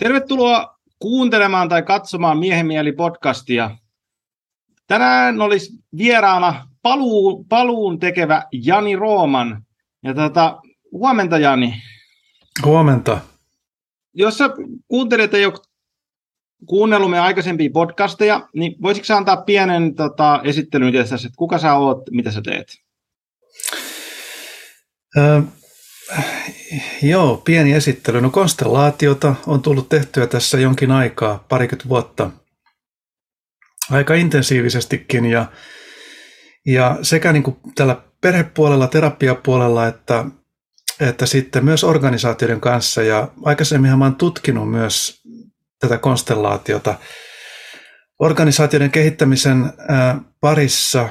Tervetuloa kuuntelemaan tai katsomaan Miehen mieli podcastia. Tänään olisi vieraana paluu, paluun tekevä Jani Rooman. Ja tota, huomenta Jani. Huomenta. Jos sä kuuntelet jo kuunnellut meidän aikaisempia podcasteja, niin voisitko antaa pienen tota, esittelyn että kuka sä oot, mitä sä teet? Ö, joo, pieni esittely. No konstellaatiota on tullut tehtyä tässä jonkin aikaa, parikymmentä vuotta. Aika intensiivisestikin ja, ja sekä niin kuin tällä perhepuolella, terapiapuolella, että, että sitten myös organisaatioiden kanssa. Ja aikaisemminhan mä oon tutkinut myös tätä konstellaatiota organisaatioiden kehittämisen parissa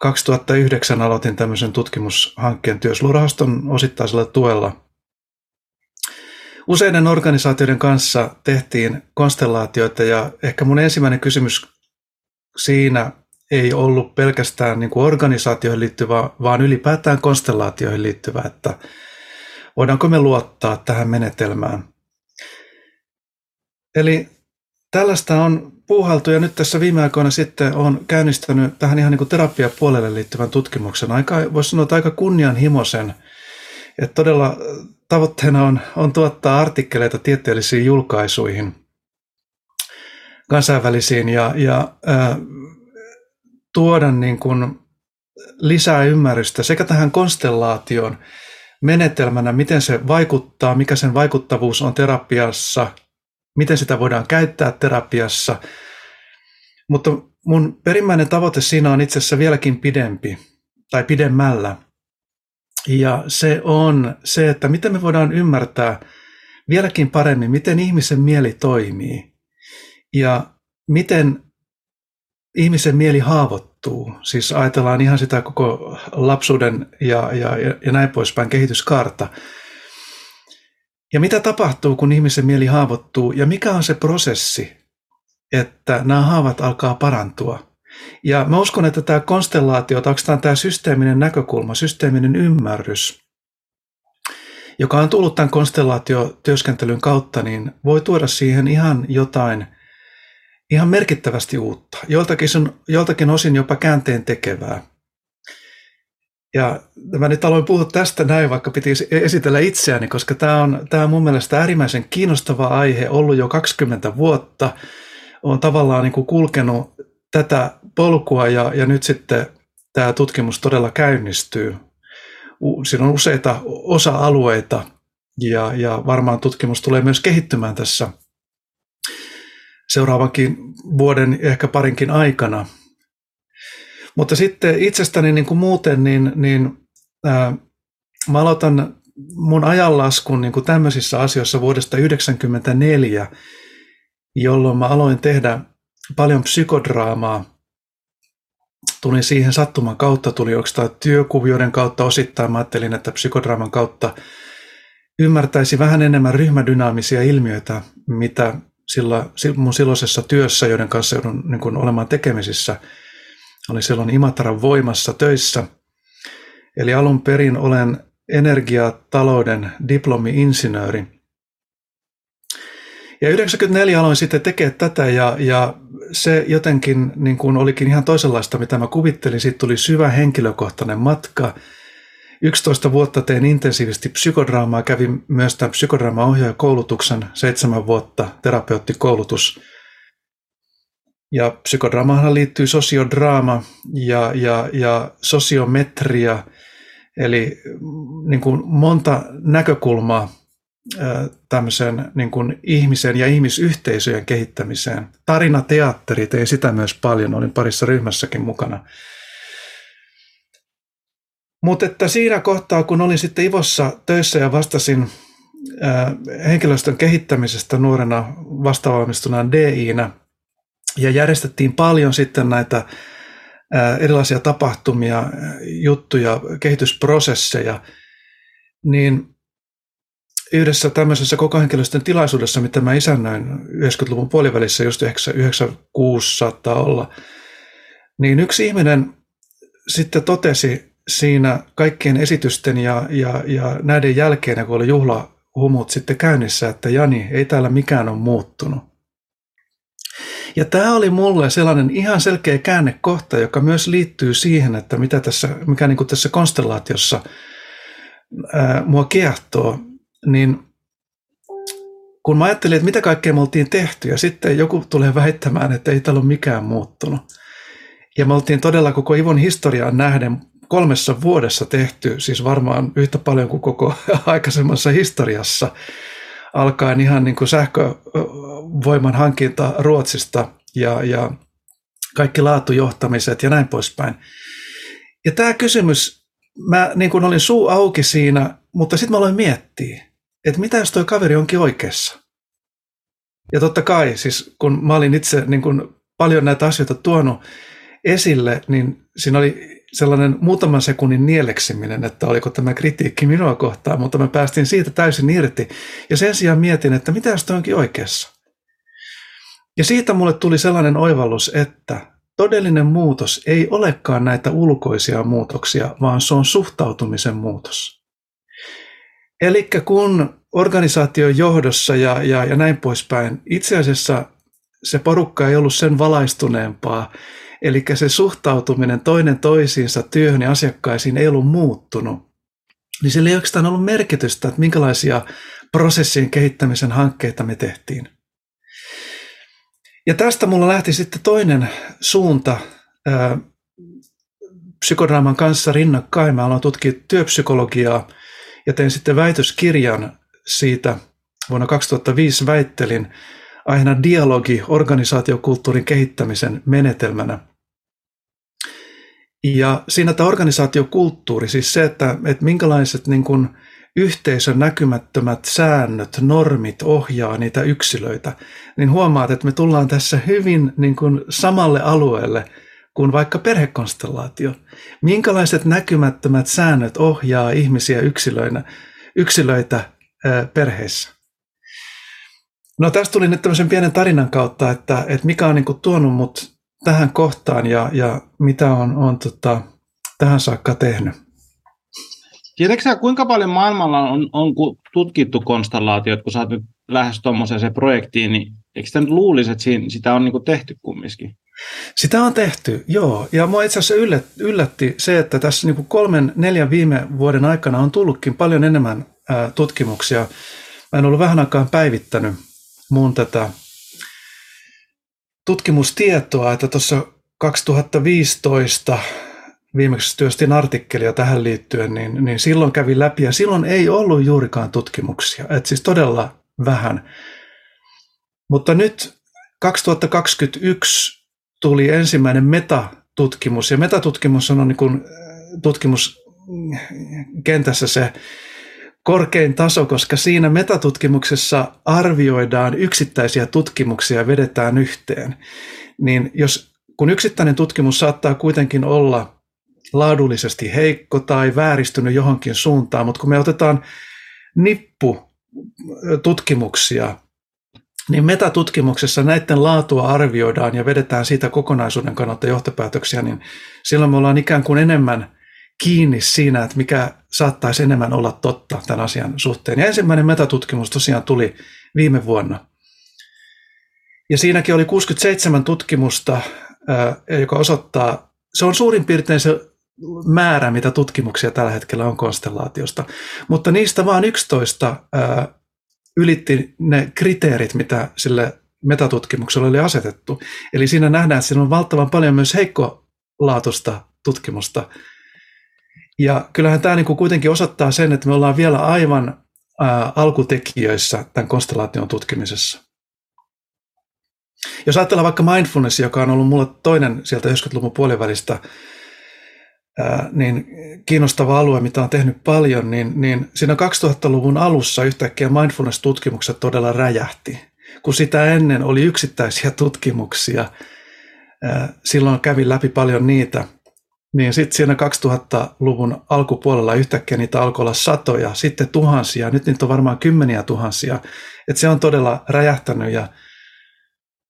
2009 aloitin tämmöisen tutkimushankkeen työsulurahaston osittaisella tuella. Useiden organisaatioiden kanssa tehtiin konstellaatioita ja ehkä mun ensimmäinen kysymys siinä ei ollut pelkästään niin kuin organisaatioihin liittyvä, vaan ylipäätään konstellaatioihin liittyvä, että voidaanko me luottaa tähän menetelmään. Eli tällaista on puuhaltu ja nyt tässä viime aikoina sitten on käynnistänyt tähän ihan niin kuin terapiapuolelle liittyvän tutkimuksen. Aika, voisi sanoa, että aika kunnianhimoisen. Että todella tavoitteena on, on tuottaa artikkeleita tieteellisiin julkaisuihin, kansainvälisiin ja, ja ää, tuoda niin kuin lisää ymmärrystä sekä tähän konstellaation menetelmänä, miten se vaikuttaa, mikä sen vaikuttavuus on terapiassa – miten sitä voidaan käyttää terapiassa. Mutta mun perimmäinen tavoite siinä on itse asiassa vieläkin pidempi tai pidemmällä. Ja se on se, että miten me voidaan ymmärtää vieläkin paremmin, miten ihmisen mieli toimii ja miten ihmisen mieli haavoittuu. Siis ajatellaan ihan sitä koko lapsuuden ja, ja, ja näin poispäin kehityskaarta. Ja mitä tapahtuu, kun ihmisen mieli haavoittuu ja mikä on se prosessi, että nämä haavat alkaa parantua. Ja mä uskon, että tämä konstellaatio, tai tämä systeeminen näkökulma, systeeminen ymmärrys, joka on tullut tämän konstellaatiotyöskentelyn kautta, niin voi tuoda siihen ihan jotain ihan merkittävästi uutta. Joltakin, joltakin osin jopa käänteen tekevää. Ja mä nyt aloin puhua tästä näin, vaikka piti esitellä itseäni, koska tämä on, tämä on mun mielestä äärimmäisen kiinnostava aihe, ollut jo 20 vuotta. Olen tavallaan niin kuin kulkenut tätä polkua ja, ja nyt sitten tämä tutkimus todella käynnistyy. Siinä on useita osa-alueita ja, ja varmaan tutkimus tulee myös kehittymään tässä seuraavankin vuoden, ehkä parinkin aikana – mutta sitten itsestäni niin kuin muuten, niin, niin ää, mä aloitan mun ajanlaskun niin kuin tämmöisissä asioissa vuodesta 1994, jolloin mä aloin tehdä paljon psykodraamaa. Tulin siihen sattuman kautta, tuli oikeastaan työkuvioiden kautta osittain. Mä ajattelin, että psykodraaman kautta ymmärtäisi vähän enemmän ryhmädynaamisia ilmiöitä, mitä sillä, mun silloisessa työssä, joiden kanssa joudun niin olemaan tekemisissä – Olin silloin Imatran voimassa töissä. Eli alun perin olen energiatalouden diplomi-insinööri. Ja 94 aloin sitten tekemään tätä ja, ja se jotenkin niin kuin olikin ihan toisenlaista, mitä mä kuvittelin. Siitä tuli syvä henkilökohtainen matka. 11 vuotta tein intensiivisesti psykodraamaa, kävin myös tämän psykodraamaohjaajakoulutuksen, seitsemän vuotta terapeuttikoulutus. Ja psykodraamahan liittyy sosiodraama ja, ja, ja sosiometria, eli niin kuin monta näkökulmaa tämmöisen niin kuin ihmisen ja ihmisyhteisöjen kehittämiseen. Tarinateatteri, tein sitä myös paljon, olin parissa ryhmässäkin mukana. Mutta että siinä kohtaa, kun olin sitten Ivossa töissä ja vastasin henkilöstön kehittämisestä nuorena vastavalmistuneen DI-nä, ja järjestettiin paljon sitten näitä erilaisia tapahtumia, juttuja, kehitysprosesseja, niin yhdessä tämmöisessä koko henkilöstön tilaisuudessa, mitä mä isännöin 90-luvun puolivälissä, just 96 saattaa olla, niin yksi ihminen sitten totesi siinä kaikkien esitysten ja, ja, ja näiden jälkeen, kun oli juhla, humut sitten käynnissä, että Jani, ei täällä mikään ole muuttunut. Ja tämä oli mulle sellainen ihan selkeä käännekohta, joka myös liittyy siihen, että mitä tässä, mikä niin kuin tässä konstellaatiossa ää, mua kiehtoo, niin kun mä ajattelin, että mitä kaikkea me oltiin tehty, ja sitten joku tulee väittämään, että ei täällä ole mikään muuttunut. Ja me oltiin todella koko Ivon historiaan nähden kolmessa vuodessa tehty, siis varmaan yhtä paljon kuin koko aikaisemmassa historiassa, alkaen ihan niin kuin sähkövoiman hankinta Ruotsista ja, ja kaikki laatujohtamiset ja näin poispäin. Ja tämä kysymys, mä niin kuin olin suu auki siinä, mutta sitten mä aloin miettiä, että mitä jos tuo kaveri onkin oikeassa. Ja totta kai, siis kun mä olin itse niin kuin paljon näitä asioita tuonut esille, niin siinä oli sellainen muutaman sekunnin nieleksiminen, että oliko tämä kritiikki minua kohtaan, mutta me päästiin siitä täysin irti. Ja sen sijaan mietin, että mitä jos onkin oikeassa. Ja siitä mulle tuli sellainen oivallus, että todellinen muutos ei olekaan näitä ulkoisia muutoksia, vaan se on suhtautumisen muutos. Eli kun organisaation johdossa ja, ja, ja näin poispäin, itse asiassa se porukka ei ollut sen valaistuneempaa, Eli se suhtautuminen toinen toisiinsa työhön ja asiakkaisiin ei ollut muuttunut. Niin sillä ei oikeastaan ollut merkitystä, että minkälaisia prosessien kehittämisen hankkeita me tehtiin. Ja tästä mulla lähti sitten toinen suunta ää, psykodraaman kanssa rinnakkain. Mä aloin tutkia työpsykologiaa ja tein sitten väitöskirjan siitä. Vuonna 2005 väittelin aiheena dialogi organisaatiokulttuurin kehittämisen menetelmänä. Ja siinä tämä organisaatiokulttuuri, siis se, että, että minkälaiset niin kuin yhteisön näkymättömät säännöt, normit ohjaa niitä yksilöitä, niin huomaat, että me tullaan tässä hyvin niin kuin samalle alueelle kuin vaikka perhekonstellaatio. Minkälaiset näkymättömät säännöt ohjaa ihmisiä yksilöinä, yksilöitä ää, perheissä? No tästä tuli nyt tämmöisen pienen tarinan kautta, että, että mikä on niin kuin tuonut mut tähän kohtaan ja, ja mitä on, on tota, tähän saakka tehnyt? Tiedätkö sä, kuinka paljon maailmalla on, on tutkittu konstellaatiot, kun sä oot nyt lähes tuommoiseen projektiin, niin eikö sitä nyt luulisi, että siinä, sitä on niin tehty kumminkin? Sitä on tehty, joo. Ja mua itse asiassa yllätti se, että tässä niin kolmen, neljän viime vuoden aikana on tullutkin paljon enemmän ää, tutkimuksia. Mä en ollut vähän aikaan päivittänyt mun tätä tutkimustietoa, että tuossa 2015 viimeksi työstin artikkelia tähän liittyen, niin, niin silloin kävi läpi ja silloin ei ollut juurikaan tutkimuksia, että siis todella vähän. Mutta nyt 2021 tuli ensimmäinen metatutkimus ja metatutkimus on niin kuin tutkimuskentässä se korkein taso, koska siinä metatutkimuksessa arvioidaan yksittäisiä tutkimuksia ja vedetään yhteen. Niin jos, kun yksittäinen tutkimus saattaa kuitenkin olla laadullisesti heikko tai vääristynyt johonkin suuntaan, mutta kun me otetaan nippu tutkimuksia, niin metatutkimuksessa näiden laatua arvioidaan ja vedetään siitä kokonaisuuden kannalta johtopäätöksiä, niin silloin me ollaan ikään kuin enemmän kiinni siinä, että mikä saattaisi enemmän olla totta tämän asian suhteen. Ja ensimmäinen metatutkimus tosiaan tuli viime vuonna. Ja siinäkin oli 67 tutkimusta, joka osoittaa, se on suurin piirtein se määrä, mitä tutkimuksia tällä hetkellä on konstellaatiosta. Mutta niistä vain 11 ylitti ne kriteerit, mitä sille metatutkimukselle oli asetettu. Eli siinä nähdään, että siinä on valtavan paljon myös heikkolaatusta tutkimusta, ja kyllähän tämä niinku kuitenkin osoittaa sen, että me ollaan vielä aivan ää, alkutekijöissä tämän konstellaation tutkimisessa. Jos ajatellaan vaikka mindfulness, joka on ollut mulle toinen sieltä 90-luvun puolivälistä, ää, niin kiinnostava alue, mitä on tehnyt paljon, niin, niin siinä 2000-luvun alussa yhtäkkiä mindfulness-tutkimukset todella räjähti. Kun sitä ennen oli yksittäisiä tutkimuksia, ää, silloin kävin läpi paljon niitä – niin sitten siinä 2000-luvun alkupuolella yhtäkkiä niitä alkoi olla satoja, sitten tuhansia, nyt niitä on varmaan kymmeniä tuhansia. Et se on todella räjähtänyt ja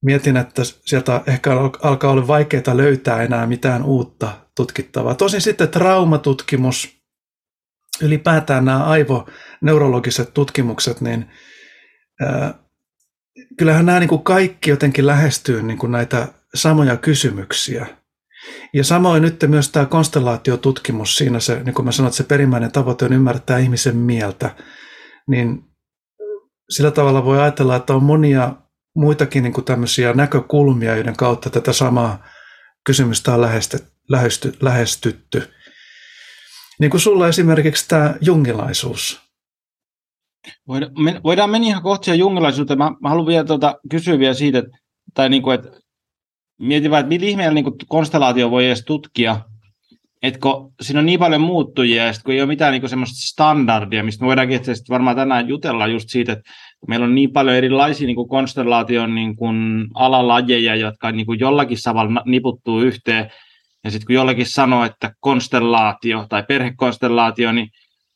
mietin, että sieltä ehkä alkaa olla vaikeaa löytää enää mitään uutta tutkittavaa. Tosin sitten traumatutkimus ylipäätään nämä aivoneurologiset tutkimukset, niin ää, kyllähän nämä niin kuin kaikki jotenkin lähestyy niin kuin näitä samoja kysymyksiä. Ja samoin nyt myös tämä konstellaatiotutkimus, siinä se, niin kuin mä sanoin, että se perimmäinen tavoite on ymmärtää ihmisen mieltä, niin sillä tavalla voi ajatella, että on monia muitakin niin kuin tämmöisiä näkökulmia, joiden kautta tätä samaa kysymystä on lähesty, lähestytty. Niin kuin sulla esimerkiksi tämä jungilaisuus. Voidaan mennä ihan kohti jungilaisuuteen. Mä, mä haluan vielä tuota, kysyä vielä siitä, että, tai niin kuin, että mietin vaan, että millä ihmeellä niin konstellaatio voi edes tutkia, että kun siinä on niin paljon muuttujia, ja kun ei ole mitään niin semmoista standardia, mistä me voidaankin itse varmaan tänään jutella just siitä, että meillä on niin paljon erilaisia niin konstellaation niin alalajeja, jotka niin kuin jollakin tavalla niputtuu yhteen, ja sitten kun jollakin sanoo, että konstellaatio tai perhekonstellaatio, niin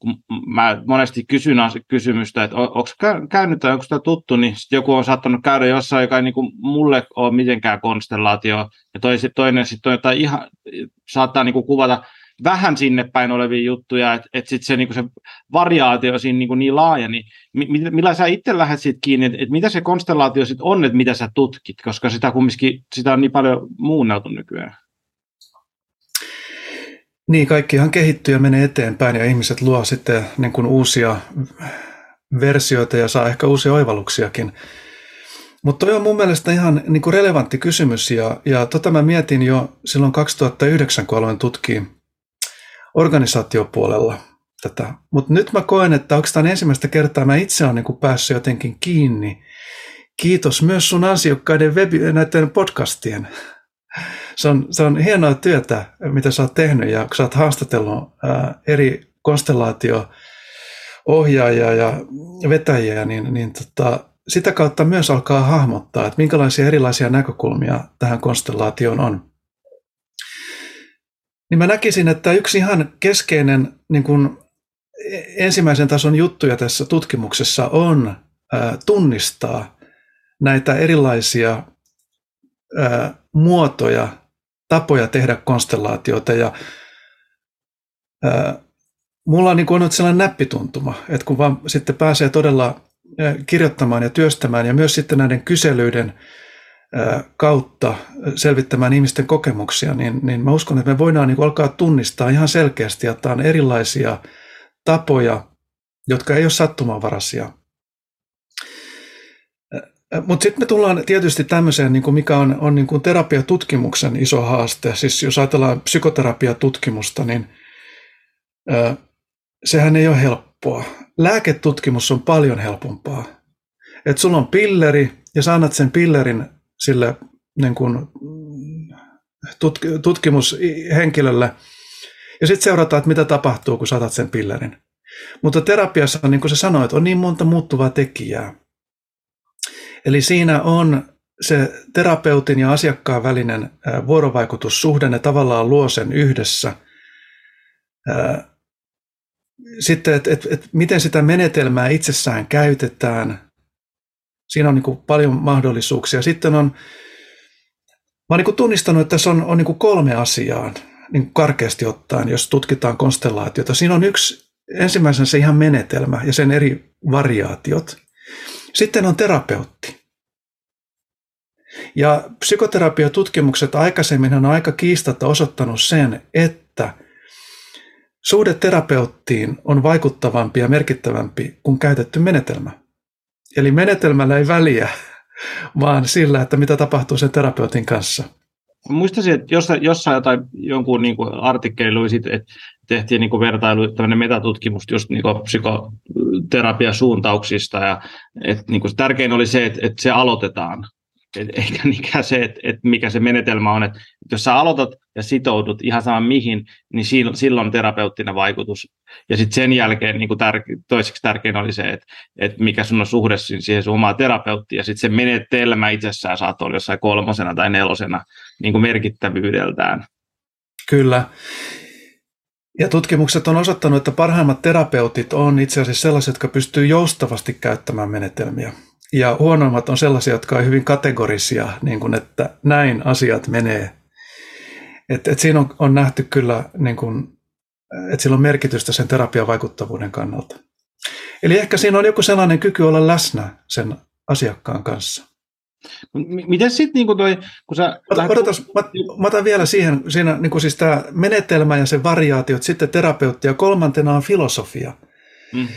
kun mä monesti kysyn kysymystä, että onko käynyt tai onko tämä tuttu, niin sit joku on saattanut käydä jossain, joka ei niin kuin mulle ole mitenkään konstellaatio, ja toinen, toinen sitten jotain ihan, saattaa niin kuin kuvata vähän sinne päin olevia juttuja, että et sitten se, niinku se variaatio siinä niinku niin laaja, niin mi, millä sä itse lähdet siitä kiinni, että et mitä se konstellaatio sitten on, että mitä sä tutkit, koska sitä kumminkin sitä on niin paljon muunneltu nykyään. Niin, kaikkihan kehittyy ja menee eteenpäin ja ihmiset luo sitten niin kuin uusia versioita ja saa ehkä uusia oivalluksiakin. Mutta toi on mun mielestä ihan niin kuin relevantti kysymys ja, ja tota mä mietin jo silloin 2009, kun aloin tutkia organisaatiopuolella tätä. Mutta nyt mä koen, että oikeastaan ensimmäistä kertaa mä itse olen niin päässyt jotenkin kiinni. Kiitos myös sun ansiokkaiden web, näiden podcastien se on, se on hienoa työtä, mitä sä oot tehnyt ja kun sä oot haastatellut ää, eri konstellaatio ohjaajia ja vetäjiä, niin, niin tota, sitä kautta myös alkaa hahmottaa, että minkälaisia erilaisia näkökulmia tähän konstellaatioon on. Niin mä näkisin, että yksi ihan keskeinen niin kun ensimmäisen tason juttuja tässä tutkimuksessa on ää, tunnistaa näitä erilaisia ää, muotoja, tapoja tehdä konstellaatioita ja ää, mulla on niin kuin sellainen näppituntuma, että kun vaan sitten pääsee todella kirjoittamaan ja työstämään ja myös sitten näiden kyselyiden kautta selvittämään ihmisten kokemuksia, niin, niin mä uskon, että me voidaan niin alkaa tunnistaa ihan selkeästi, että on erilaisia tapoja, jotka ei ole sattumanvaraisia mutta sitten me tullaan tietysti tämmöiseen, niin kuin mikä on, on niin kuin terapiatutkimuksen iso haaste. Siis jos ajatellaan psykoterapiatutkimusta, niin ö, sehän ei ole helppoa. Lääketutkimus on paljon helpompaa. Että sulla on pilleri ja sä annat sen pillerin sille niin kuin, tutkimushenkilölle ja sitten seurataan, että mitä tapahtuu, kun saatat sen pillerin. Mutta terapiassa, niin kuin sä sanoit, on niin monta muuttuvaa tekijää. Eli siinä on se terapeutin ja asiakkaan välinen vuorovaikutussuhde, ne tavallaan luo sen yhdessä. Sitten, että et, et miten sitä menetelmää itsessään käytetään, siinä on niin paljon mahdollisuuksia. Sitten on, mä olen niin tunnistanut, että tässä on, on niin kolme asiaa niin karkeasti ottaen, jos tutkitaan konstellaatiota. Siinä on yksi, ensimmäisenä se ihan menetelmä ja sen eri variaatiot. Sitten on terapeutti. Ja psykoterapiatutkimukset aikaisemmin on aika kiistatta osoittanut sen, että suhde terapeuttiin on vaikuttavampi ja merkittävämpi kuin käytetty menetelmä. Eli menetelmällä ei väliä, vaan sillä, että mitä tapahtuu sen terapeutin kanssa. Muistaisin, että jossain, jossain jotain, jonkun niin kuin artikkeli luin, että tehtiin niin kuin vertailu, tämmöinen metatutkimus just niin kuin psykoterapiasuuntauksista, ja että niin kuin tärkein oli se, että, että se aloitetaan et, eikä niinkään se, että et mikä se menetelmä on. Että jos sä aloitat ja sitoudut ihan sama mihin, niin silloin terapeuttinen vaikutus. Ja sitten sen jälkeen niin tär- toiseksi tärkein oli se, että et mikä sun on suhde siihen sun omaan terapeuttiin. Ja sitten se menetelmä itsessään saattaa olla jossain kolmosena tai nelosena niin merkittävyydeltään. Kyllä. Ja tutkimukset on osoittanut, että parhaimmat terapeutit on itse asiassa sellaiset, jotka pystyy joustavasti käyttämään menetelmiä. Ja huonoimmat on sellaisia, jotka ovat hyvin kategorisia, niin kuin, että näin asiat menee. Et, et siinä on, on nähty kyllä niin kuin, että sillä on merkitystä sen terapian vaikuttavuuden kannalta. Eli ehkä siinä on joku sellainen kyky olla läsnä sen asiakkaan kanssa. Miten sitten niin toi, kun sä... Ota, odotas, mä, mä otan vielä siihen, siinä niin siis tämä menetelmä ja sen variaatiot, sitten terapeutti ja kolmantena on filosofia. Mm.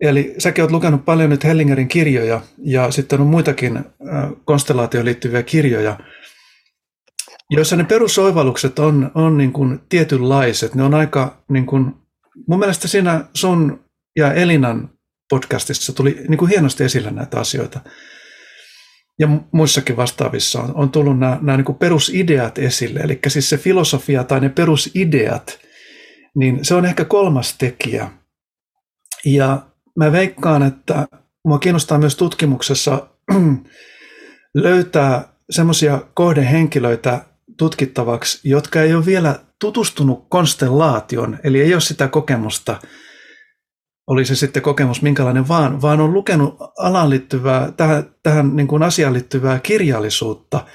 Eli säkin olet lukenut paljon nyt Hellingerin kirjoja ja sitten on muitakin konstellaatioon liittyviä kirjoja, joissa ne perusoivallukset on, on niin kuin tietynlaiset. Ne on aika, niin kuin, mun mielestä siinä sun ja Elinan podcastissa tuli niin kuin hienosti esille näitä asioita. Ja muissakin vastaavissa on, on tullut nämä, nämä niin kuin perusideat esille. Eli siis se filosofia tai ne perusideat, niin se on ehkä kolmas tekijä. Ja mä veikkaan, että mua kiinnostaa myös tutkimuksessa löytää semmoisia kohdehenkilöitä tutkittavaksi, jotka ei ole vielä tutustunut konstellaation, eli ei ole sitä kokemusta, oli se sitten kokemus minkälainen vaan, vaan on lukenut alaan liittyvää, tähän, tähän niin kuin asiaan liittyvää kirjallisuutta.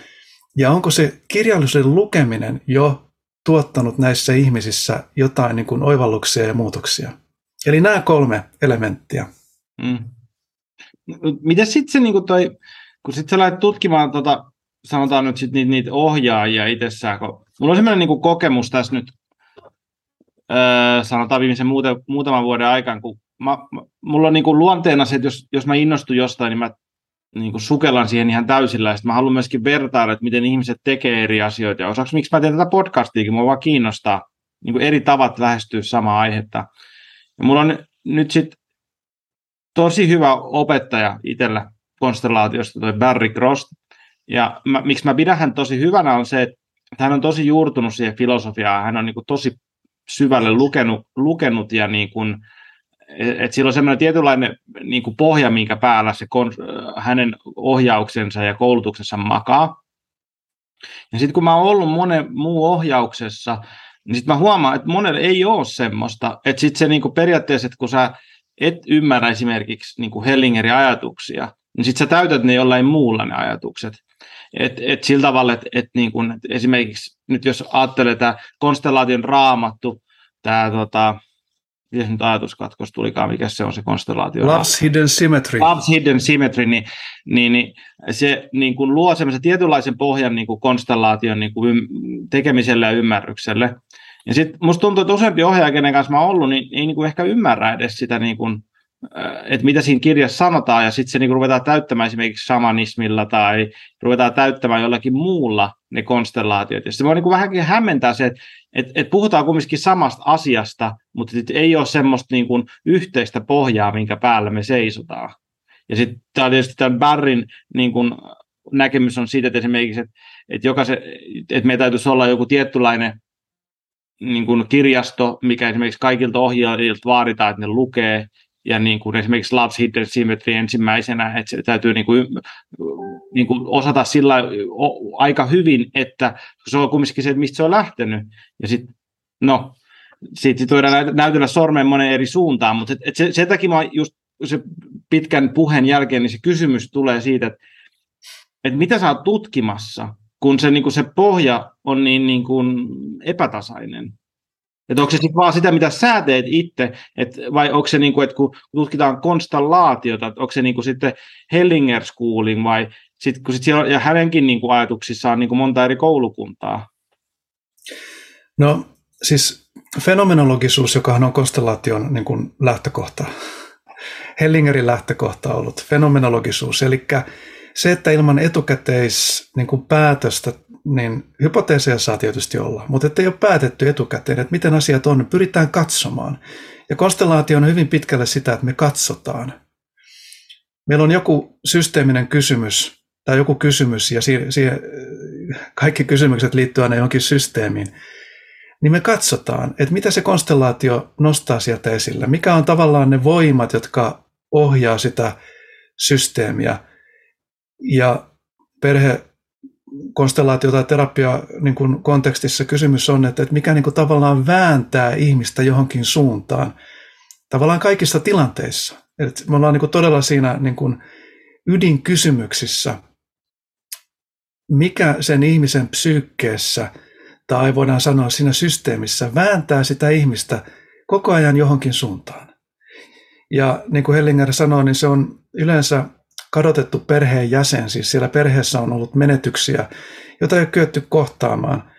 Ja onko se kirjallisuuden lukeminen jo tuottanut näissä ihmisissä jotain niin kuin oivalluksia ja muutoksia? Eli nämä kolme elementtiä. Mm. Miten sitten se, niin kuin toi, kun sitten sä lähdet tutkimaan, tota, sanotaan nyt sit niitä, niitä ohjaajia itsessään, kun mulla on sellainen niin kokemus tässä nyt, öö, sanotaan viimeisen muuten, muutaman vuoden aikana, kun mä, mulla on niin kuin luonteena se, että jos, jos mä innostun jostain, niin mä niin kuin sukellan siihen ihan täysillä, ja mä haluan myöskin vertailla, että miten ihmiset tekee eri asioita, ja osaksi miksi mä teen tätä podcastiakin, mua vaan kiinnostaa niin kuin eri tavat lähestyä samaa aihetta. Mulla on nyt sitten tosi hyvä opettaja itsellä konstellaatiosta, toi Barry Cross. Ja mä, miksi mä pidän hän tosi hyvänä on se, että hän on tosi juurtunut siihen filosofiaan. Hän on niin kuin tosi syvälle lukenut, lukenut ja niin kuin, et sillä on semmoinen tietynlainen niin kuin pohja, minkä päällä se kon, hänen ohjauksensa ja koulutuksensa makaa. Ja sitten kun mä oon ollut monen muu ohjauksessa, niin sitten mä huomaan, että monelle ei ole semmoista, että sitten se niinku periaatteessa, että kun sä et ymmärrä esimerkiksi niinku Hellingerin ajatuksia, niin sitten sä täytät ne jollain muulla ne ajatukset. Et, et sillä tavalla, että et niinku, et esimerkiksi nyt jos ajattelee tämä konstellaation raamattu, tämä tota, miten nyt ajatuskatkos tulikaan, mikä se on se konstellaatio? Love's Hidden Symmetry. Love's Hidden Symmetry, niin, niin, niin se niin kuin luo semmoisen tietynlaisen pohjan niin kuin konstellaation niin kuin tekemiselle ja ymmärrykselle. Ja sitten musta tuntuu, että useampi ohjaaja, kenen kanssa mä oon ollut, niin ei niin kuin ehkä ymmärrä edes sitä, niin kuin, että mitä siinä kirjassa sanotaan, ja sitten se niin kuin ruvetaan täyttämään esimerkiksi shamanismilla tai ruvetaan täyttämään jollakin muulla ne konstellaatiot. Ja se voi niin kuin vähänkin hämmentää se, että, että, että puhutaan kumminkin samasta asiasta, mutta ei ole semmoista niin kuin yhteistä pohjaa, minkä päällä me seisotaan. Ja sitten tietysti tämän Barrin niin kuin, näkemys on siitä, että esimerkiksi, että, että, jokaisen, että meidän täytyisi olla joku tietynlainen niin kuin kirjasto, mikä esimerkiksi kaikilta ohjaajilta vaaditaan, että ne lukee, ja niin kuin esimerkiksi Love's Hidden Symmetry ensimmäisenä, että se täytyy niin kuin, niin kuin osata sillä aika hyvin, että se on kumminkin se, mistä se on lähtenyt. Ja sitten, no, siitä sit voidaan näytellä sormen monen eri suuntaan, mutta et, et se, sen takia mä just se pitkän puheen jälkeen, niin se kysymys tulee siitä, että, että mitä sä oot tutkimassa, kun se, niin kuin se pohja on niin, niin kuin epätasainen. Että onko se sitten vaan sitä, mitä sä teet itse, et, vai onko se, niin kuin, että kun tutkitaan konstellaatiota, onko se niin kuin sitten Hellinger Schooling, vai sit, kun sit siellä, ja hänenkin niin kuin ajatuksissa on niin kuin monta eri koulukuntaa? No siis fenomenologisuus, joka on konstellaation niin kuin lähtökohta, Hellingerin lähtökohta on ollut fenomenologisuus, eli se, että ilman etukäteis niin kuin päätöstä, niin hypoteeseja saa tietysti olla, mutta ei ole päätetty etukäteen, että miten asiat on, pyritään katsomaan. Ja konstellaatio on hyvin pitkälle sitä, että me katsotaan. Meillä on joku systeeminen kysymys tai joku kysymys ja siihen, kaikki kysymykset liittyy aina johonkin systeemiin, niin me katsotaan, että mitä se konstellaatio nostaa sieltä esille. Mikä on tavallaan ne voimat, jotka ohjaa sitä systeemiä – ja perhe konstellaatio tai terapia niin kysymys on, että, että mikä niin kuin tavallaan vääntää ihmistä johonkin suuntaan tavallaan kaikissa tilanteissa. Että me ollaan niin kuin todella siinä niin kuin ydinkysymyksissä, mikä sen ihmisen psyykkeessä tai voidaan sanoa siinä systeemissä, vääntää sitä ihmistä koko ajan johonkin suuntaan. Ja niin kuin Hellinger sanoi, niin se on yleensä kadotettu perheen jäsen, siis siellä perheessä on ollut menetyksiä, joita ei ole kyetty kohtaamaan,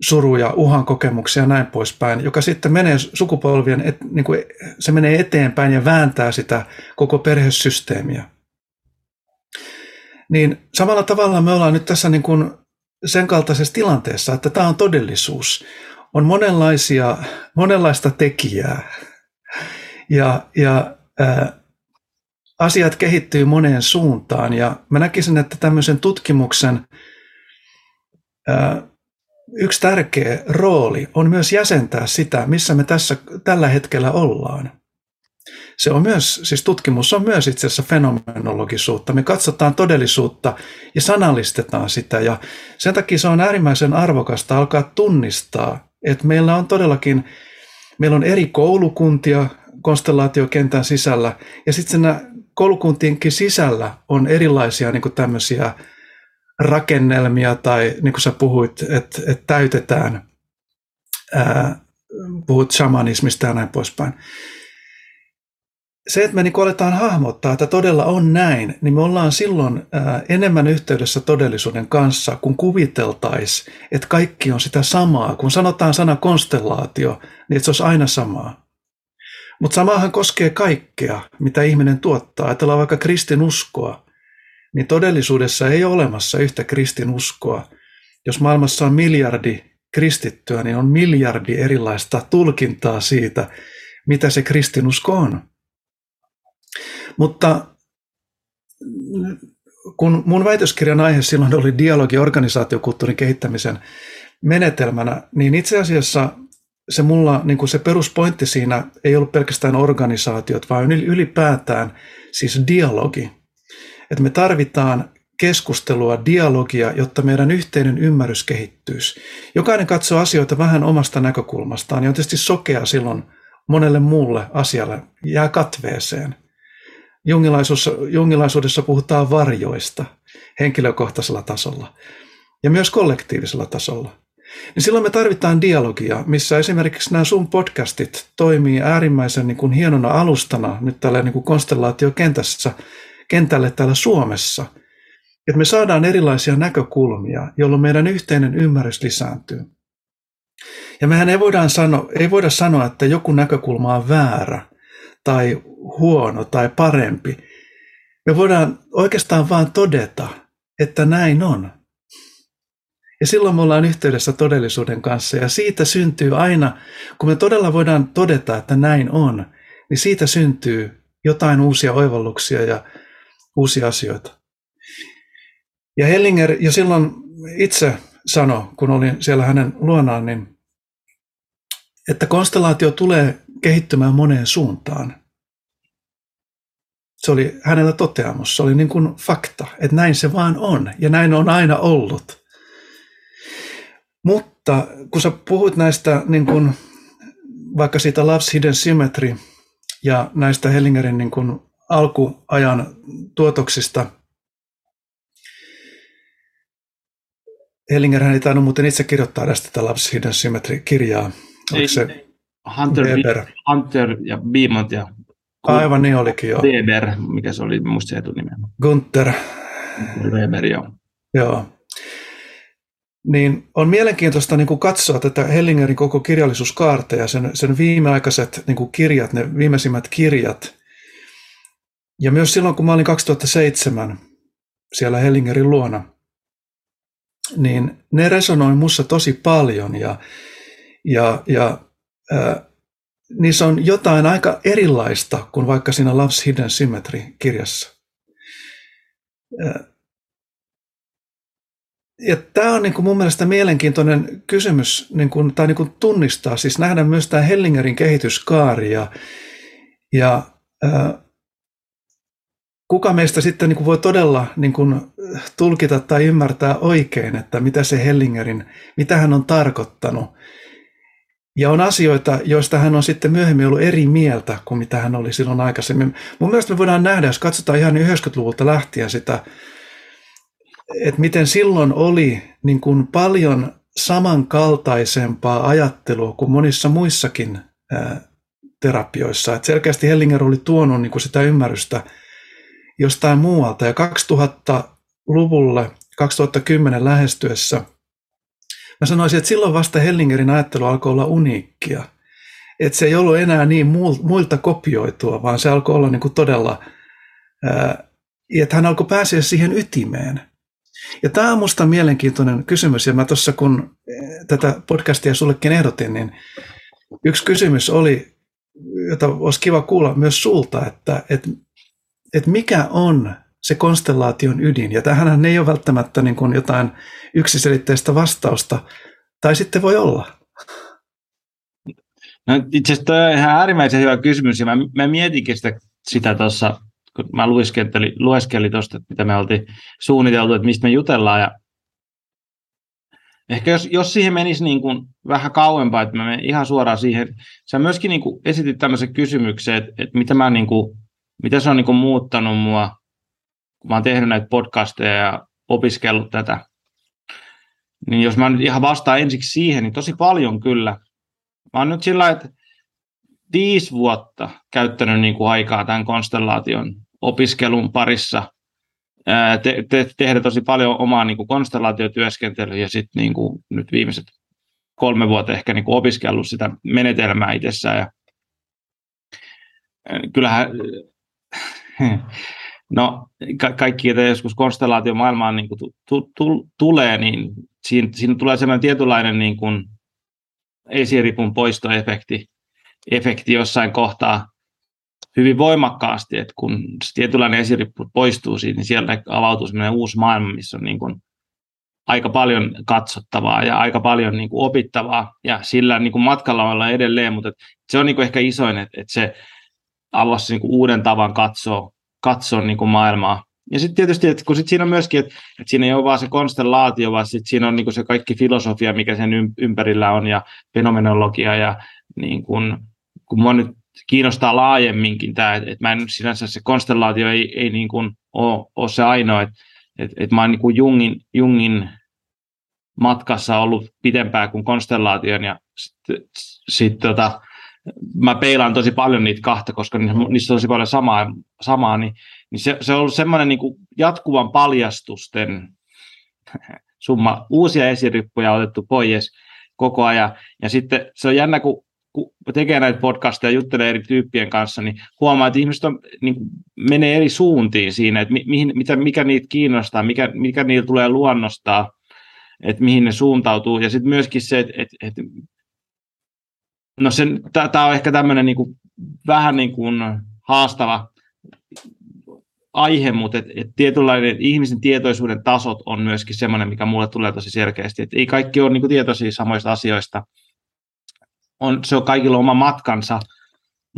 suruja, uhan kokemuksia ja näin poispäin, joka sitten menee sukupolvien, et, niin kuin se menee eteenpäin ja vääntää sitä koko perhesysteemiä. Niin samalla tavalla me ollaan nyt tässä niin kuin sen kaltaisessa tilanteessa, että tämä on todellisuus. On monenlaisia, monenlaista tekijää ja, ja asiat kehittyy moneen suuntaan ja mä näkisin, että tämmöisen tutkimuksen ää, yksi tärkeä rooli on myös jäsentää sitä, missä me tässä tällä hetkellä ollaan. Se on myös, siis tutkimus on myös itse asiassa fenomenologisuutta. Me katsotaan todellisuutta ja sanallistetaan sitä ja sen takia se on äärimmäisen arvokasta alkaa tunnistaa, että meillä on todellakin, meillä on eri koulukuntia konstellaatiokentän sisällä ja sitten koulukuntienkin sisällä on erilaisia niin tämmöisiä rakennelmia tai niin kuin sä puhuit, että, että täytetään, ää, puhut shamanismista ja näin poispäin. Se, että me niin aletaan hahmottaa, että todella on näin, niin me ollaan silloin ää, enemmän yhteydessä todellisuuden kanssa, kun kuviteltaisiin, että kaikki on sitä samaa. Kun sanotaan sana konstellaatio, niin että se olisi aina samaa. Mutta samahan koskee kaikkea, mitä ihminen tuottaa. Ajatellaan vaikka kristinuskoa niin todellisuudessa ei ole olemassa yhtä kristinuskoa. Jos maailmassa on miljardi kristittyä, niin on miljardi erilaista tulkintaa siitä, mitä se kristinusko on. Mutta kun mun väitöskirjan aihe silloin oli dialogi organisaatiokulttuurin kehittämisen menetelmänä, niin itse asiassa se mulla, niin kuin se peruspointti siinä ei ollut pelkästään organisaatiot, vaan ylipäätään siis dialogi että me tarvitaan keskustelua, dialogia, jotta meidän yhteinen ymmärrys kehittyisi. Jokainen katsoo asioita vähän omasta näkökulmastaan ja on tietysti sokea silloin monelle muulle asialle, jää katveeseen. Jungilaisuudessa, jungilaisuudessa puhutaan varjoista henkilökohtaisella tasolla ja myös kollektiivisella tasolla. Niin silloin me tarvitaan dialogia, missä esimerkiksi nämä sun podcastit toimii äärimmäisen niin kuin hienona alustana nyt tällä niin kuin konstellaatiokentässä, kentälle täällä Suomessa, että me saadaan erilaisia näkökulmia, jolloin meidän yhteinen ymmärrys lisääntyy. Ja mehän ei voida, sanoa, ei voida sanoa, että joku näkökulma on väärä tai huono tai parempi. Me voidaan oikeastaan vain todeta, että näin on. Ja silloin me ollaan yhteydessä todellisuuden kanssa ja siitä syntyy aina, kun me todella voidaan todeta, että näin on, niin siitä syntyy jotain uusia oivalluksia ja uusia asioita. Ja Hellinger jo silloin itse sanoi, kun olin siellä hänen luonaan, niin, että konstellaatio tulee kehittymään moneen suuntaan. Se oli hänellä toteamus, se oli niin kuin fakta, että näin se vaan on ja näin on aina ollut. Mutta kun sä puhut näistä niin kuin, vaikka siitä Love's Hidden Symmetry ja näistä Hellingerin niin kuin alkuajan tuotoksista. Hellinger ei tainnut muuten itse kirjoittaa tästä tätä Love's Hidden Symmetry-kirjaa. Ei, se Hunter, Weber? Hunter ja Beamont ja Aivan niin olikin jo. Weber, mikä se oli, muista se etunimeä. Gunther. Weber, joo. Joo. Niin on mielenkiintoista niin kuin katsoa tätä Hellingerin koko kirjallisuuskaarta ja sen, sen viimeaikaiset niin kuin kirjat, ne viimeisimmät kirjat – ja myös silloin, kun mä olin 2007 siellä Hellingerin luona, niin ne resonoi mussa tosi paljon ja, ja, ja ää, niissä on jotain aika erilaista kuin vaikka siinä Love's Hidden Symmetry-kirjassa. Ja tämä on niin kuin mun mielestä mielenkiintoinen kysymys, niin kuin, tai niin kuin tunnistaa, siis nähdä myös tämä Hellingerin kehityskaari ja, ja ää, kuka meistä sitten niin kuin voi todella niin kuin tulkita tai ymmärtää oikein, että mitä se Hellingerin, mitä hän on tarkoittanut. Ja on asioita, joista hän on sitten myöhemmin ollut eri mieltä kuin mitä hän oli silloin aikaisemmin. Mun mielestä me voidaan nähdä, jos katsotaan ihan 90-luvulta lähtien sitä, että miten silloin oli niin kuin paljon samankaltaisempaa ajattelua kuin monissa muissakin terapioissa. Et selkeästi Hellinger oli tuonut niin kuin sitä ymmärrystä jostain muualta. Ja 2000-luvulle, 2010 lähestyessä, mä sanoisin, että silloin vasta Hellingerin ajattelu alkoi olla uniikkia. Että se ei ollut enää niin muilta kopioitua, vaan se alkoi olla niin kuin todella, että hän alkoi päästä siihen ytimeen. Ja tämä on minusta mielenkiintoinen kysymys, ja mä tuossa kun tätä podcastia sullekin ehdotin, niin yksi kysymys oli, jota olisi kiva kuulla myös sulta, että, että, että mikä on se konstellaation ydin, ja tähän ei ole välttämättä niin kuin jotain yksiselitteistä vastausta, tai sitten voi olla. No, itse asiassa on ihan äärimmäisen hyvä kysymys, ja mä, mä mietinkin sitä, sitä tuossa kun mä lueskelin, lueskelin tuosta, mitä me oltiin suunniteltu, että mistä me jutellaan, ja ehkä jos, jos siihen menisi niin kuin vähän kauempaa, että mä menen ihan suoraan siihen, sä myöskin niin kuin esitit tämmöisen kysymyksen, että, että mitä, mä niin kuin, mitä se on niin kuin muuttanut mua, kun mä oon tehnyt näitä podcasteja ja opiskellut tätä, niin jos mä nyt ihan vastaan ensiksi siihen, niin tosi paljon kyllä. Mä oon nyt sillä että viisi vuotta käyttänyt niin kuin aikaa tämän konstellaation opiskelun parissa te, te, tehdä tosi paljon omaa niin kuin konstellaatiotyöskentelyä ja sitten niin kuin nyt viimeiset kolme vuotta ehkä niin kuin opiskellut sitä menetelmää itsessään. Ja, kyllähän, no ka- kaikki, että joskus konstellaatiomaailmaan niin kuin tu, tu, tulee, niin siinä, siinä tulee sellainen tietynlainen niin kuin esiripun poistoefekti efekti jossain kohtaa, hyvin voimakkaasti, että kun tietynlainen esirippu poistuu siitä, niin sieltä avautuu sellainen uusi maailma, missä on niin kuin aika paljon katsottavaa ja aika paljon niin kuin opittavaa, ja sillä niin kuin matkalla ollaan edelleen, mutta se on niin kuin ehkä isoin, että, että se avasi niin kuin uuden tavan katsoa, katsoa niin kuin maailmaa. Ja sitten tietysti, että kun sit siinä on myöskin, että, että siinä ei ole vaan se konstellaatio, vaan sit siinä on niin kuin se kaikki filosofia, mikä sen ympärillä on, ja fenomenologia, ja niin kuin, kun mä nyt kiinnostaa laajemminkin tämä, että, että mä en sinänsä se konstellaatio ei, ei niin kuin ole, ole se ainoa, että, että, että mä oon niin kuin Jungin, Jungin matkassa ollut pitempään kuin konstellaation ja sitten sit, tota, mä peilaan tosi paljon niitä kahta, koska niissä on tosi paljon samaa, samaa niin, niin se, se on ollut semmoinen niin jatkuvan paljastusten summa. Uusia esirippuja on otettu pois koko ajan. Ja sitten se on jännä, kun kun tekee näitä podcasteja ja juttelee eri tyyppien kanssa, niin huomaa, että ihmiset on, niin menee eri suuntiin siinä, että mihin, mitä, mikä niitä kiinnostaa, mikä, mikä niillä tulee luonnostaa, että mihin ne suuntautuu. Ja sitten myöskin se, että, että, että no tämä on ehkä tämmöinen niin kuin, vähän niin kuin haastava aihe, mutta et, et tietynlainen ihmisen tietoisuuden tasot on myöskin semmoinen, mikä mulle tulee tosi selkeästi, että ei kaikki ole niin kuin, tietoisia samoista asioista, on, se on kaikilla oma matkansa,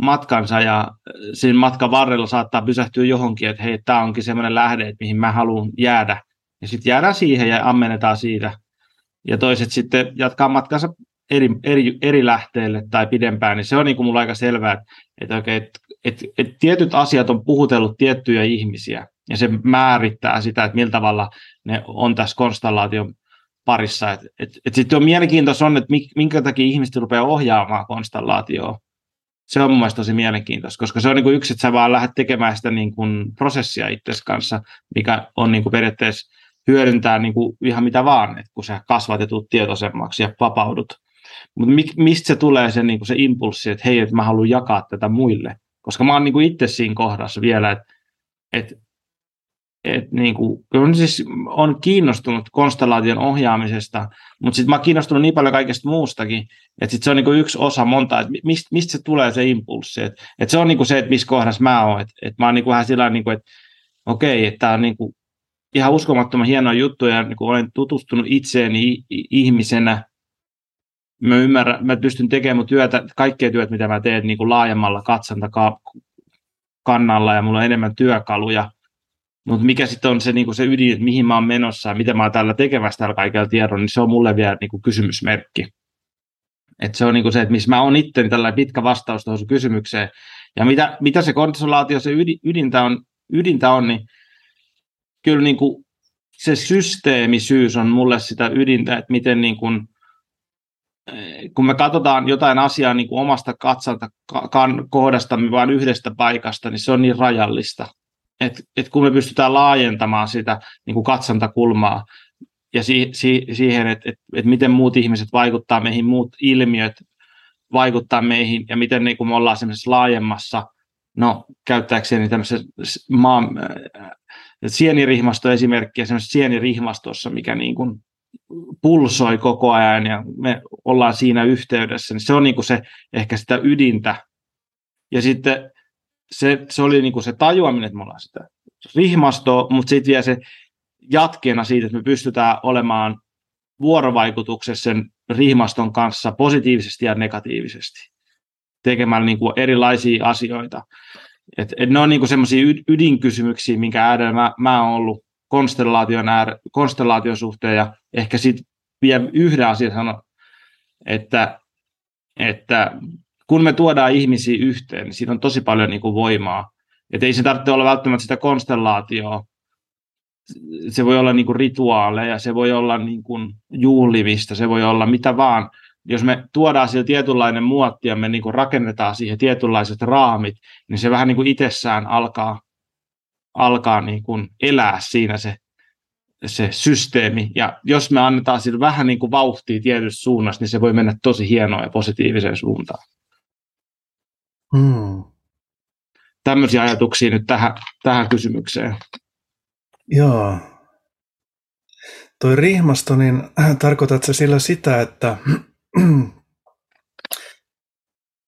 matkansa ja siinä matkan varrella saattaa pysähtyä johonkin, että hei, tämä onkin semmoinen lähde, että mihin mä haluan jäädä. Ja sitten jäädään siihen ja ammennetaan siitä. Ja toiset sitten jatkaa matkansa eri, eri, eri lähteelle tai pidempään, niin se on niin kuin mulla aika selvää, että, että, okay, että, että, että tietyt asiat on puhutellut tiettyjä ihmisiä, ja se määrittää sitä, että millä tavalla ne on tässä konstellaation parissa. Et, et, et sitten on mielenkiintoista on, että minkä takia ihmiset rupeaa ohjaamaan konstellaatioa. Se on mun tosi mielenkiintoista, koska se on niin kuin yksi, että sä vaan lähdet tekemään sitä niin kuin prosessia itse kanssa, mikä on niin kuin periaatteessa hyödyntää niin kuin ihan mitä vaan, että kun sä kasvat ja tulet tietoisemmaksi ja vapaudut. Mutta mi, mistä se tulee se, niin kuin se impulssi, että hei, että mä haluan jakaa tätä muille. Koska mä oon niin kuin itse siinä kohdassa vielä, että, että et niin kuin, kyllä siis on kiinnostunut konstellaation ohjaamisesta, mutta sitten mä oon kiinnostunut niin paljon kaikesta muustakin, että sit se on niin kuin yksi osa monta, että mistä, mistä se tulee se impulssi. Että et se on niin kuin se, että missä kohdassa mä oon. Että et mä oon niin kuin vähän sillä niin kuin, että okei, että tämä on niin kuin ihan uskomattoman hieno juttu ja niin kuin olen tutustunut itseeni ihmisenä. Mä ymmärrän, mä pystyn tekemään työtä, kaikkea työt, mitä mä teen niin kuin laajemmalla kannalla ja mulla on enemmän työkaluja – mutta mikä sitten on se, niinku se ydin, että mihin mä oon menossa ja mitä mä oon täällä tekemässä tällä kaikella tiedolla, niin se on mulle vielä niinku kysymysmerkki. Et se on niinku se, että missä mä oon itse, niin tällainen pitkä vastaus tuohon kysymykseen. Ja mitä, mitä se konsolaatio, se ydin, ydintä, on, ydintä on, niin kyllä niinku se systeemisyys on mulle sitä ydintä, että miten niin kuin kun me katsotaan jotain asiaa niin kuin omasta katsanta kohdastamme vain yhdestä paikasta, niin se on niin rajallista. Et, et kun me pystytään laajentamaan sitä niin kuin katsantakulmaa ja si, si, siihen, että et, et miten muut ihmiset vaikuttaa meihin, muut ilmiöt vaikuttaa meihin ja miten niin kuin me ollaan semmoisessa laajemmassa, no käyttääkseni tämmöisessä maan, äh, sienirihmasto esimerkkiä semmoisessa sienirihmastossa, mikä niin kuin pulsoi koko ajan ja me ollaan siinä yhteydessä, niin se on niin kuin se, ehkä sitä ydintä. Ja sitten se, se oli niin kuin se tajuaminen, että me ollaan sitä rihmastoa, mutta sitten vielä se jatkeena siitä, että me pystytään olemaan vuorovaikutuksessa sen rihmaston kanssa positiivisesti ja negatiivisesti tekemällä niin kuin erilaisia asioita. Et, et ne on niin semmoisia ydinkysymyksiä, minkä äärellä mä, mä oon ollut konstellaation, äär, konstellaation suhteen ja ehkä sitten vielä yhden asian sanon, että, että kun me tuodaan ihmisiä yhteen, niin siinä on tosi paljon niin kuin voimaa. Että ei se tarvitse olla välttämättä sitä konstellaatioa. Se voi olla niin kuin rituaaleja, se voi olla niin kuin juhlivista, se voi olla mitä vaan. Jos me tuodaan siihen tietynlainen muotti ja me niin kuin rakennetaan siihen tietynlaiset raamit, niin se vähän niin kuin itsessään alkaa, alkaa niin kuin elää siinä se, se systeemi. Ja jos me annetaan sille vähän niin kuin vauhtia tietyssä suunnassa, niin se voi mennä tosi hienoa ja positiiviseen suuntaan. Hmm. Tämmöisiä ajatuksia nyt tähän, tähän kysymykseen. Joo. Toi rihmasto, niin tarkoitatko sillä sitä, että,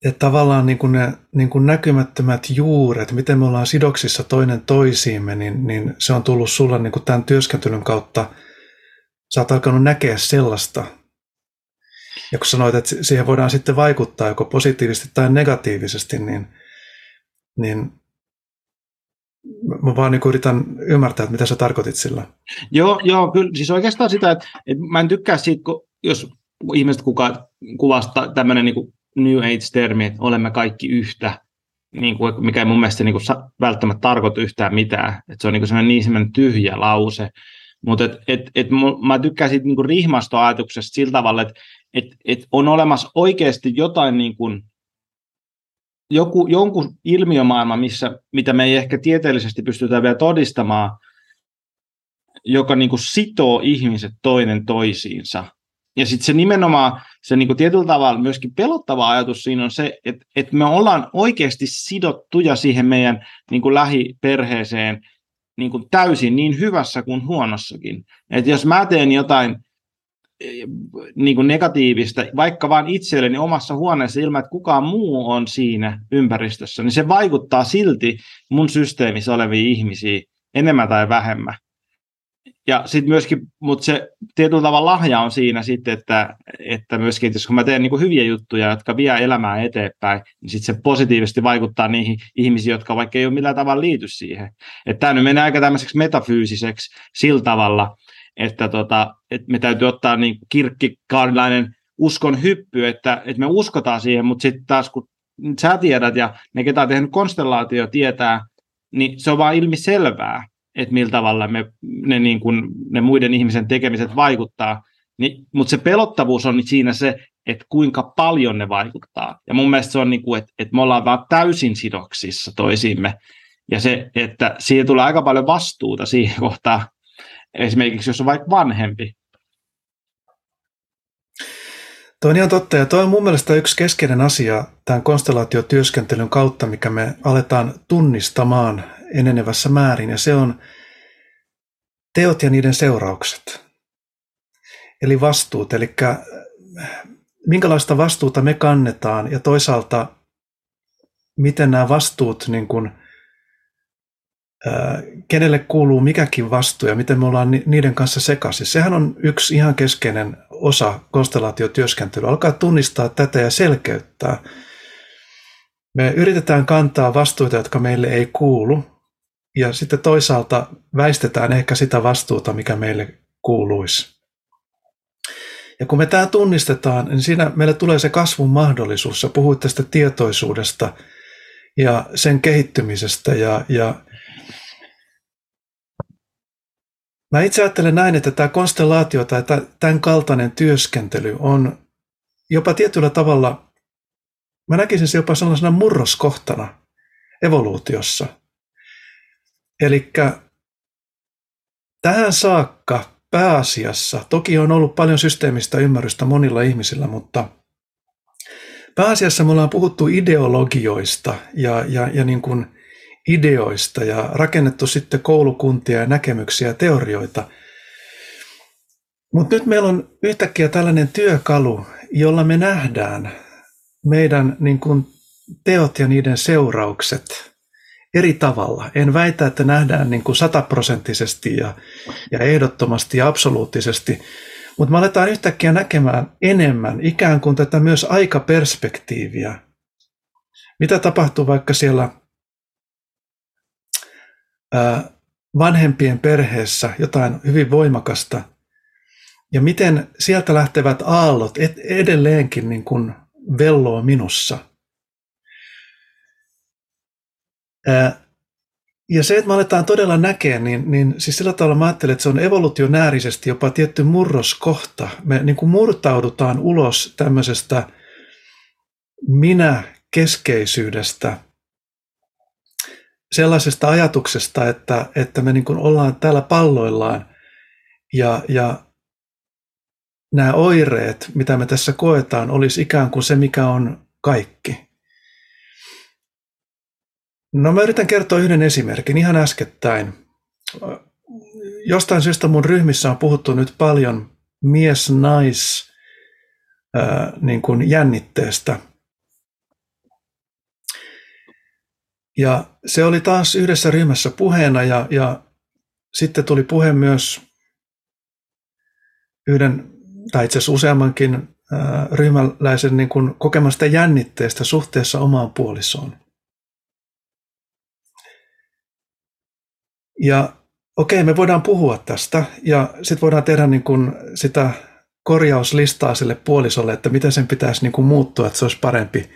että tavallaan niin kuin ne niin kuin näkymättömät juuret, miten me ollaan sidoksissa toinen toisiimme, niin, niin se on tullut sulla niin kuin tämän työskentelyn kautta, sä oot alkanut näkeä sellaista, ja kun sanoit, että siihen voidaan sitten vaikuttaa joko positiivisesti tai negatiivisesti, niin, niin mä vaan niin yritän ymmärtää, että mitä sä tarkoitit sillä. Joo, joo kyllä. Siis oikeastaan sitä, että, että mä en tykkää siitä, kun, jos ihmiset kuka, kuvasta tämmöinen niin New Age-termi, että olemme kaikki yhtä, niin kuin, mikä ei mun mielestä niin kuin, välttämättä tarkoita yhtään mitään. Että se on niin kuin niin semmoinen tyhjä lause. Mutta et, et, et, mä tykkään siitä niin rihmastoajatuksesta sillä tavalla, että että et on olemassa oikeasti jotain niin kuin, joku, jonkun ilmiömaailma, missä, mitä me ei ehkä tieteellisesti pystytä vielä todistamaan, joka niin kuin sitoo ihmiset toinen toisiinsa. Ja sitten se nimenomaan, se niin kuin tietyllä tavalla myöskin pelottava ajatus siinä on se, että, että me ollaan oikeasti sidottuja siihen meidän niin kuin lähiperheeseen niin kuin täysin niin hyvässä kuin huonossakin. Että jos mä teen jotain niin kuin negatiivista, vaikka vain itselleni omassa huoneessa ilman, että kukaan muu on siinä ympäristössä, niin se vaikuttaa silti mun systeemissä oleviin ihmisiin enemmän tai vähemmän. Ja sitten myöskin, mutta se tietyllä tavalla lahja on siinä sitten, että, että myöskin, että jos kun mä teen niin hyviä juttuja, jotka vie elämää eteenpäin, niin sitten se positiivisesti vaikuttaa niihin ihmisiin, jotka vaikka ei ole millään tavalla liity siihen. Että tämä nyt menee aika tämmöiseksi metafyysiseksi sillä tavalla, että, tota, että me täytyy ottaa niin kirkkikaarilainen uskon hyppy, että, että me uskotaan siihen, mutta sitten taas kun sä tiedät ja ne, ketä on tehnyt konstellaatio, tietää, niin se on vaan ilmi selvää, että millä tavalla me, ne, niin kuin, ne muiden ihmisen tekemiset vaikuttaa. Niin, mutta se pelottavuus on siinä se, että kuinka paljon ne vaikuttaa. Ja mun mielestä se on niin kuin, että, että me ollaan vaan täysin sidoksissa toisiimme. Ja se, että siihen tulee aika paljon vastuuta siihen kohtaan, esimerkiksi jos on vaikka vanhempi. Tuo on ihan totta, ja tuo on mun mielestä yksi keskeinen asia tämän konstellaatiotyöskentelyn kautta, mikä me aletaan tunnistamaan enenevässä määrin, ja se on teot ja niiden seuraukset. Eli vastuut, eli minkälaista vastuuta me kannetaan, ja toisaalta miten nämä vastuut niin kuin – kenelle kuuluu mikäkin vastuu ja miten me ollaan niiden kanssa sekaisin. Sehän on yksi ihan keskeinen osa konstellaatiotyöskentelyä. Alkaa tunnistaa tätä ja selkeyttää. Me yritetään kantaa vastuuta, jotka meille ei kuulu, ja sitten toisaalta väistetään ehkä sitä vastuuta, mikä meille kuuluisi. Ja kun me tämä tunnistetaan, niin siinä meille tulee se kasvun mahdollisuus. Sä puhuit tästä tietoisuudesta ja sen kehittymisestä ja, ja Mä itse ajattelen näin, että tämä konstellaatio tai tämän kaltainen työskentely on jopa tietyllä tavalla, mä näkisin se jopa sellaisena murroskohtana evoluutiossa. Eli tähän saakka pääasiassa, toki on ollut paljon systeemistä ymmärrystä monilla ihmisillä, mutta pääasiassa me ollaan puhuttu ideologioista ja, ja, ja niin kuin ideoista ja rakennettu sitten koulukuntia ja näkemyksiä ja teorioita. Mutta nyt meillä on yhtäkkiä tällainen työkalu, jolla me nähdään meidän niin kuin teot ja niiden seuraukset eri tavalla. En väitä, että nähdään niin kuin sataprosenttisesti ja, ja ehdottomasti ja absoluuttisesti, mutta me aletaan yhtäkkiä näkemään enemmän ikään kuin tätä myös aikaperspektiiviä. Mitä tapahtuu vaikka siellä vanhempien perheessä jotain hyvin voimakasta, ja miten sieltä lähtevät aallot edelleenkin niin kuin velloo minussa. Ja se, että me aletaan todella näkeä, niin, niin siis sillä tavalla mä ajattelen, että se on evolutionäärisesti jopa tietty murroskohta. Me niin kuin murtaudutaan ulos tämmöisestä minä-keskeisyydestä, sellaisesta ajatuksesta, että, että me niin ollaan täällä palloillaan ja, ja nämä oireet, mitä me tässä koetaan, olisi ikään kuin se, mikä on kaikki. No mä yritän kertoa yhden esimerkin ihan äskettäin. Jostain syystä mun ryhmissä on puhuttu nyt paljon mies-nais niin kuin jännitteestä. Ja se oli taas yhdessä ryhmässä puheena ja, ja sitten tuli puhe myös yhden tai itse asiassa useammankin ryhmäläisen niin kuin kokemasta jännitteestä suhteessa omaan puolisoon. Ja okei, okay, me voidaan puhua tästä ja sitten voidaan tehdä niin kuin sitä korjauslistaa sille puolisolle, että miten sen pitäisi niin kuin muuttua, että se olisi parempi,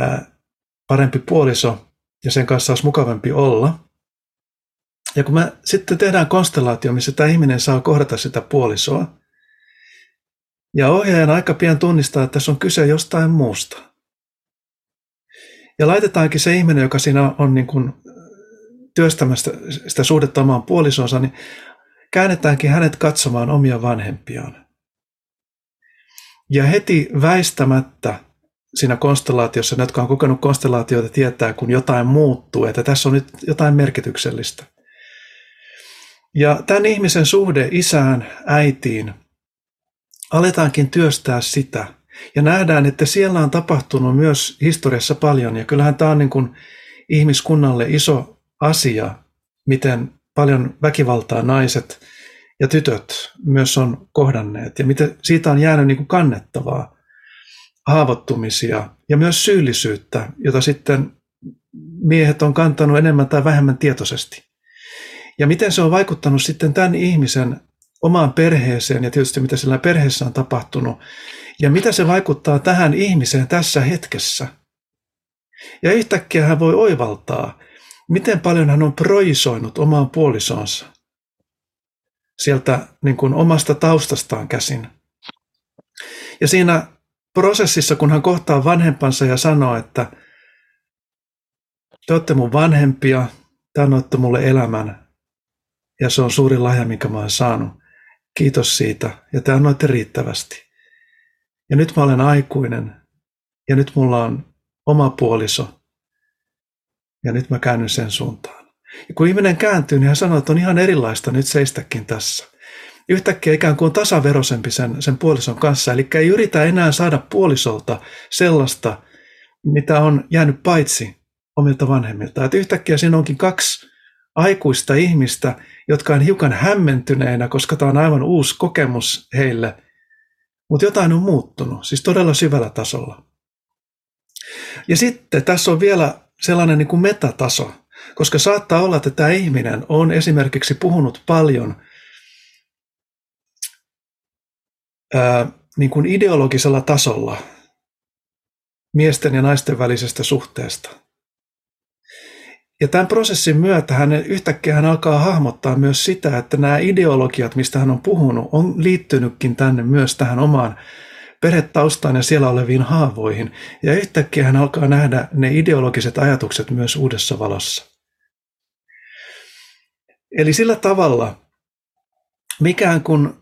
ää, parempi puoliso ja sen kanssa olisi mukavampi olla. Ja kun me sitten tehdään konstellaatio, missä tämä ihminen saa kohdata sitä puolisoa, ja ohjaajan aika pian tunnistaa, että tässä on kyse jostain muusta. Ja laitetaankin se ihminen, joka siinä on niin kuin työstämästä sitä suhdetta omaan puolisonsa, niin käännetäänkin hänet katsomaan omia vanhempiaan. Ja heti väistämättä siinä konstellaatiossa, ne, jotka on kokenut konstellaatioita, tietää, kun jotain muuttuu, että tässä on nyt jotain merkityksellistä. Ja tämän ihmisen suhde isään, äitiin, aletaankin työstää sitä. Ja nähdään, että siellä on tapahtunut myös historiassa paljon. Ja kyllähän tämä on niin kuin ihmiskunnalle iso asia, miten paljon väkivaltaa naiset ja tytöt myös on kohdanneet. Ja miten siitä on jäänyt niin kuin kannettavaa haavoittumisia ja myös syyllisyyttä, jota sitten miehet on kantanut enemmän tai vähemmän tietoisesti. Ja miten se on vaikuttanut sitten tämän ihmisen omaan perheeseen ja tietysti mitä sillä perheessä on tapahtunut ja mitä se vaikuttaa tähän ihmiseen tässä hetkessä. Ja yhtäkkiä hän voi oivaltaa, miten paljon hän on proisoinut omaan puolisonsa sieltä niin kuin omasta taustastaan käsin. Ja siinä prosessissa, kun hän kohtaa vanhempansa ja sanoo, että te olette mun vanhempia, te annoitte mulle elämän ja se on suuri lahja, minkä mä oon saanut. Kiitos siitä ja te annoitte riittävästi. Ja nyt mä olen aikuinen ja nyt mulla on oma puoliso ja nyt mä käännyn sen suuntaan. Ja kun ihminen kääntyy, niin hän sanoo, että on ihan erilaista nyt seistäkin tässä. Yhtäkkiä ikään kuin tasaverosempi sen, sen puolison kanssa, eli ei yritä enää saada puolisolta sellaista, mitä on jäänyt paitsi omilta vanhemmilta. Että yhtäkkiä siinä onkin kaksi aikuista ihmistä, jotka on hiukan hämmentyneinä, koska tämä on aivan uusi kokemus heille, mutta jotain on muuttunut, siis todella syvällä tasolla. Ja sitten tässä on vielä sellainen niin kuin metataso, koska saattaa olla, että tämä ihminen on esimerkiksi puhunut paljon ää, niin kuin ideologisella tasolla miesten ja naisten välisestä suhteesta. Ja tämän prosessin myötä hän yhtäkkiä hän alkaa hahmottaa myös sitä, että nämä ideologiat, mistä hän on puhunut, on liittynytkin tänne myös tähän omaan perhetaustaan ja siellä oleviin haavoihin, ja yhtäkkiä hän alkaa nähdä ne ideologiset ajatukset myös uudessa valossa. Eli sillä tavalla, mikään kun,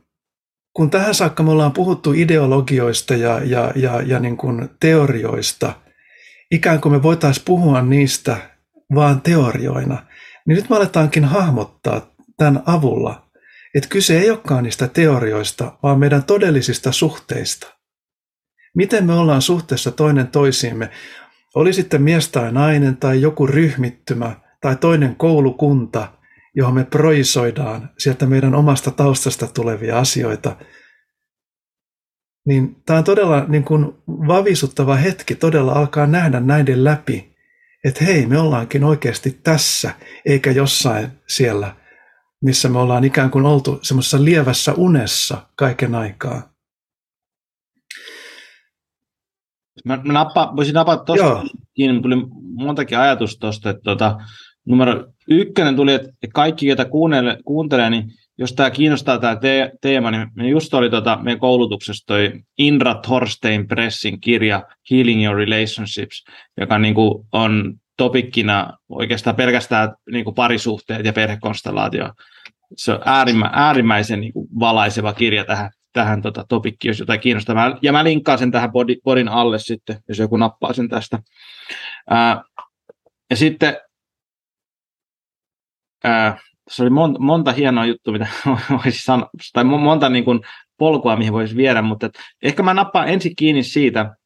kun tähän saakka me ollaan puhuttu ideologioista ja, ja, ja, ja niin kuin teorioista, ikään kuin me voitaisiin puhua niistä vaan teorioina, niin nyt me aletaankin hahmottaa tämän avulla, että kyse ei olekaan niistä teorioista, vaan meidän todellisista suhteista. Miten me ollaan suhteessa toinen toisiimme, oli sitten mies tai nainen tai joku ryhmittymä tai toinen koulukunta – johon me projisoidaan sieltä meidän omasta taustasta tulevia asioita, niin tämä on todella niin kuin vavisuttava hetki todella alkaa nähdä näiden läpi, että hei, me ollaankin oikeasti tässä, eikä jossain siellä, missä me ollaan ikään kuin oltu semmoisessa lievässä unessa kaiken aikaa. Mä, mä nappa, voisin napata tuosta tuli montakin ajatusta tuosta, että tuota, numero ykkönen tuli, että kaikki, joita kuuntelee, kuuntelee niin jos tämä kiinnostaa tämä te- teema, niin just oli tota, meidän koulutuksessa toi Indra Thorstein Pressin kirja Healing Your Relationships, joka niin kuin on topikkina oikeastaan pelkästään niin kuin parisuhteet ja perhekonstellaatio. Se on äärimmä, äärimmäisen niin kuin valaiseva kirja tähän, tähän tota, topikkiin, jos jotain kiinnostaa. Ja mä linkkaan sen tähän podin alle sitten, jos joku nappaa sen tästä. Ää, ja sitten ää, se oli monta, monta hienoa juttua, mitä voisi sanoa, tai monta niin kuin, polkua, mihin voisi viedä, mutta et, ehkä mä nappaan ensin kiinni siitä,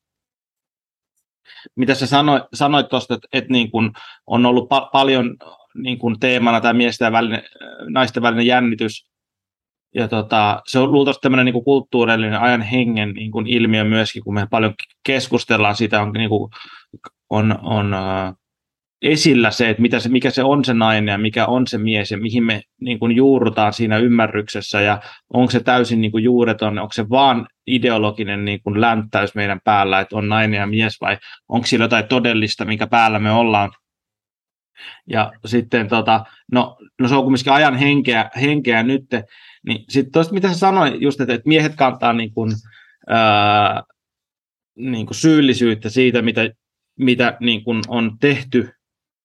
mitä sä sanoit, sanoit tuosta, että, että niin kuin on ollut pa- paljon niin kuin teemana tämä miesten välinen, naisten välinen jännitys, ja tota, se on luultavasti tämmöinen niin kulttuurillinen ajan hengen niin kuin ilmiö myöskin, kun me paljon keskustellaan siitä, on, niin kuin, on, on uh, esillä se, että mitä se, mikä se on se nainen ja mikä on se mies ja mihin me niin kuin juurrutaan siinä ymmärryksessä ja onko se täysin niin kuin juureton, onko se vaan ideologinen niin kuin länttäys meidän päällä, että on nainen ja mies vai onko sillä jotain todellista, mikä päällä me ollaan. Ja sitten tota, no, no se on kumminkin ajan henkeä, henkeä nyt, niin sitten tuosta mitä sä sanoit just, että, että miehet kantaa niin kuin, ää, niin kuin syyllisyyttä siitä, mitä, mitä niin kuin on tehty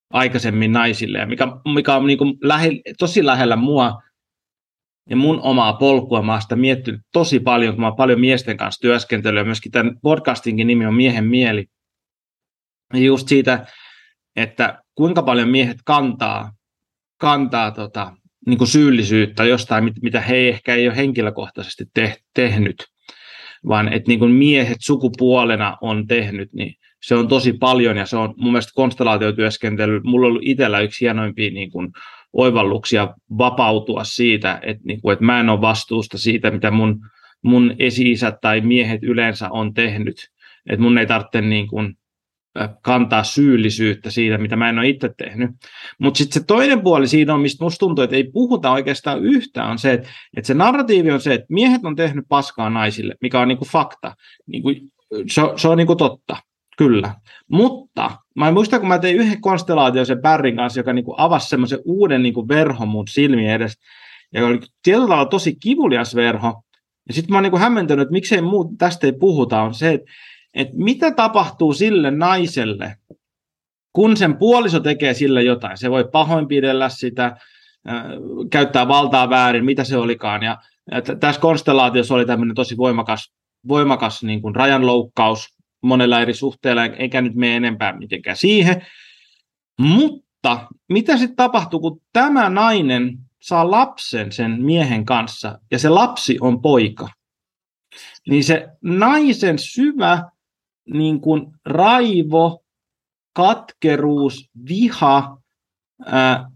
aikaisemmin naisille, mikä, mikä on niin kuin lähe, tosi lähellä mua ja mun omaa polkua. Mä oon sitä miettinyt tosi paljon, kun mä oon paljon miesten kanssa työskentelyä. Myöskin tämän podcastinkin nimi on Miehen mieli. Ja just siitä, että kuinka paljon miehet kantaa, kantaa tota, niin kuin syyllisyyttä jostain, mitä he ehkä ei ole henkilökohtaisesti te, tehnyt, vaan että niin kuin miehet sukupuolena on tehnyt, niin se on tosi paljon ja se on mun mielestä konstellaatiotyöskentely, mulla on ollut itsellä yksi hienoimpia niin kuin, oivalluksia vapautua siitä, että, niin kuin, että mä en ole vastuusta siitä, mitä mun, mun esi-isät tai miehet yleensä on tehnyt. Että mun ei tarvitse niin kuin, kantaa syyllisyyttä siitä, mitä mä en ole itse tehnyt. Mutta sitten se toinen puoli siinä on, mistä musta tuntuu, että ei puhuta oikeastaan yhtään, on se, että, että se narratiivi on se, että miehet on tehnyt paskaa naisille, mikä on niinku fakta. Niinku, se, se on niinku totta. Kyllä. Mutta mä muistan, kun mä tein yhden konstellaation sen Barrin kanssa, joka niin kuin avasi semmoisen uuden niin kuin verhon mun silmien edestä, ja oli tietyllä tavalla tosi kivulias verho. Ja sitten mä oon niin hämmentynyt, että miksei muu, tästä ei puhuta, on se, että, että mitä tapahtuu sille naiselle, kun sen puoliso tekee sille jotain. Se voi pahoinpidellä sitä, äh, käyttää valtaa väärin, mitä se olikaan. Ja, ja tässä konstellaatiossa oli tämmöinen tosi voimakas, voimakas niin kuin rajanloukkaus, monella eri suhteella, eikä nyt mene enempää mitenkään siihen. Mutta mitä sitten tapahtuu, kun tämä nainen saa lapsen sen miehen kanssa, ja se lapsi on poika? Niin se naisen syvä niin kuin raivo, katkeruus, viha ää,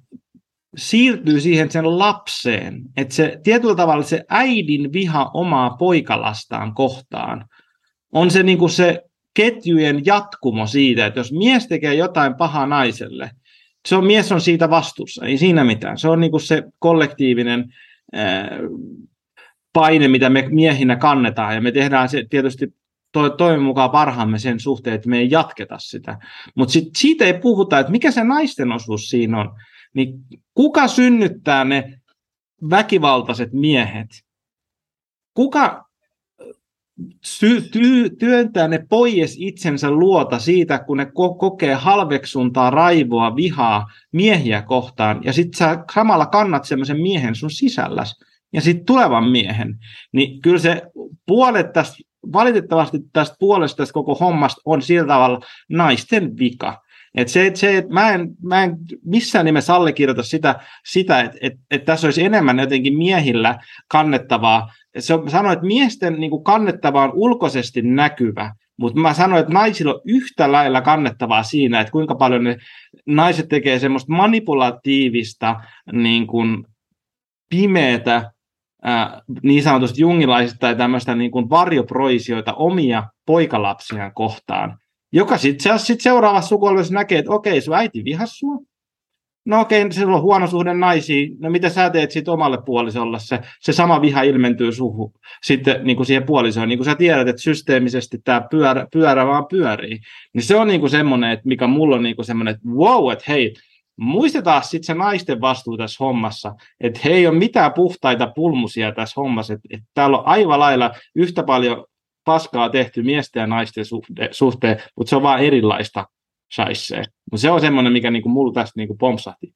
siirtyy siihen sen lapseen. Että se tietyllä tavalla se äidin viha omaa poikalastaan kohtaan on se, niin kuin se ketjujen jatkumo siitä, että jos mies tekee jotain pahaa naiselle, se on, mies on siitä vastuussa, ei siinä mitään. Se on niin kuin se kollektiivinen ää, paine, mitä me miehinä kannetaan, ja me tehdään se tietysti to, toivon mukaan parhaamme sen suhteen, että me ei jatketa sitä. Mutta siitä ei puhuta, että mikä se naisten osuus siinä on. Niin kuka synnyttää ne väkivaltaiset miehet? Kuka ty- työntää ne pois itsensä luota siitä, kun ne ko- kokee halveksuntaa, raivoa, vihaa miehiä kohtaan, ja sitten sä samalla kannat semmoisen miehen sun sisälläs, ja sitten tulevan miehen, niin kyllä se puolet tästä, valitettavasti tästä puolesta tästä koko hommasta on sillä tavalla naisten vika. Et se, et se, et mä, en, mä en missään nimessä allekirjoita sitä, sitä että et, et tässä olisi enemmän jotenkin miehillä kannettavaa. Se on, sanoin, että miesten niin kuin kannettava on ulkoisesti näkyvä, mutta mä sanoin, että naisilla on yhtä lailla kannettavaa siinä, että kuinka paljon ne naiset tekee semmoista manipulatiivista, niin kuin pimeätä, niin sanotusti jungilaisista tai tämmöistä niin kuin varjoproisioita omia poikalapsiaan kohtaan joka sitten sit seuraavassa sukupolvessa näkee, että okei, sun äiti vihas sua. No okei, sillä on huono suhde naisiin. No mitä sä teet sitten omalle puolisolle? Se, se sama viha ilmentyy suhu sitten niin kuin siihen puolisoon. Niin kuin sä tiedät, että systeemisesti tämä pyörä, pyörä vaan pyörii. Niin se on niin kuin semmoinen, että mikä mulla on niin kuin semmoinen, että wow, että hei, muistetaan sitten se naisten vastuu tässä hommassa, että he ei ole mitään puhtaita pulmusia tässä hommassa, että, että täällä on aivan lailla yhtä paljon paskaa tehty miesten ja naisten suhteen, mutta se on vaan erilaista shaisee. Mutta se on semmoinen, mikä niinku mulla tästä niinku pompsahti.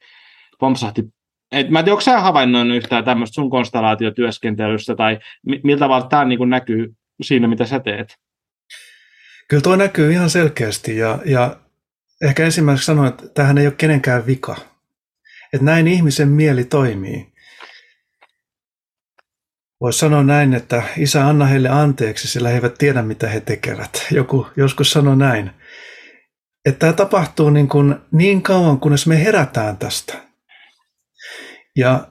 pompsahti. Et mä en tiedä, onko sä havainnoinut yhtään tämmöistä sun konstellaatiotyöskentelystä, tai miltä tavalla tämä niinku näkyy siinä, mitä sä teet? Kyllä tuo näkyy ihan selkeästi, ja, ja ehkä ensimmäiseksi sanoin, että tähän ei ole kenenkään vika. Että näin ihmisen mieli toimii. Voisi sanoa näin, että isä anna heille anteeksi, sillä he eivät tiedä, mitä he tekevät. Joku joskus sanoi näin. Että tämä tapahtuu niin, kuin niin kauan, kunnes me herätään tästä. Ja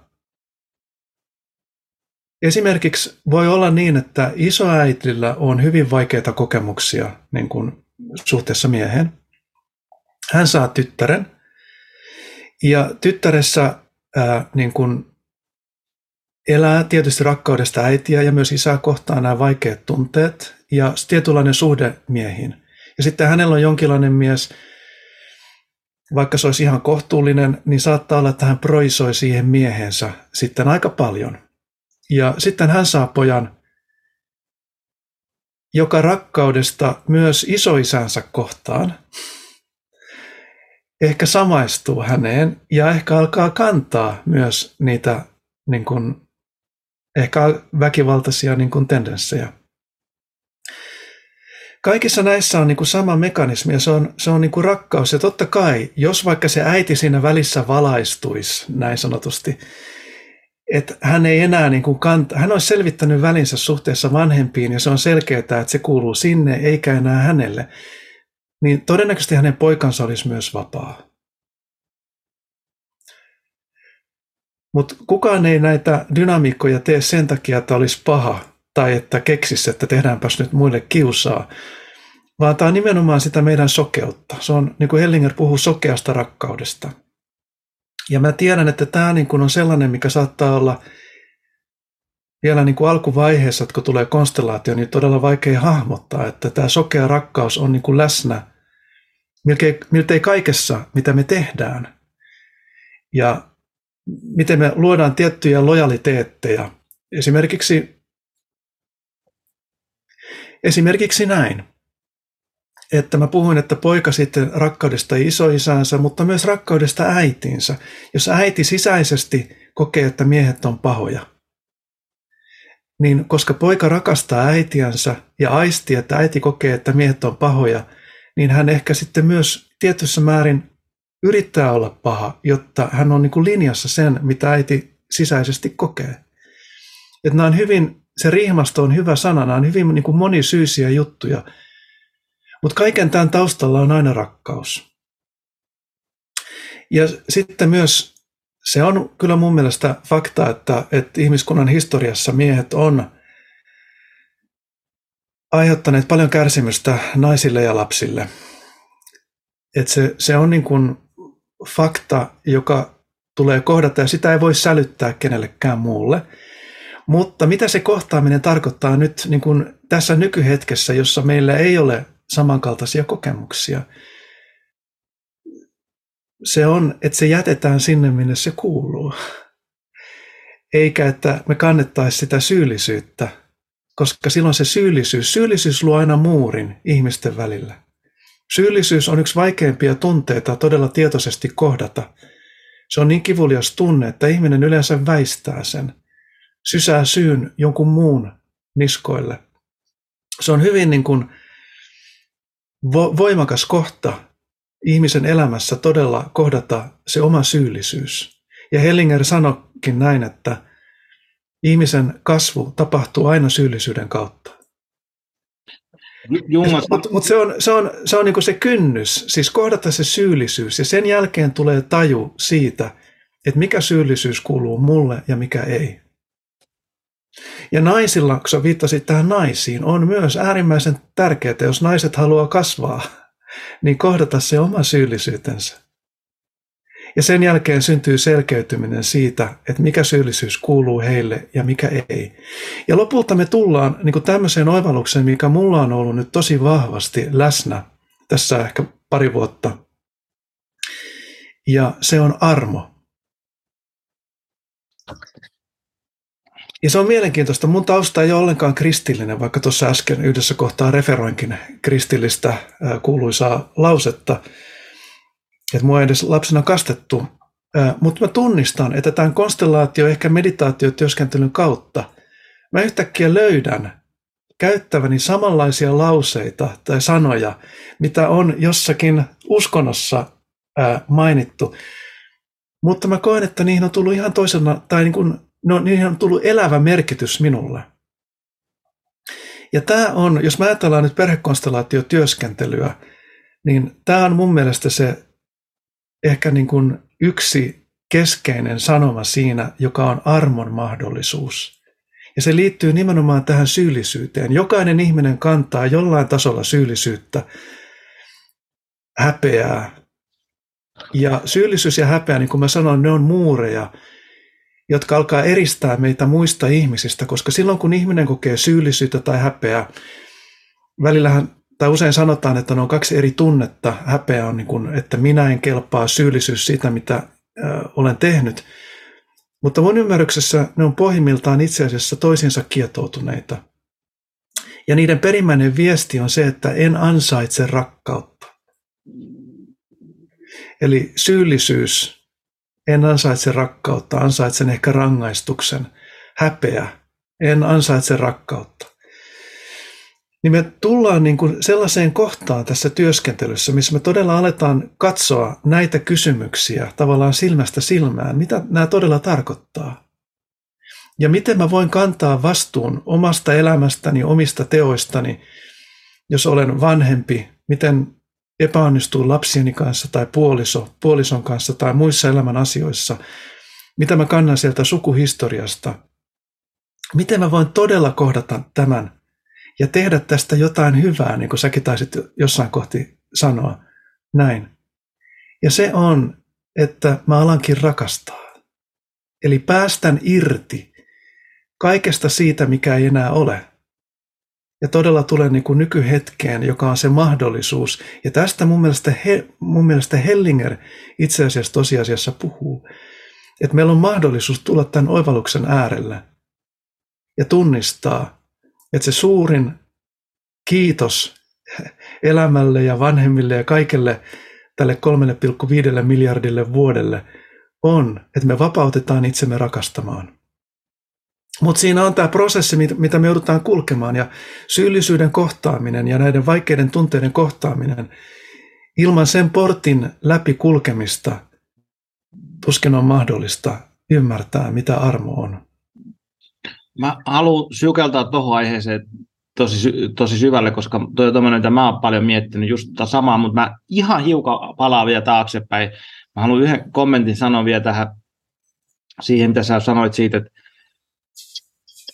esimerkiksi voi olla niin, että isoäitillä on hyvin vaikeita kokemuksia niin kuin suhteessa mieheen. Hän saa tyttären. Ja tyttäressä ää, niin kuin elää tietysti rakkaudesta äitiä ja myös isää kohtaan nämä vaikeat tunteet ja tietynlainen suhde miehiin. Ja sitten hänellä on jonkinlainen mies, vaikka se olisi ihan kohtuullinen, niin saattaa olla, että hän proisoi siihen miehensä sitten aika paljon. Ja sitten hän saa pojan, joka rakkaudesta myös isoisänsä kohtaan ehkä samaistuu häneen ja ehkä alkaa kantaa myös niitä niin kuin, ehkä väkivaltaisia niin kuin tendenssejä. Kaikissa näissä on niin kuin sama mekanismi ja se on, se on niin kuin rakkaus. Ja totta kai, jos vaikka se äiti siinä välissä valaistuisi, näin sanotusti, että hän ei enää niin kuin kanta, hän olisi selvittänyt välinsä suhteessa vanhempiin ja se on selkeää, että se kuuluu sinne eikä enää hänelle, niin todennäköisesti hänen poikansa olisi myös vapaa. Mutta kukaan ei näitä dynamiikkoja tee sen takia, että olisi paha tai että keksisi, että tehdäänpäs nyt muille kiusaa, vaan tämä on nimenomaan sitä meidän sokeutta. Se on, niin kuin Hellinger puhuu sokeasta rakkaudesta. Ja mä tiedän, että tämä niin kuin on sellainen, mikä saattaa olla vielä niin kuin alkuvaiheessa, että kun tulee konstellaatio, niin todella vaikea hahmottaa, että tämä sokea rakkaus on niin kuin läsnä miltei, miltei kaikessa, mitä me tehdään. Ja miten me luodaan tiettyjä lojaliteetteja. Esimerkiksi, esimerkiksi näin, että mä puhuin, että poika sitten rakkaudesta isoisänsä, mutta myös rakkaudesta äitiinsä. Jos äiti sisäisesti kokee, että miehet on pahoja, niin koska poika rakastaa äitiänsä ja aisti, että äiti kokee, että miehet on pahoja, niin hän ehkä sitten myös tietyssä määrin yrittää olla paha, jotta hän on niin kuin linjassa sen, mitä äiti sisäisesti kokee. Että nämä on hyvin, se rihmasto on hyvä sana, nämä on hyvin niin kuin monisyisiä juttuja. Mutta kaiken tämän taustalla on aina rakkaus. Ja sitten myös se on kyllä mun mielestä fakta, että, että ihmiskunnan historiassa miehet on aiheuttaneet paljon kärsimystä naisille ja lapsille. Että se, se on niin kuin fakta, joka tulee kohdata ja sitä ei voi sälyttää kenellekään muulle. Mutta mitä se kohtaaminen tarkoittaa nyt niin kuin tässä nykyhetkessä, jossa meillä ei ole samankaltaisia kokemuksia? Se on, että se jätetään sinne, minne se kuuluu. Eikä, että me kannettaisiin sitä syyllisyyttä koska silloin se syyllisyys, syyllisyys luo aina muurin ihmisten välillä. Syyllisyys on yksi vaikeimpia tunteita todella tietoisesti kohdata. Se on niin kivulias tunne, että ihminen yleensä väistää sen, sysää syyn jonkun muun niskoille. Se on hyvin niin kuin vo- voimakas kohta ihmisen elämässä todella kohdata se oma syyllisyys. Ja Hellinger sanokin näin, että ihmisen kasvu tapahtuu aina syyllisyyden kautta. Mutta mut se on, se on, se, on niinku se kynnys, siis kohdata se syyllisyys ja sen jälkeen tulee taju siitä, että mikä syyllisyys kuuluu mulle ja mikä ei. Ja naisilla, kun sä viittasit tähän naisiin, on myös äärimmäisen tärkeää, jos naiset haluaa kasvaa, niin kohdata se oma syyllisyytensä. Ja sen jälkeen syntyy selkeytyminen siitä, että mikä syyllisyys kuuluu heille ja mikä ei. Ja lopulta me tullaan niin kuin tämmöiseen oivallukseen, mikä mulla on ollut nyt tosi vahvasti läsnä tässä ehkä pari vuotta. Ja se on armo. Ja se on mielenkiintoista. Mun tausta ei ole ollenkaan kristillinen, vaikka tuossa äsken yhdessä kohtaa referoinkin kristillistä kuuluisaa lausetta, että mua ei edes lapsena kastettu. Mutta mä tunnistan, että tämän konstellaatio, ehkä meditaatiotyöskentelyn kautta, mä yhtäkkiä löydän käyttäväni samanlaisia lauseita tai sanoja, mitä on jossakin uskonnossa mainittu. Mutta mä koen, että niihin on tullut ihan toisena, tai niin kuin no niihin on tullut elävä merkitys minulle. Ja tämä on, jos mä ajatellaan nyt perhekonstellaatiotyöskentelyä, niin tämä on mun mielestä se ehkä niin kuin yksi keskeinen sanoma siinä, joka on armon mahdollisuus. Ja se liittyy nimenomaan tähän syyllisyyteen. Jokainen ihminen kantaa jollain tasolla syyllisyyttä, häpeää. Ja syyllisyys ja häpeä, niin kuin mä sanoin, ne on muureja, jotka alkaa eristää meitä muista ihmisistä, koska silloin kun ihminen kokee syyllisyyttä tai häpeää, välillähän tai usein sanotaan, että ne on kaksi eri tunnetta. Häpeä on niin kuin, että minä en kelpaa, syyllisyys siitä, mitä olen tehnyt. Mutta mun ymmärryksessä ne on pohjimmiltaan itse asiassa toisiinsa kietoutuneita. Ja niiden perimmäinen viesti on se, että en ansaitse rakkautta. Eli syyllisyys en ansaitse rakkautta, ansaitsen ehkä rangaistuksen. Häpeä, en ansaitse rakkautta. Niin me tullaan niin kuin sellaiseen kohtaan tässä työskentelyssä, missä me todella aletaan katsoa näitä kysymyksiä tavallaan silmästä silmään, mitä nämä todella tarkoittaa. Ja miten mä voin kantaa vastuun omasta elämästäni, omista teoistani, jos olen vanhempi, miten epäonnistuu lapsieni kanssa tai puoliso, puolison kanssa tai muissa elämän asioissa, mitä mä kannan sieltä sukuhistoriasta, miten mä voin todella kohdata tämän ja tehdä tästä jotain hyvää, niin kuin säkin taisit jossain kohti sanoa näin. Ja se on, että mä alankin rakastaa. Eli päästän irti kaikesta siitä, mikä ei enää ole ja todella tulee niin kuin nykyhetkeen, joka on se mahdollisuus. Ja tästä mun mielestä, he, mun mielestä Hellinger itse asiassa tosiasiassa puhuu, että meillä on mahdollisuus tulla tämän oivalluksen äärelle ja tunnistaa, että se suurin kiitos elämälle ja vanhemmille ja kaikelle tälle 3,5 miljardille vuodelle on, että me vapautetaan itsemme rakastamaan. Mutta siinä on tämä prosessi, mitä me joudutaan kulkemaan ja syyllisyyden kohtaaminen ja näiden vaikeiden tunteiden kohtaaminen. Ilman sen portin läpi kulkemista tuskin on mahdollista ymmärtää, mitä armo on. Mä haluan sykeltaa tuohon aiheeseen tosi, tosi syvälle, koska toi on että mä oon paljon miettinyt just tätä samaa, mutta mä ihan hiukan palaan vielä taaksepäin. Mä haluan yhden kommentin sanoa vielä tähän siihen, mitä sä sanoit siitä, että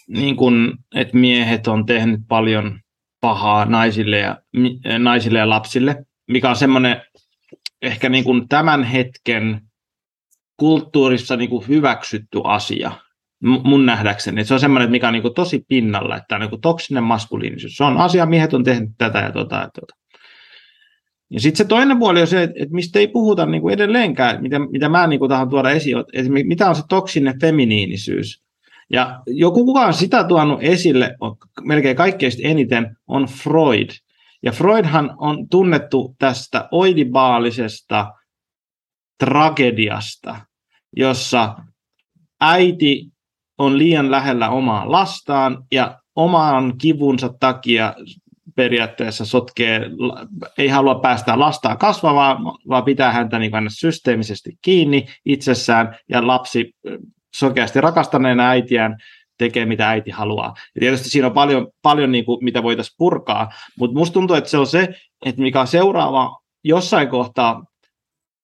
niin kuin, että miehet on tehnyt paljon pahaa naisille ja, naisille ja lapsille, mikä on semmoinen ehkä niin kuin tämän hetken kulttuurissa niin kuin hyväksytty asia mun nähdäkseni. se on semmoinen, mikä on niin kuin tosi pinnalla, että on niin toksinen maskuliinisuus. Se on asia, miehet on tehnyt tätä ja tota ja tota. Ja sitten se toinen puoli on se, että, että mistä ei puhuta niin kuin edelleenkään, mitä, mitä mä niin kuin tahan tuoda esiin, että mitä on se toksinen feminiinisyys. Ja joku kuka on sitä tuonut esille melkein kaikkein eniten on Freud. Ja Freudhan on tunnettu tästä oidibaalisesta tragediasta, jossa äiti on liian lähellä omaa lastaan ja oman kivunsa takia periaatteessa sotkee, ei halua päästä lastaa kasvamaan, vaan pitää häntä niin kuin systeemisesti kiinni itsessään ja lapsi sokeasti rakastaneena äitiään tekee, mitä äiti haluaa. Ja tietysti siinä on paljon, paljon niin kuin, mitä voitaisiin purkaa, mutta musta tuntuu, että se on se, että mikä on seuraava jossain kohtaa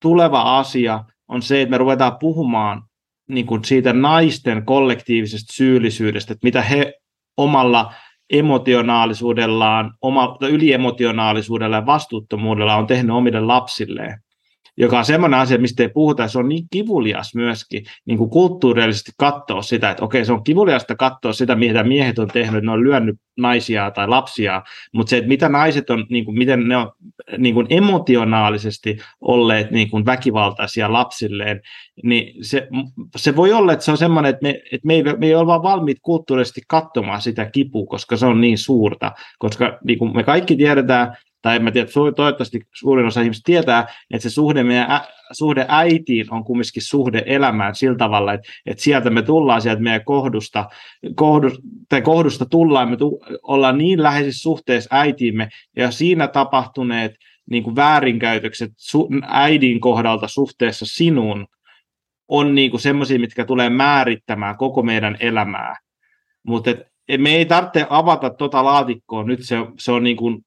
tuleva asia, on se, että me ruvetaan puhumaan niin kuin siitä naisten kollektiivisesta syyllisyydestä, että mitä he omalla emotionaalisuudellaan, oma, yliemotionaalisuudella ja vastuuttomuudella on tehnyt omille lapsilleen joka on semmoinen asia, mistä ei puhuta, ja se on niin kivulias myöskin niin kuin kulttuurillisesti katsoa sitä, että okei, se on kivuliasta katsoa sitä, mitä miehet on tehnyt, ne on lyönyt naisia tai lapsia, mutta se, että mitä naiset on, niin kuin, miten ne on niin kuin emotionaalisesti olleet niin kuin väkivaltaisia lapsilleen, niin se, se voi olla, että se on semmoinen, että me, että me, ei, me ei ole vaan valmiit kulttuurisesti katsomaan sitä kipua, koska se on niin suurta, koska niin kuin me kaikki tiedetään, tai en mä tiedä, toivottavasti suurin osa ihmisistä tietää, että se suhde, meidän ä, suhde äitiin on kumminkin suhde elämään sillä tavalla, että, että sieltä me tullaan sieltä meidän kohdusta, kohdusta, tai kohdusta tullaan, me tu, ollaan niin läheisissä suhteessa äitiimme, ja siinä tapahtuneet niin kuin väärinkäytökset su, äidin kohdalta suhteessa sinuun on niin semmoisia, mitkä tulee määrittämään koko meidän elämää. Mutta me ei tarvitse avata tuota laatikkoa, nyt se, se on niin kuin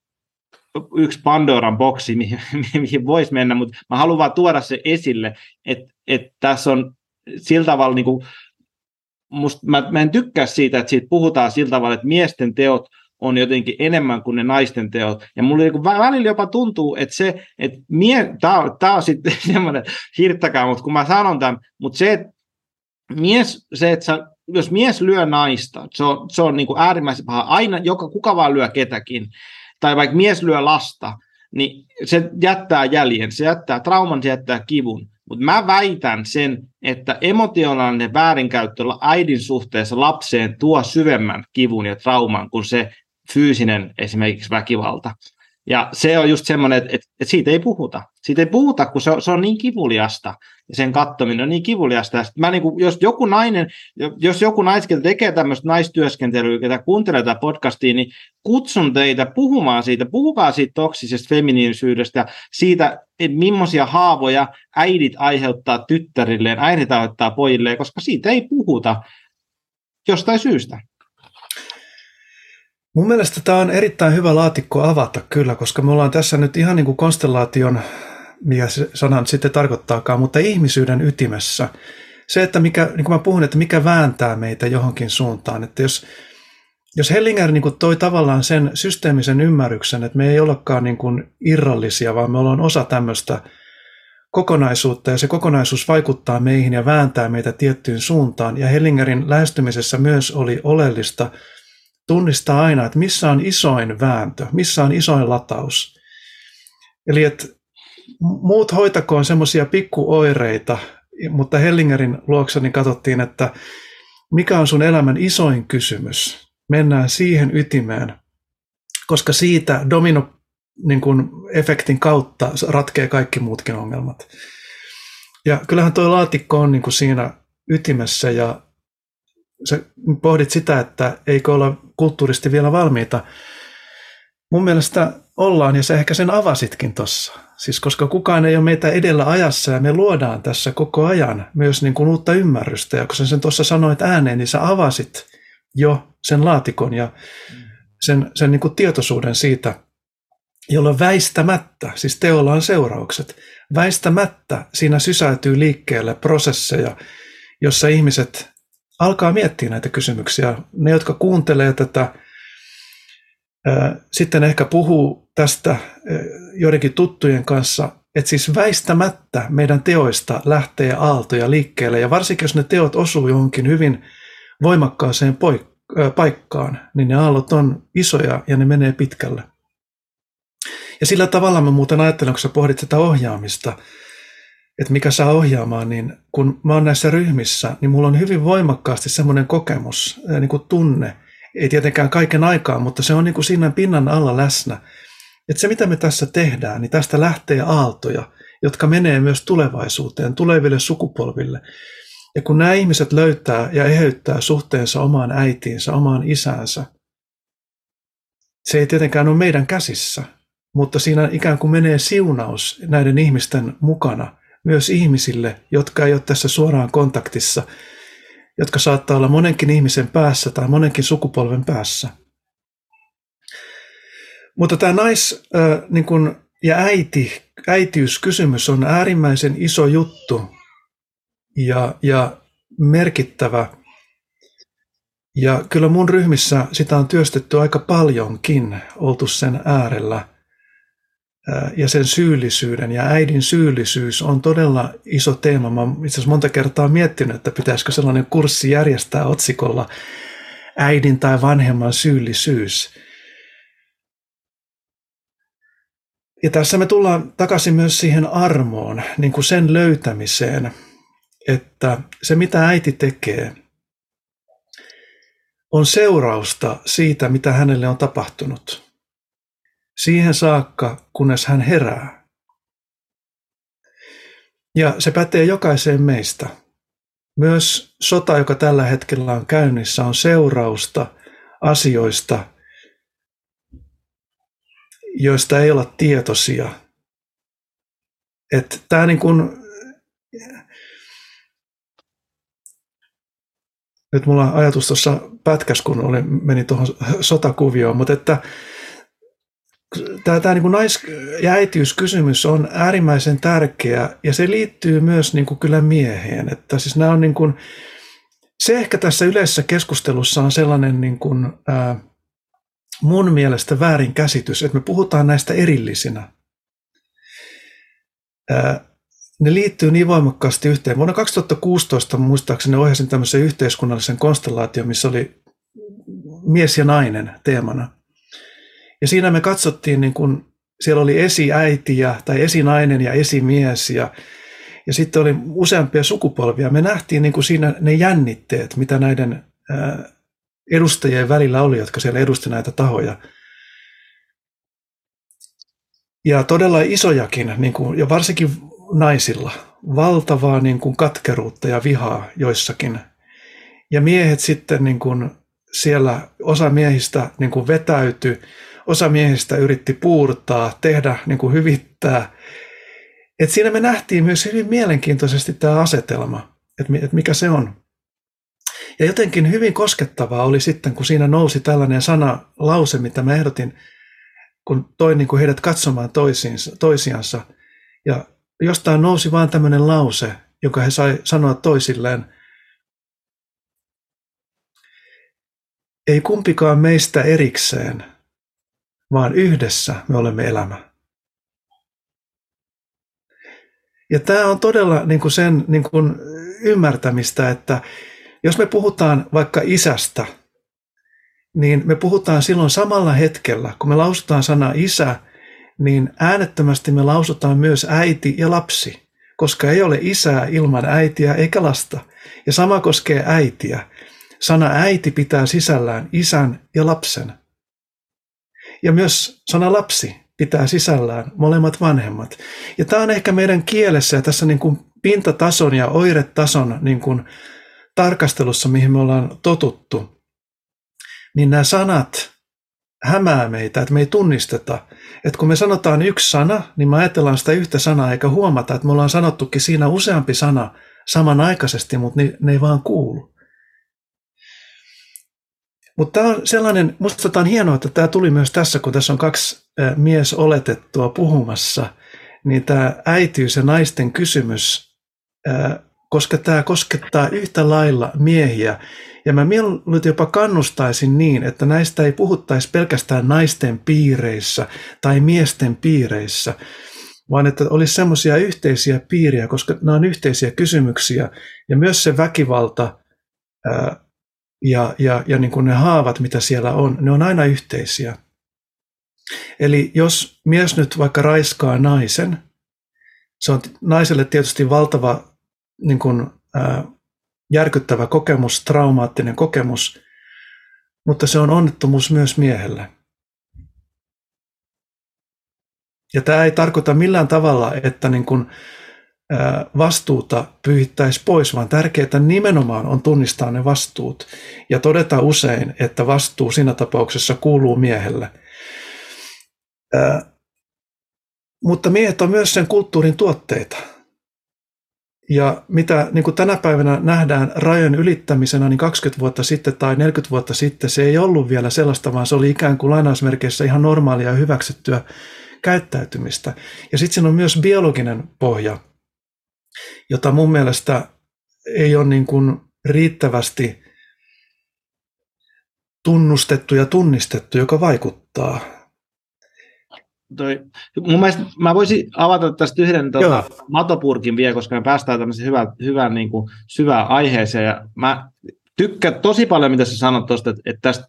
yksi Pandoran boksi, mihin, mihin voisi mennä, mutta mä haluan vaan tuoda se esille, että, että tässä on sillä tavalla, niin kuin, musta, mä, mä en tykkää siitä, että siitä puhutaan sillä tavalla, että miesten teot on jotenkin enemmän kuin ne naisten teot. Ja mulle niin välillä jopa tuntuu, että se, että mie, tämä on, tää on sitten semmoinen hirttäkää, mutta kun mä sanon tämän, mutta se, että mies, se, että sä, jos mies lyö naista, se on, se on niin kuin äärimmäisen paha. Aina, joka kuka vaan lyö ketäkin tai vaikka mies lyö lasta, niin se jättää jäljen, se jättää trauman, se jättää kivun. Mutta mä väitän sen, että emotionaalinen väärinkäyttö äidin suhteessa lapseen tuo syvemmän kivun ja trauman kuin se fyysinen esimerkiksi väkivalta. Ja se on just semmoinen, että, että, että siitä ei puhuta. Siitä ei puhuta, kun se on, se on niin kivuliasta. Ja sen katsominen on niin kivuliasta. Ja mä niin kuin, jos joku nainen, jos joku naiskin tekee tämmöistä naistyöskentelyä, ketä kuuntelee tätä podcastia, niin kutsun teitä puhumaan siitä. Puhukaa siitä toksisesta feminiinisyydestä siitä, että millaisia haavoja äidit aiheuttaa tyttärilleen, äidit aiheuttaa pojilleen, koska siitä ei puhuta jostain syystä. Mun mielestä tämä on erittäin hyvä laatikko avata kyllä, koska me ollaan tässä nyt ihan niin kuin konstellaation, mikä se sanan sitten tarkoittaakaan, mutta ihmisyyden ytimessä. Se, että mikä, niin kuin mä puhun, että mikä vääntää meitä johonkin suuntaan. Että jos, jos Hellinger niin kuin toi tavallaan sen systeemisen ymmärryksen, että me ei olekaan niin kuin irrallisia, vaan me ollaan osa tämmöistä kokonaisuutta ja se kokonaisuus vaikuttaa meihin ja vääntää meitä tiettyyn suuntaan. Ja Hellingerin lähestymisessä myös oli oleellista – tunnistaa aina, että missä on isoin vääntö, missä on isoin lataus. Eli että muut hoitakoon semmoisia pikkuoireita, mutta Hellingerin luokse niin katsottiin, että mikä on sun elämän isoin kysymys. Mennään siihen ytimeen, koska siitä domino niin kuin efektin kautta ratkee kaikki muutkin ongelmat. Ja kyllähän tuo laatikko on niin kuin siinä ytimessä ja sä pohdit sitä, että eikö olla kulttuuristi vielä valmiita. Mun mielestä ollaan, ja sä ehkä sen avasitkin tuossa. Siis koska kukaan ei ole meitä edellä ajassa, ja me luodaan tässä koko ajan myös niin kuin uutta ymmärrystä. Ja kun sä sen tuossa sanoit ääneen, niin sä avasit jo sen laatikon ja sen, sen niin kuin tietoisuuden siitä, jolloin väistämättä, siis teolla on seuraukset, väistämättä siinä sysäytyy liikkeelle prosesseja, jossa ihmiset alkaa miettiä näitä kysymyksiä. Ne, jotka kuuntelee tätä, sitten ehkä puhuu tästä joidenkin tuttujen kanssa, että siis väistämättä meidän teoista lähtee aaltoja liikkeelle, ja varsinkin jos ne teot osuu johonkin hyvin voimakkaaseen paikkaan, niin ne aallot on isoja ja ne menee pitkälle. Ja sillä tavalla mä muuten ajattelen, kun sä pohdit sitä ohjaamista, että mikä saa ohjaamaan, niin kun mä oon näissä ryhmissä, niin mulla on hyvin voimakkaasti semmoinen kokemus, niin kuin tunne, ei tietenkään kaiken aikaa, mutta se on niin kuin siinä pinnan alla läsnä, että se mitä me tässä tehdään, niin tästä lähtee aaltoja, jotka menee myös tulevaisuuteen, tuleville sukupolville. Ja kun nämä ihmiset löytää ja eheyttää suhteensa omaan äitiinsä, omaan isäänsä, se ei tietenkään ole meidän käsissä, mutta siinä ikään kuin menee siunaus näiden ihmisten mukana myös ihmisille, jotka ei ole tässä suoraan kontaktissa, jotka saattaa olla monenkin ihmisen päässä tai monenkin sukupolven päässä. Mutta tämä nais niin kun, ja äiti, äitiyskysymys on äärimmäisen iso juttu ja, ja merkittävä. Ja kyllä mun ryhmissä sitä on työstetty aika paljonkin, oltu sen äärellä. Ja sen syyllisyyden ja äidin syyllisyys on todella iso teema. Mä itse asiassa monta kertaa miettinyt, että pitäisikö sellainen kurssi järjestää otsikolla äidin tai vanhemman syyllisyys. Ja tässä me tullaan takaisin myös siihen armoon, niin kuin sen löytämiseen, että se mitä äiti tekee, on seurausta siitä, mitä hänelle on tapahtunut. Siihen saakka, kunnes hän herää. Ja se pätee jokaiseen meistä. Myös sota, joka tällä hetkellä on käynnissä, on seurausta asioista, joista ei olla tietoisia. Että tämä niin kuin, nyt mulla ajatus tuossa pätkäs, kun oli, meni tuohon sotakuvioon, mutta että tämä, tämä niin kuin nais- ja äitiyskysymys on äärimmäisen tärkeä ja se liittyy myös niin kuin kyllä mieheen. Että siis nämä on niin kuin, se ehkä tässä yleisessä keskustelussa on sellainen niin kuin, ää, mun mielestä väärin käsitys, että me puhutaan näistä erillisinä. Ne liittyy niin voimakkaasti yhteen. Vuonna 2016 muistaakseni ohjasin tämmöisen yhteiskunnallisen konstellaation, missä oli mies ja nainen teemana. Ja siinä me katsottiin, niin kun siellä oli esiäiti ja, tai esinainen ja esimies ja, ja sitten oli useampia sukupolvia. Me nähtiin niin kuin siinä ne jännitteet, mitä näiden edustajien välillä oli, jotka siellä edusti näitä tahoja. Ja todella isojakin, niin kuin, ja varsinkin naisilla, valtavaa niin kuin katkeruutta ja vihaa joissakin. Ja miehet sitten niin kuin, siellä, osa miehistä niin kuin vetäytyi, osa miehistä yritti puurtaa, tehdä, niin kuin hyvittää. Et siinä me nähtiin myös hyvin mielenkiintoisesti tämä asetelma, että mikä se on. Ja jotenkin hyvin koskettavaa oli sitten, kun siinä nousi tällainen sana, lause, mitä mä ehdotin, kun toin niin kuin heidät katsomaan toisiinsa, toisiansa. Ja jostain nousi vaan tämmöinen lause, jonka he sai sanoa toisilleen. Ei kumpikaan meistä erikseen, vaan yhdessä me olemme elämä. Ja tämä on todella niin kuin sen niin kuin ymmärtämistä, että jos me puhutaan vaikka isästä, niin me puhutaan silloin samalla hetkellä, kun me lausutaan sana isä, niin äänettömästi me lausutaan myös äiti ja lapsi, koska ei ole isää ilman äitiä eikä lasta. Ja sama koskee äitiä. Sana äiti pitää sisällään isän ja lapsen. Ja myös sana lapsi pitää sisällään molemmat vanhemmat. Ja tämä on ehkä meidän kielessä ja tässä niin kuin pintatason ja oiretason niin kuin tarkastelussa, mihin me ollaan totuttu, niin nämä sanat hämää meitä, että me ei tunnisteta. Että kun me sanotaan yksi sana, niin me ajatellaan sitä yhtä sanaa eikä huomata, että me ollaan sanottukin siinä useampi sana samanaikaisesti, mutta ne, ne ei vaan kuulu. Mutta tämä on sellainen, musta tämä on hienoa, että tämä tuli myös tässä, kun tässä on kaksi mies oletettua puhumassa, niin tämä äitiys ja naisten kysymys koska tämä koskettaa yhtä lailla miehiä. Ja mä mieluiten jopa kannustaisin niin, että näistä ei puhuttaisi pelkästään naisten piireissä tai miesten piireissä, vaan että olisi semmoisia yhteisiä piiriä, koska nämä on yhteisiä kysymyksiä. Ja myös se väkivalta ja, ja, ja niin kuin ne haavat, mitä siellä on, ne on aina yhteisiä. Eli jos mies nyt vaikka raiskaa naisen, Se on naiselle tietysti valtava niin kuin, ää, järkyttävä kokemus, traumaattinen kokemus, mutta se on onnettomuus myös miehelle. Ja tämä ei tarkoita millään tavalla, että niin kuin, vastuuta pyyhittäisi pois, vaan tärkeää nimenomaan on tunnistaa ne vastuut ja todeta usein, että vastuu siinä tapauksessa kuuluu miehelle. Mutta miehet on myös sen kulttuurin tuotteita. Ja mitä niin kuin tänä päivänä nähdään rajojen ylittämisenä, niin 20 vuotta sitten tai 40 vuotta sitten se ei ollut vielä sellaista, vaan se oli ikään kuin lainausmerkeissä ihan normaalia ja hyväksyttyä käyttäytymistä. Ja sitten siinä on myös biologinen pohja, jota mun mielestä ei ole niin kuin riittävästi tunnustettu ja tunnistettu, joka vaikuttaa. Toi, mun mielestä mä voisin avata tästä yhden tota, matopurkin vielä, koska me päästään tämmöiseen hyvään, hyvään niin kuin, syvään aiheeseen. Ja mä tykkään tosi paljon, mitä sä sanot tuosta, että, että tästä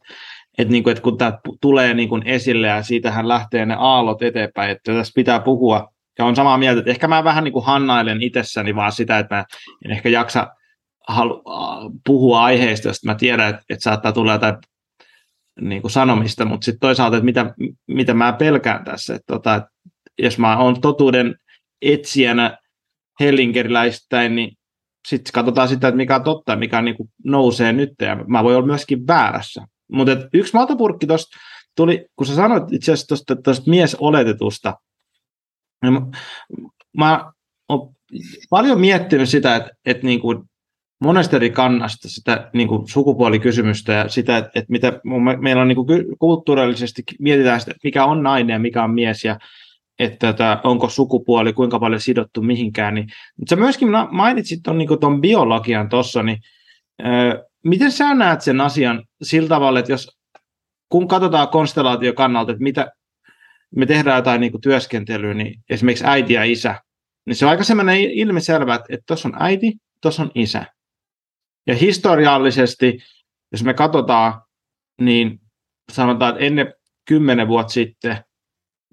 että, niin kuin, että kun tämä tulee niin kuin esille ja siitähän lähtee ne aallot eteenpäin, että tässä pitää puhua. Ja on samaa mieltä, että ehkä mä vähän niin kuin hannailen itsessäni vaan sitä, että mä en ehkä jaksa halu, puhua aiheista, josta mä tiedän, että, että saattaa tulla jotain niin kuin sanomista, mutta sitten toisaalta, että mitä, mitä mä pelkään tässä, että, tota, että jos mä oon totuuden etsijänä hellinkeriläistäin, niin sitten katsotaan sitä, että mikä on totta mikä niin kuin nousee nyt, ja mä voin olla myöskin väärässä. Mutta yksi maltapurkki tuosta tuli, kun sä sanoit itse asiassa tuosta miesoletetusta, mä, mä oon paljon miettinyt sitä, että, että niin kuin monesta eri kannasta sitä niin kuin sukupuolikysymystä ja sitä, että, että mitä meillä on niin kuin kulttuurillisesti mietitään sitä, mikä on nainen ja mikä on mies ja että, että onko sukupuoli kuinka paljon sidottu mihinkään. Niin, mutta sä myöskin mainitsit tuon niin biologian tuossa, niin Miten sä näet sen asian sillä tavalla, että jos kun katsotaan konstellaatio kannalta, että mitä me tehdään jotain niin kuin työskentelyä, niin esimerkiksi äiti ja isä, niin se on aika semmoinen ilmiselvä, että tuossa on äiti, tuossa on isä. Ja historiallisesti, jos me katsotaan, niin sanotaan, että ennen kymmenen vuotta sitten,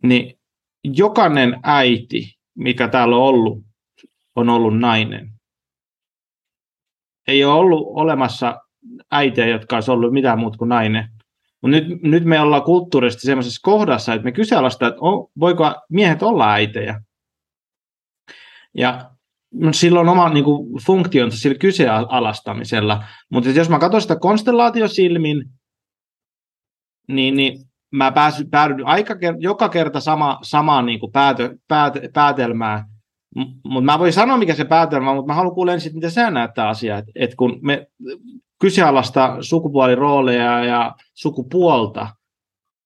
niin jokainen äiti, mikä täällä on ollut, on ollut nainen ei ole ollut olemassa äitiä, jotka olisi ollut mitään muuta kuin nainen. Mutta nyt, nyt me ollaan kulttuurisesti sellaisessa kohdassa, että me kyseenalaistaan, että on, voiko miehet olla äitejä. Ja silloin on oma niin kuin, funktionsa sillä kyseenalaistamisella. Mutta jos mä katson sitä konstellaatiosilmin, niin, niin mä pääsyn, päädyn aika, joka kerta sama, samaan niin kuin päätö, päätö, päätelmään, mutta mä voin sanoa, mikä se päätelmä on, mutta mä haluan kuulla ensin, miten sä näet tämä asia. Että et kun me kyseenalaista sukupuolirooleja ja sukupuolta,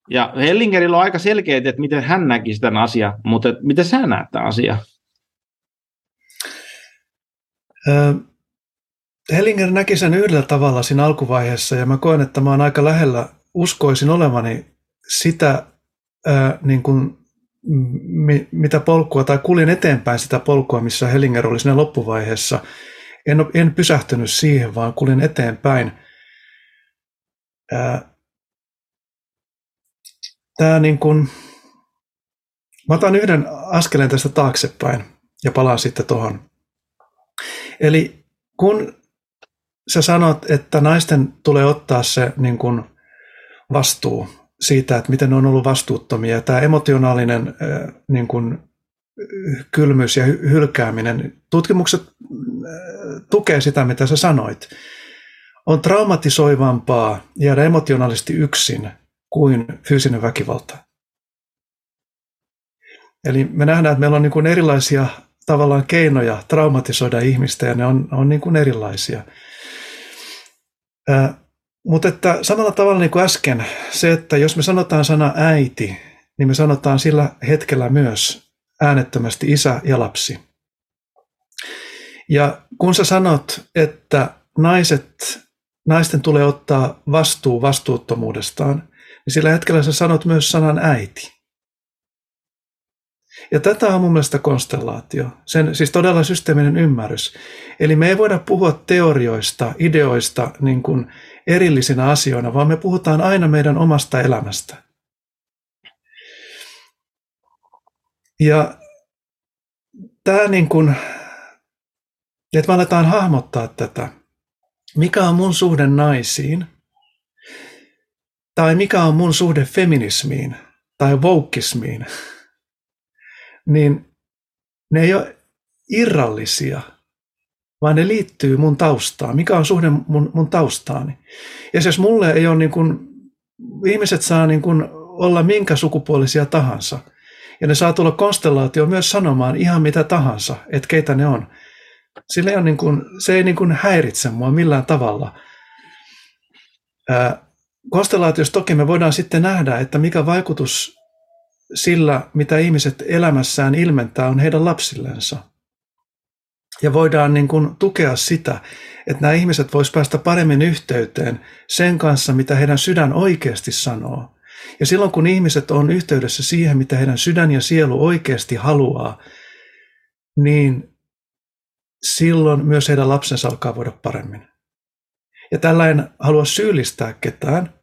ja Hellingerillä on aika selkeä, että miten hän näki sitä asiaa, mutta miten sä näet tämä asia? Hellinger näki sen yhdellä tavalla siinä alkuvaiheessa, ja mä koen, että mä oon aika lähellä, uskoisin olevani sitä ää, niin kuin mitä polkua, tai kulin eteenpäin sitä polkua, missä Hellinger oli siinä loppuvaiheessa. En, en pysähtynyt siihen, vaan kulin eteenpäin. Tämä niin kuin, mä otan yhden askeleen tästä taaksepäin ja palaan sitten tuohon. Eli kun sä sanot, että naisten tulee ottaa se niin kuin vastuu siitä, että miten ne on ollut vastuuttomia. Tämä emotionaalinen niin kuin, kylmyys ja hylkääminen, tutkimukset tukee sitä, mitä sä sanoit. On traumatisoivampaa jäädä emotionaalisesti yksin kuin fyysinen väkivalta. Eli me nähdään, että meillä on niin kuin erilaisia tavallaan keinoja traumatisoida ihmistä ja ne on, on niin kuin erilaisia. Mutta että samalla tavalla niin kuin äsken, se, että jos me sanotaan sana äiti, niin me sanotaan sillä hetkellä myös äänettömästi isä ja lapsi. Ja kun sä sanot, että naiset, naisten tulee ottaa vastuu vastuuttomuudestaan, niin sillä hetkellä sä sanot myös sanan äiti. Ja tätä on mun mielestä konstellaatio, sen, siis todella systeeminen ymmärrys. Eli me ei voida puhua teorioista, ideoista niin kuin erillisinä asioina, vaan me puhutaan aina meidän omasta elämästä. Ja tämä niin kuin, että me aletaan hahmottaa tätä, mikä on mun suhde naisiin, tai mikä on mun suhde feminismiin tai woukismiin, niin ne ei ole irrallisia, vaan ne liittyy mun taustaan. Mikä on suhde mun, mun taustaani? Ja jos mulle ei ole niin kuin, ihmiset saa niin kuin olla minkä sukupuolisia tahansa, ja ne saa tulla konstellaatio myös sanomaan ihan mitä tahansa, että keitä ne on. Sillä ei niin kuin, se ei niin kuin häiritse mua millään tavalla. Ää, konstellaatiossa toki me voidaan sitten nähdä, että mikä vaikutus sillä, mitä ihmiset elämässään ilmentää, on heidän lapsillensa. Ja voidaan niin kuin tukea sitä, että nämä ihmiset vois päästä paremmin yhteyteen sen kanssa, mitä heidän sydän oikeasti sanoo. Ja silloin kun ihmiset on yhteydessä siihen, mitä heidän sydän ja sielu oikeasti haluaa, niin silloin myös heidän lapsensa alkaa voida paremmin. Ja tällä en halua syyllistää ketään.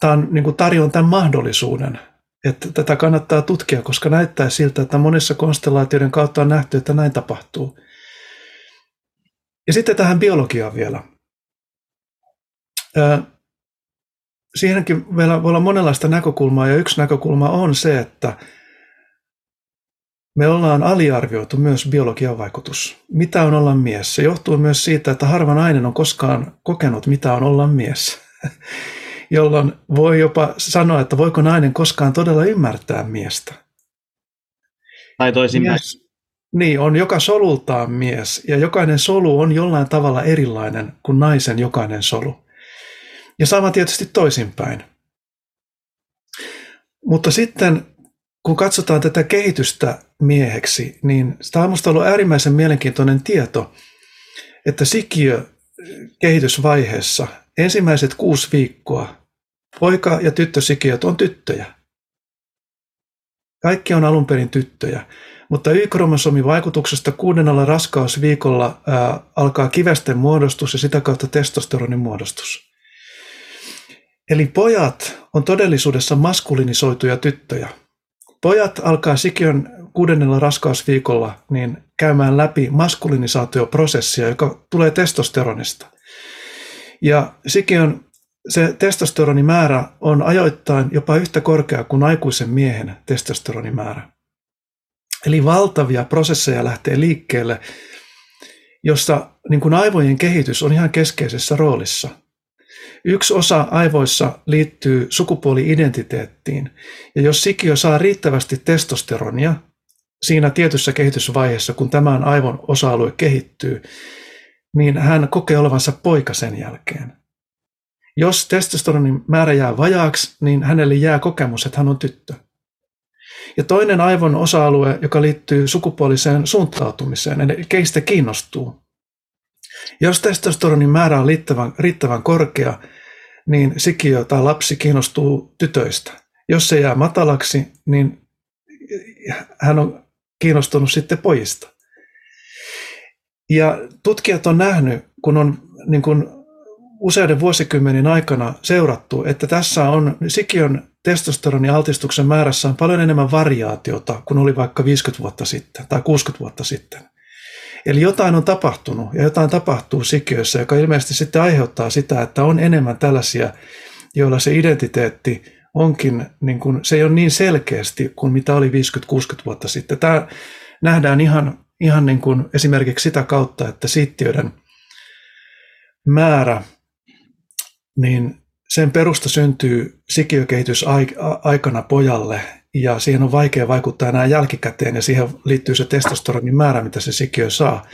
Tämä on, niin kuin tarjoan tämän mahdollisuuden, että tätä kannattaa tutkia, koska näyttää siltä, että monissa konstellaatioiden kautta on nähty, että näin tapahtuu. Ja sitten tähän biologiaan vielä. Siihenkin meillä voi olla monenlaista näkökulmaa, ja yksi näkökulma on se, että me ollaan aliarvioitu myös biologian vaikutus. Mitä on olla mies? Se johtuu myös siitä, että harva nainen on koskaan kokenut, mitä on olla mies. Jolloin voi jopa sanoa, että voiko nainen koskaan todella ymmärtää miestä. Tai toisinpäin. Niin, on joka solultaan mies, ja jokainen solu on jollain tavalla erilainen kuin naisen jokainen solu. Ja sama tietysti toisinpäin. Mutta sitten kun katsotaan tätä kehitystä mieheksi, niin tämä on minusta ollut äärimmäisen mielenkiintoinen tieto, että sikiö kehitysvaiheessa ensimmäiset kuusi viikkoa poika- ja tyttösikiöt on tyttöjä. Kaikki on alun perin tyttöjä, mutta Y-kromosomin vaikutuksesta kuudennella raskausviikolla ää, alkaa kivesten muodostus ja sitä kautta testosteronin muodostus. Eli pojat on todellisuudessa maskulinisoituja tyttöjä. Pojat alkaa sikiön kuudennella raskausviikolla niin käymään läpi maskulinisaatioprosessia, joka tulee testosteronista. Ja sikiön se testosteronimäärä on ajoittain jopa yhtä korkea kuin aikuisen miehen testosteronimäärä. Eli valtavia prosesseja lähtee liikkeelle, jossa niin kuin aivojen kehitys on ihan keskeisessä roolissa – Yksi osa aivoissa liittyy sukupuoli-identiteettiin, ja jos sikiö saa riittävästi testosteronia siinä tietyssä kehitysvaiheessa, kun tämän aivon osa-alue kehittyy, niin hän kokee olevansa poika sen jälkeen. Jos testosteronin määrä jää vajaaksi, niin hänelle jää kokemus, että hän on tyttö. Ja toinen aivon osa-alue, joka liittyy sukupuoliseen suuntautumiseen, eli keistä kiinnostuu, jos testosteronin määrä on riittävän, riittävän korkea, niin sikiö tai lapsi kiinnostuu tytöistä. Jos se jää matalaksi, niin hän on kiinnostunut sitten pojista. Ja tutkijat on nähnyt, kun on niin kuin useiden vuosikymmenen aikana seurattu, että tässä on sikiön testosteronialtistuksen määrässä on paljon enemmän variaatiota kuin oli vaikka 50 vuotta sitten tai 60 vuotta sitten. Eli jotain on tapahtunut ja jotain tapahtuu sikiössä, joka ilmeisesti sitten aiheuttaa sitä, että on enemmän tällaisia, joilla se identiteetti onkin, niin kuin, se ei ole niin selkeästi kuin mitä oli 50-60 vuotta sitten. Tämä nähdään ihan, ihan niin kuin esimerkiksi sitä kautta, että siittiöiden määrä, niin sen perusta syntyy sikiökehitysaikana pojalle ja siihen on vaikea vaikuttaa enää jälkikäteen ja siihen liittyy se testosteronin määrä, mitä se sikiö saa.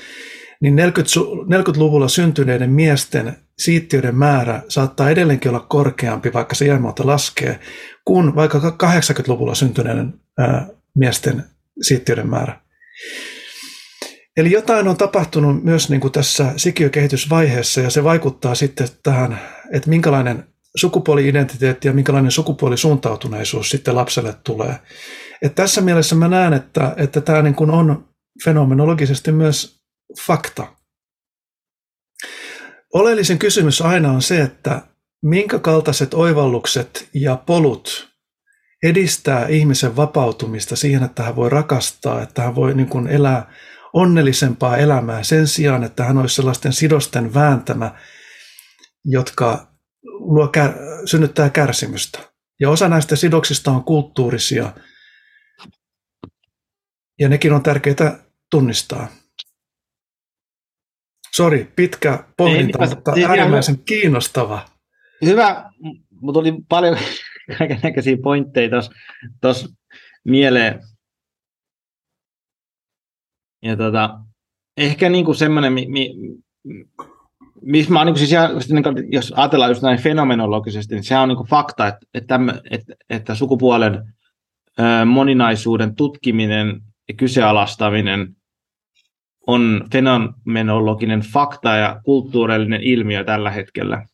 Niin 40-luvulla syntyneiden miesten siittiöiden määrä saattaa edelleenkin olla korkeampi, vaikka se jäämuoto laskee, kuin vaikka 80-luvulla syntyneiden ää, miesten siittiöiden määrä. Eli jotain on tapahtunut myös niin kuin tässä sikiökehitysvaiheessa ja se vaikuttaa sitten tähän, että minkälainen sukupuoli-identiteetti ja minkälainen sukupuolisuuntautuneisuus sitten lapselle tulee. Et tässä mielessä mä näen, että, että tämä niin kuin on fenomenologisesti myös fakta. Oleellisen kysymys aina on se, että minkä kaltaiset oivallukset ja polut edistää ihmisen vapautumista siihen, että hän voi rakastaa, että hän voi niin kuin elää onnellisempaa elämää sen sijaan, että hän olisi sellaisten sidosten vääntämä, jotka luo, synnyttää kärsimystä. Ja osa näistä sidoksista on kulttuurisia, ja nekin on tärkeää tunnistaa. Sori, pitkä pohdinta, Ei, mutta siis äärimmäisen ihan... kiinnostava. Hyvä, mutta tuli paljon kaikenlaisia pointteja tuossa mieleen. Ja tota, ehkä niinku semmoinen, mi, mi, missä mä niin siis niin kuin, jos ajatellaan just näin fenomenologisesti, niin se on niin fakta, että, että, että, että sukupuolen ö, moninaisuuden tutkiminen ja kyseenalaistaminen on fenomenologinen fakta ja kulttuurillinen ilmiö tällä hetkellä.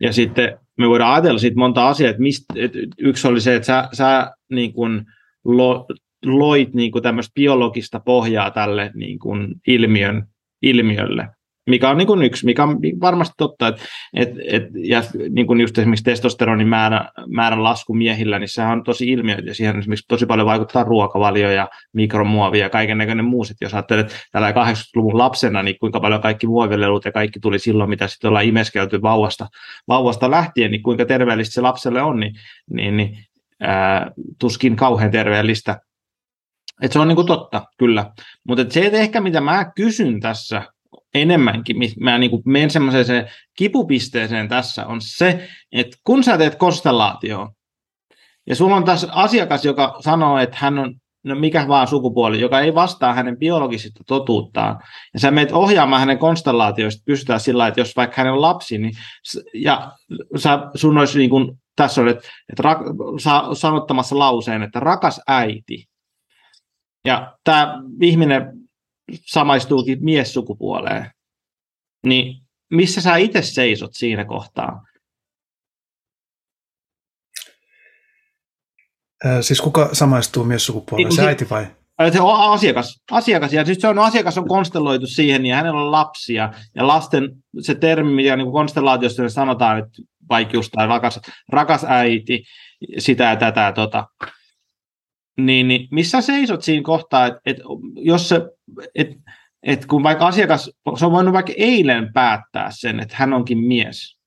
Ja sitten me voidaan ajatella siitä monta asiaa, että, mistä, että yksi oli se, että sä, sä niin kuin lo, loit niin kuin tämmöistä biologista pohjaa tälle niin kuin ilmiön, ilmiölle mikä on niin kuin yksi, mikä on varmasti totta, että et, et, ja niin kuin just esimerkiksi testosteronin määrä, määrän lasku miehillä, niin sehän on tosi ilmiö, ja siihen esimerkiksi tosi paljon vaikuttaa ruokavalio ja mikromuovi ja kaiken näköinen muu. Jos ajattelet tällä 80-luvun lapsena, niin kuinka paljon kaikki muovilelut ja kaikki tuli silloin, mitä sitten ollaan imeskelty vauvasta, vauvasta lähtien, niin kuinka terveellistä se lapselle on, niin, niin, niin ää, tuskin kauhean terveellistä. Et se on niin kuin totta, kyllä. Mutta se, ehkä mitä mä kysyn tässä enemmänkin, mä niin kuin menen semmoiseen kipupisteeseen tässä, on se, että kun sä teet konstellaatioon, ja sulla on taas asiakas, joka sanoo, että hän on no mikä vaan sukupuoli, joka ei vastaa hänen biologisista totuuttaan, ja sä meet ohjaamaan hänen konstellaatioista, pystytään sillä että jos vaikka hänen on lapsi, niin, ja sä, sun olisi niin kuin, tässä on, että, että rak, sä sanottamassa lauseen, että rakas äiti, ja tämä ihminen samaistuukin miessukupuoleen, niin missä sä itse seisot siinä kohtaa? siis kuka samaistuu miessukupuoleen, niin, se äiti vai? Se on asiakas. asiakas. Ja siis se on, asiakas on konstelloitu siihen, ja hänellä on lapsia. Ja lasten, se termi, mitä niin konstellaatiosta sanotaan, että vaikka just tai rakas, rakas äiti, sitä ja tätä tota. Niin, niin missä seisot siinä kohtaa, että, että jos se, että, että kun vaikka asiakas, se on voinut vaikka eilen päättää sen, että hän onkin mies.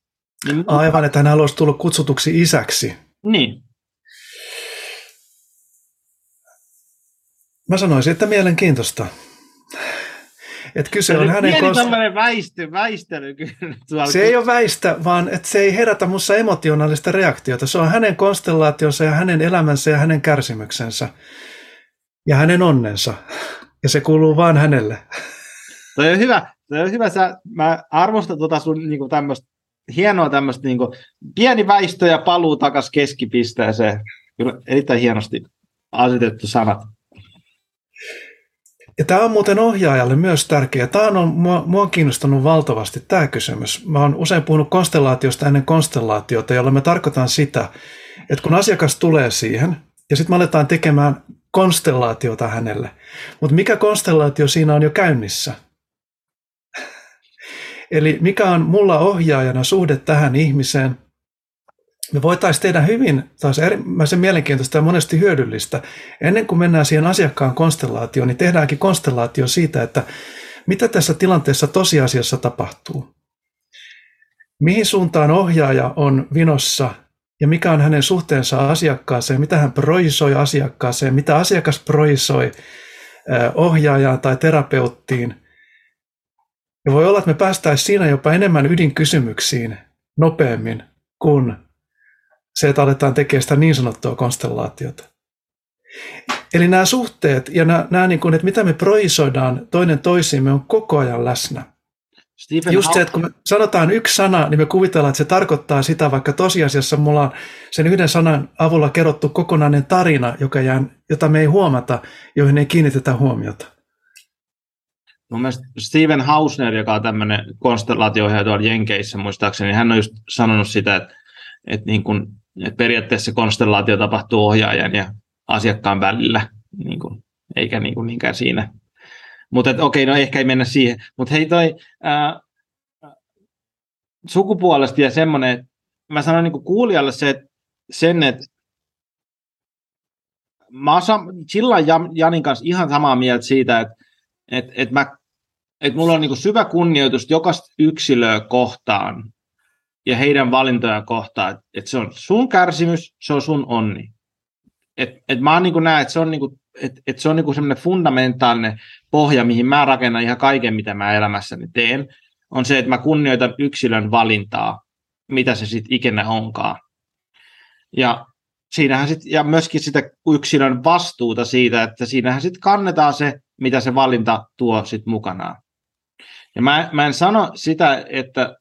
Niin, Aivan, että hän haluaisi tulla kutsutuksi isäksi. Niin. Mä sanoisin, että mielenkiintoista. Että kyse on hänen koska... tämmöinen väisty, väistely kyllä. Se ei ole väistä, vaan että se ei herätä mussa emotionaalista reaktiota. Se on hänen konstellaationsa ja hänen elämänsä ja hänen kärsimyksensä ja hänen onnensa. Ja se kuuluu vaan hänelle. Toi on hyvä. Toi on hyvä. Sä, mä arvostan tota sun niinku tämmöistä hienoa tämmöistä niinku, pieni väistö ja paluu takas keskipisteeseen. Kyllä erittäin hienosti asetettu sanat. Ja tämä on muuten ohjaajalle myös tärkeä. Tämä on mua, mua on kiinnostanut valtavasti tämä kysymys. Mä oon usein puhunut konstellaatiosta ennen konstellaatiota, jolla me tarkoitan sitä, että kun asiakas tulee siihen, ja sitten me aletaan tekemään konstellaatiota hänelle. Mutta mikä konstellaatio siinä on jo käynnissä? Eli mikä on mulla ohjaajana suhde tähän ihmiseen, me voitaisiin tehdä hyvin, taas äärimmäisen mielenkiintoista ja monesti hyödyllistä. Ennen kuin mennään siihen asiakkaan konstellaatioon, niin tehdäänkin konstellaatio siitä, että mitä tässä tilanteessa tosiasiassa tapahtuu. Mihin suuntaan ohjaaja on vinossa ja mikä on hänen suhteensa asiakkaaseen, mitä hän projisoi asiakkaaseen, mitä asiakas projisoi ohjaajaan tai terapeuttiin. Ja voi olla, että me päästäisiin siinä jopa enemmän ydinkysymyksiin nopeammin kuin se, että aletaan tekemään sitä niin sanottua konstellaatiota. Eli nämä suhteet ja nämä, nämä niin kuin, että mitä me projisoidaan toinen toisiimme on koko ajan läsnä. Stephen Just se, että kun me sanotaan yksi sana, niin me kuvitellaan, että se tarkoittaa sitä, vaikka tosiasiassa mulla on sen yhden sanan avulla kerrottu kokonainen tarina, joka jää, jota me ei huomata, joihin ei kiinnitetä huomiota. Mun mielestä Steven Hausner, joka on tämmöinen konstellaatio tuolla Jenkeissä muistaakseni, hän on just sanonut sitä, että, että niin kuin et periaatteessa konstellaatio tapahtuu ohjaajan ja asiakkaan välillä, niin kuin, eikä niin kuin niinkään siinä. Mutta okei, no ehkä ei mennä siihen. Mutta hei toi ää, sukupuolesta ja semmoinen, mä sanon niin kuulijalle se, että sen, että mä oon silloin Janin kanssa ihan samaa mieltä siitä, että et, et mä, et mulla on niinku syvä kunnioitus jokaista yksilöä kohtaan ja heidän valintoja kohtaan, että et se on sun kärsimys, se on sun onni. Et, et mä niinku näen, että se on, niinku, et, et se on niinku semmoinen fundamentaalinen pohja, mihin mä rakennan ihan kaiken, mitä mä elämässäni teen, on se, että mä kunnioitan yksilön valintaa, mitä se sitten ikinä onkaan. Ja siinähän sit, ja myöskin sitä yksilön vastuuta siitä, että siinähän sitten kannetaan se, mitä se valinta tuo sitten mukanaan. Ja mä, mä en sano sitä, että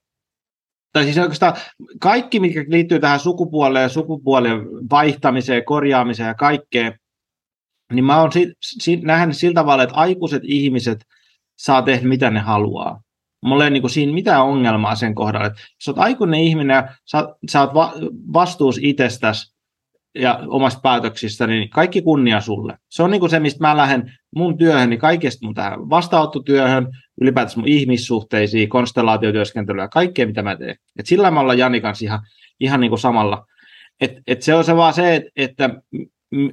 tai siis oikeastaan kaikki, mikä liittyy tähän sukupuoleen sukupuolen vaihtamiseen, korjaamiseen ja kaikkeen, niin mä oon si, si, nähnyt sillä tavalla, että aikuiset ihmiset saa tehdä mitä ne haluaa. Mulla ei niin siinä mitään ongelmaa sen kohdalla. Että jos olet aikuinen ihminen ja sä, sä oot va, vastuus itsestäsi ja omasta päätöksistä, niin kaikki kunnia sulle. Se on niin kuin se, mistä mä lähden mun työhön, niin kaikesta mun tähän vastaanottotyöhön, ylipäätänsä mun ihmissuhteisiin, konstellaatiotyöskentelyä, kaikkea mitä mä teen. Et sillä mä ollaan Jani kanssa ihan, ihan niin kuin samalla. Et, et se on se vaan se, että, että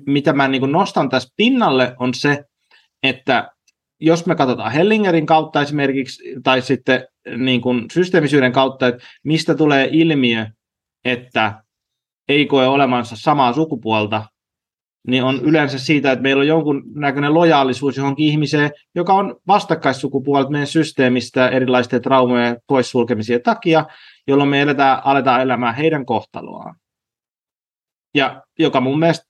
mitä mä niin kuin nostan tässä pinnalle, on se, että jos me katsotaan Hellingerin kautta esimerkiksi, tai sitten niin kuin systeemisyyden kautta, että mistä tulee ilmiö, että ei koe olemansa samaa sukupuolta, niin on yleensä siitä, että meillä on jonkun näköinen lojaalisuus johonkin ihmiseen, joka on vastakkaissukupuolta meidän systeemistä erilaisten traumojen poissulkemisien takia, jolloin me eletään, aletaan elämään heidän kohtaloaan. Ja joka mun mielestä,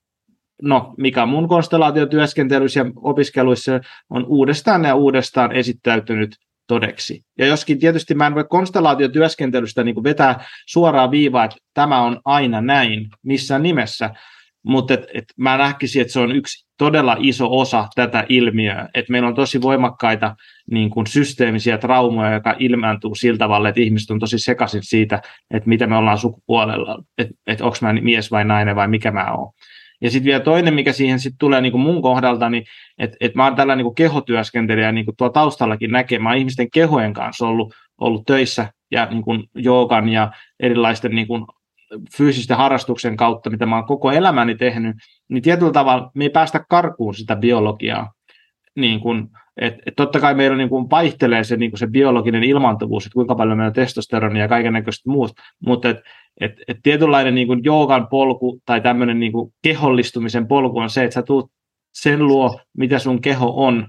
no mikä mun konstellaatiotyöskentelyssä ja opiskeluissa on uudestaan ja uudestaan esittäytynyt todeksi. Ja joskin tietysti mä en voi konstellaatiotyöskentelystä niin vetää suoraa viivaa, että tämä on aina näin missään nimessä, mutta et, et mä näkisin, että se on yksi todella iso osa tätä ilmiöä, että meillä on tosi voimakkaita niin kuin systeemisiä traumoja, joka ilmaantuu sillä tavalla, että ihmiset on tosi sekaisin siitä, että mitä me ollaan sukupuolella, että, että onko mä mies vai nainen vai mikä mä oon. Ja sitten vielä toinen, mikä siihen sitten tulee niin kuin mun kohdalta, niin että et mä oon tällä niin kuin kehotyöskentelijä niin kuin tuo taustallakin näkee. Mä oon ihmisten kehojen kanssa ollut, ollut töissä ja niin kuin joogan ja erilaisten niin kuin fyysisten harrastuksen kautta, mitä mä oon koko elämäni tehnyt, niin tietyllä tavalla me ei päästä karkuun sitä biologiaa. Niin kuin, et, et totta kai meillä niin kuin vaihtelee se, niin kuin se biologinen ilmaantuvuus, että kuinka paljon meillä on testosteronia ja kaiken näköistä muut, mutta et, et, et tietynlainen niin kuin joogan polku tai tämmöinen niin kuin kehollistumisen polku on se, että sä tuut sen luo, mitä sun keho on,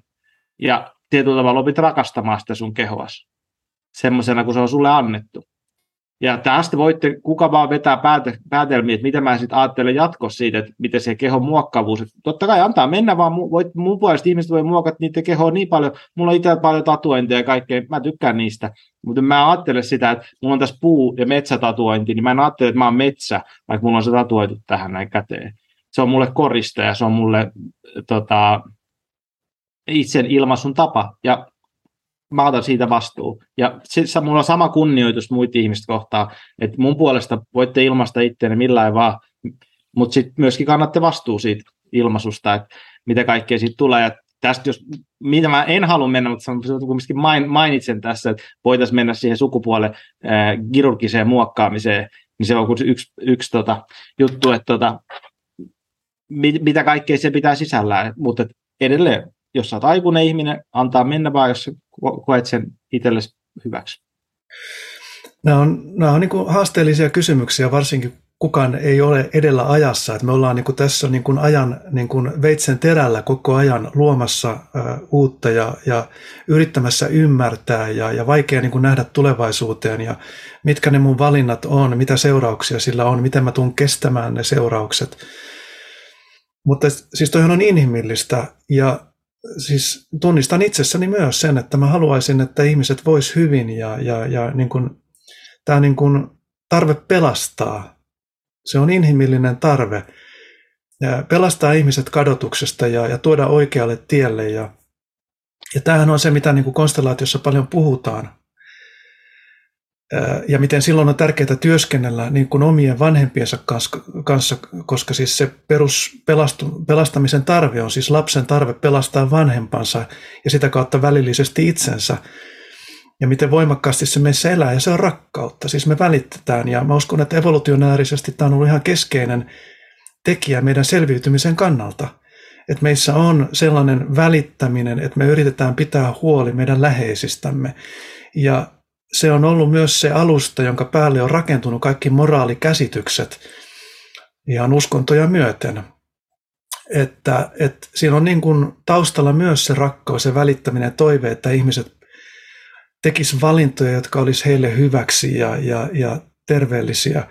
ja tietyllä tavalla opit rakastamaan sitä sun kehoas semmoisena, kun se on sulle annettu. Ja tästä voitte kuka vaan vetää pääte, päätelmiä, että mitä mä sitten ajattelen jatkossa siitä, että miten se kehon muokkaavuus. Että totta kai antaa mennä vaan, voit, mun puolesta ihmiset voi muokata niitä kehoa niin paljon. Mulla on itse paljon tatuointeja ja kaikkea, mä tykkään niistä. Mutta mä ajattelen sitä, että mulla on tässä puu- ja metsätatuointi, niin mä en ajattele, että mä oon metsä, vaikka mulla on se tatuoitu tähän näin käteen. Se on mulle koriste ja se on mulle tota, itsen ilmaisun tapa. Ja mä otan siitä vastuu. Ja sitten mulla on sama kunnioitus muita ihmistä kohtaan, että mun puolesta voitte ilmaista itseänne millään vaan, mutta sitten myöskin kannatte vastuu siitä ilmaisusta, että mitä kaikkea siitä tulee. Ja tästä jos, mitä mä en halua mennä, mutta kumminkin main, mainitsen tässä, että voitaisiin mennä siihen sukupuolen äh, kirurgiseen muokkaamiseen, niin se on yksi, yksi tota, juttu, että tota, mit, mitä kaikkea se pitää sisällään, mutta edelleen jos sä oot aikuinen ihminen, antaa mennä vaan, jos koet sen itsellesi hyväksi. Nämä on, nämä on niin haasteellisia kysymyksiä, varsinkin kukaan ei ole edellä ajassa. Että me ollaan niin kuin tässä niin kuin ajan niin kuin veitsen terällä koko ajan luomassa uutta ja, ja yrittämässä ymmärtää ja, ja vaikea niin kuin nähdä tulevaisuuteen ja mitkä ne mun valinnat on, mitä seurauksia sillä on, miten mä tuun kestämään ne seuraukset. Mutta siis toihan on inhimillistä ja siis tunnistan itsessäni myös sen, että mä haluaisin, että ihmiset vois hyvin ja, ja, ja niin kun, tämä niin kun tarve pelastaa, se on inhimillinen tarve. Ja pelastaa ihmiset kadotuksesta ja, ja tuoda oikealle tielle. Ja, ja tämähän on se, mitä niin kuin konstellaatiossa paljon puhutaan ja miten silloin on tärkeää työskennellä niin kuin omien vanhempiensa kanssa, koska siis se perus pelastu, pelastamisen tarve on siis lapsen tarve pelastaa vanhempansa ja sitä kautta välillisesti itsensä. Ja miten voimakkaasti se meissä elää, ja se on rakkautta. Siis me välitetään, ja mä uskon, että evolutionäärisesti tämä on ollut ihan keskeinen tekijä meidän selviytymisen kannalta. Että meissä on sellainen välittäminen, että me yritetään pitää huoli meidän läheisistämme. Ja se on ollut myös se alusta, jonka päälle on rakentunut kaikki moraalikäsitykset ihan uskontoja myöten. Että, että siinä on niin kuin taustalla myös se rakkaus ja välittäminen ja toive, että ihmiset tekis valintoja, jotka olisi heille hyväksi ja, ja, ja terveellisiä.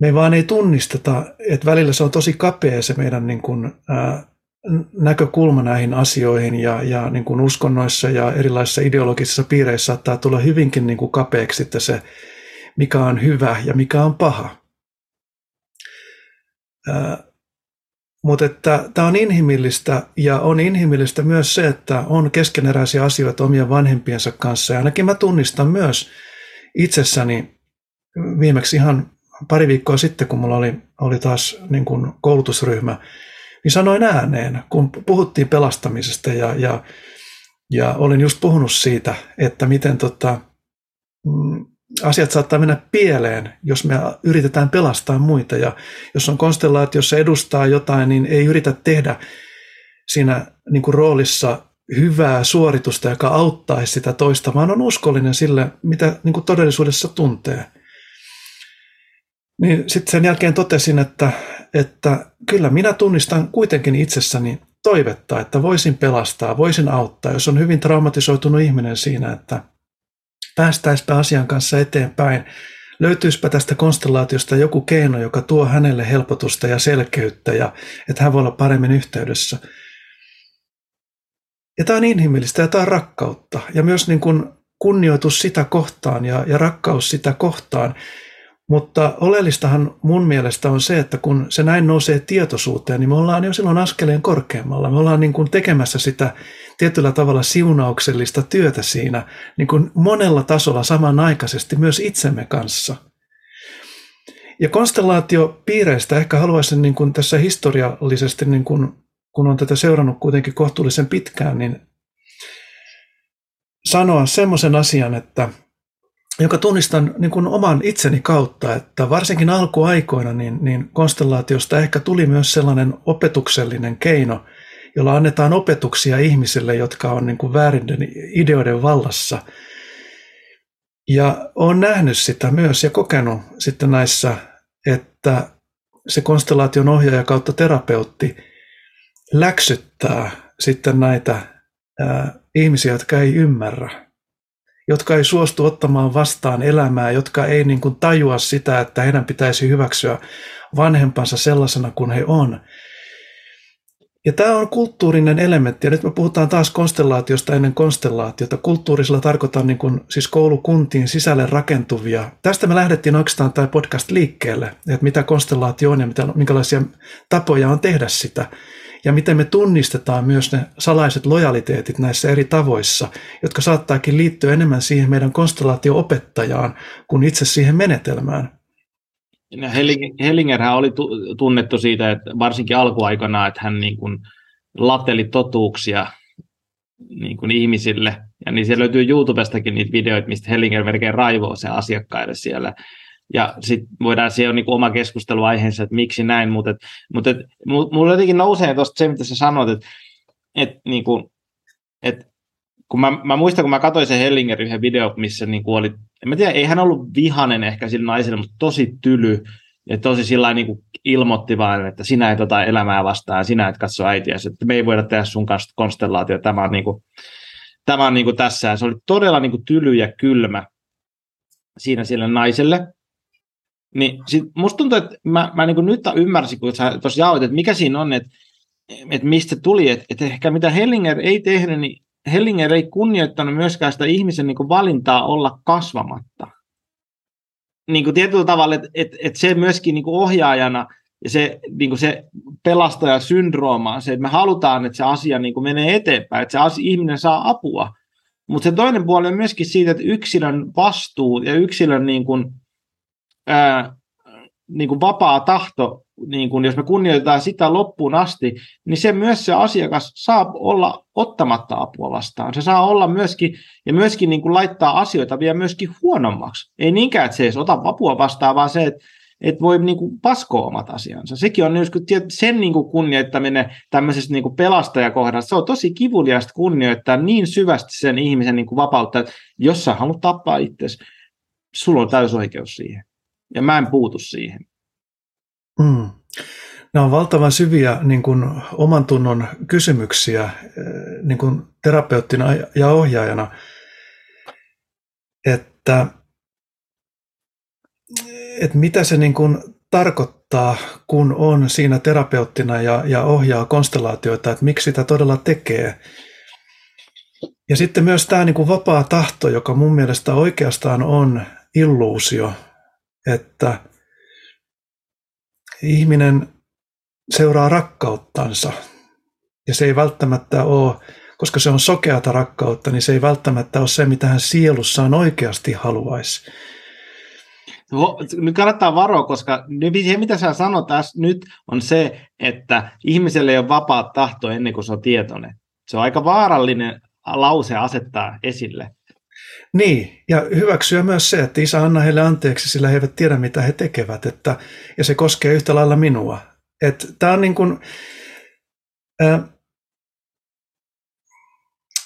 Me vaan ei tunnisteta, että välillä se on tosi kapea se meidän niin kuin, ää, näkökulma näihin asioihin ja, ja niin kuin uskonnoissa ja erilaisissa ideologisissa piireissä saattaa tulla hyvinkin niin kuin kapeaksi että se, mikä on hyvä ja mikä on paha. Ää, mutta että tämä on inhimillistä ja on inhimillistä myös se, että on keskeneräisiä asioita omien vanhempiensa kanssa. Ja ainakin mä tunnistan myös itsessäni viimeksi ihan pari viikkoa sitten, kun mulla oli, oli taas niin kuin koulutusryhmä, niin sanoin ääneen, kun puhuttiin pelastamisesta ja, ja, ja olin just puhunut siitä, että miten tota, mm, asiat saattaa mennä pieleen, jos me yritetään pelastaa muita. Ja jos on konstellaatiossa edustaa jotain, niin ei yritä tehdä siinä niin kuin roolissa hyvää suoritusta, joka auttaisi sitä toista, vaan on uskollinen sille, mitä niin kuin todellisuudessa tuntee. Niin sitten sen jälkeen totesin, että, että kyllä minä tunnistan kuitenkin itsessäni toivetta, että voisin pelastaa, voisin auttaa, jos on hyvin traumatisoitunut ihminen siinä, että päästäisipä asian kanssa eteenpäin, löytyisipä tästä konstellaatiosta joku keino, joka tuo hänelle helpotusta ja selkeyttä ja että hän voi olla paremmin yhteydessä. Ja tämä on inhimillistä ja tämä on rakkautta ja myös niin kuin kunnioitus sitä kohtaan ja, ja rakkaus sitä kohtaan, mutta oleellistahan mun mielestä on se, että kun se näin nousee tietoisuuteen, niin me ollaan jo silloin askeleen korkeammalla. Me ollaan niin kuin tekemässä sitä tietyllä tavalla siunauksellista työtä siinä niin kuin monella tasolla samanaikaisesti myös itsemme kanssa. Ja konstellaatiopiireistä ehkä haluaisin niin kuin tässä historiallisesti, niin kuin, kun on tätä seurannut kuitenkin kohtuullisen pitkään, niin sanoa semmoisen asian, että – joka tunnistan niin kuin oman itseni kautta, että varsinkin alkuaikoina niin, niin konstellaatiosta ehkä tuli myös sellainen opetuksellinen keino, jolla annetaan opetuksia ihmisille, jotka on niin kuin väärin ideoiden vallassa. Ja olen nähnyt sitä myös ja kokenut sitten näissä, että se konstellaation ohjaaja kautta terapeutti läksyttää sitten näitä ihmisiä, jotka ei ymmärrä jotka ei suostu ottamaan vastaan elämää, jotka ei niin kuin tajua sitä, että heidän pitäisi hyväksyä vanhempansa sellaisena kuin he on. Ja tämä on kulttuurinen elementti, ja nyt me puhutaan taas konstellaatiosta ennen konstellaatiota. Kulttuurisella tarkoitan niin kuin, siis koulukuntiin sisälle rakentuvia. Tästä me lähdettiin oikeastaan tämä podcast liikkeelle, että mitä konstellaatio on ja mitä, minkälaisia tapoja on tehdä sitä ja miten me tunnistetaan myös ne salaiset lojaliteetit näissä eri tavoissa, jotka saattaakin liittyä enemmän siihen meidän konstellaatio-opettajaan kuin itse siihen menetelmään. Hellingerhän oli tunnettu siitä, että varsinkin alkuaikana, että hän niin kuin lateli totuuksia niin kuin ihmisille. Ja niin siellä löytyy YouTubestakin niitä videoita, mistä Hellinger melkein raivoo sen asiakkaille siellä ja sitten voidaan siihen niin oma keskusteluaiheensa, että miksi näin, mutta, et, mutta et, mulla jotenkin nousee tuosta se, mitä sä sanoit, että et, niin kuin, et, kun mä, mä muistan, kun mä katsoin sen Hellinger yhden video, missä niin kuin oli, en mä tiedä, ei hän ollut vihanen ehkä sillä naiselle, mutta tosi tyly, ja tosi sillä niin kuin ilmoitti vaan, että sinä et ota elämää vastaan, sinä et katso äitiä, että me ei voida tehdä sun kanssa konstellaatio, tämä on, niin kuin, tämä on niin kuin tässä, ja se oli todella niin kuin tyly ja kylmä siinä sille naiselle, niin sit musta tuntuu, että mä, mä niin nyt ymmärsin, kun sä tuossa jaoit, että mikä siinä on, että, että mistä se tuli, että, että ehkä mitä Hellinger ei tehnyt, niin Hellinger ei kunnioittanut myöskään sitä ihmisen niin valintaa olla kasvamatta. Niin kuin tietyllä tavalla, että, että, että se myöskin niin ohjaajana ja se, niin kuin se pelastajasyndrooma on se, että me halutaan, että se asia niin kuin menee eteenpäin, että se asia, ihminen saa apua. Mutta se toinen puoli on myöskin siitä, että yksilön vastuu ja yksilön niin kuin, ää, niin kuin vapaa tahto, niin kuin jos me kunnioitetaan sitä loppuun asti, niin se myös se asiakas saa olla ottamatta apua vastaan. Se saa olla myöskin, ja myöskin niin kuin laittaa asioita vielä myöskin huonommaksi. Ei niinkään, että se edes ota apua vastaan, vaan se, että että voi niin kuin paskoa omat asiansa. Sekin on sen niin kuin kunnioittaminen tämmöisessä niin kuin pelastajakohdassa. Se on tosi kivuliasta kunnioittaa niin syvästi sen ihmisen niin kuin vapautta, että jos sä haluat tappaa itsesi, sulla on täysoikeus siihen. Ja mä en puutu siihen. Mm. Nämä on valtavan syviä niin kuin, oman tunnon kysymyksiä eh, niin kuin terapeuttina ja ohjaajana, että, että mitä se niin kuin tarkoittaa, kun on siinä terapeuttina ja, ja ohjaa konstellaatioita, että miksi sitä todella tekee. Ja sitten myös tämä niin kuin vapaa tahto, joka mun mielestä oikeastaan on illuusio, että ihminen seuraa rakkauttansa. Ja se ei välttämättä ole, koska se on sokeata rakkautta, niin se ei välttämättä ole se, mitä hän sielussaan oikeasti haluaisi. Nyt kannattaa varoa, koska se, mitä sä sanot tässä nyt, on se, että ihmiselle ei ole vapaa tahto ennen kuin se on tietoinen. Se on aika vaarallinen lause asettaa esille. Niin, ja hyväksyä myös se, että isä anna heille anteeksi, sillä he eivät tiedä, mitä he tekevät. Että, ja se koskee yhtä lailla minua. Tämä on niin kuin, ää,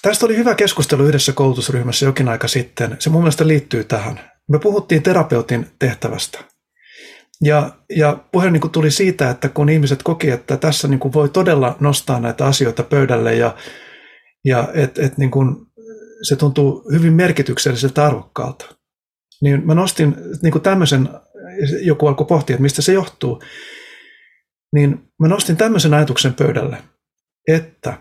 tästä oli hyvä keskustelu yhdessä koulutusryhmässä jokin aika sitten. Se mun mielestä liittyy tähän. Me puhuttiin terapeutin tehtävästä. Ja, ja puhe niin kuin tuli siitä, että kun ihmiset koki, että tässä niin kuin voi todella nostaa näitä asioita pöydälle ja, ja että et niin se tuntuu hyvin merkitykselliseltä arvokkaalta. Niin mä nostin niin kuin tämmöisen, joku alkoi pohtia, että mistä se johtuu niin mä nostin tämmöisen ajatuksen pöydälle, että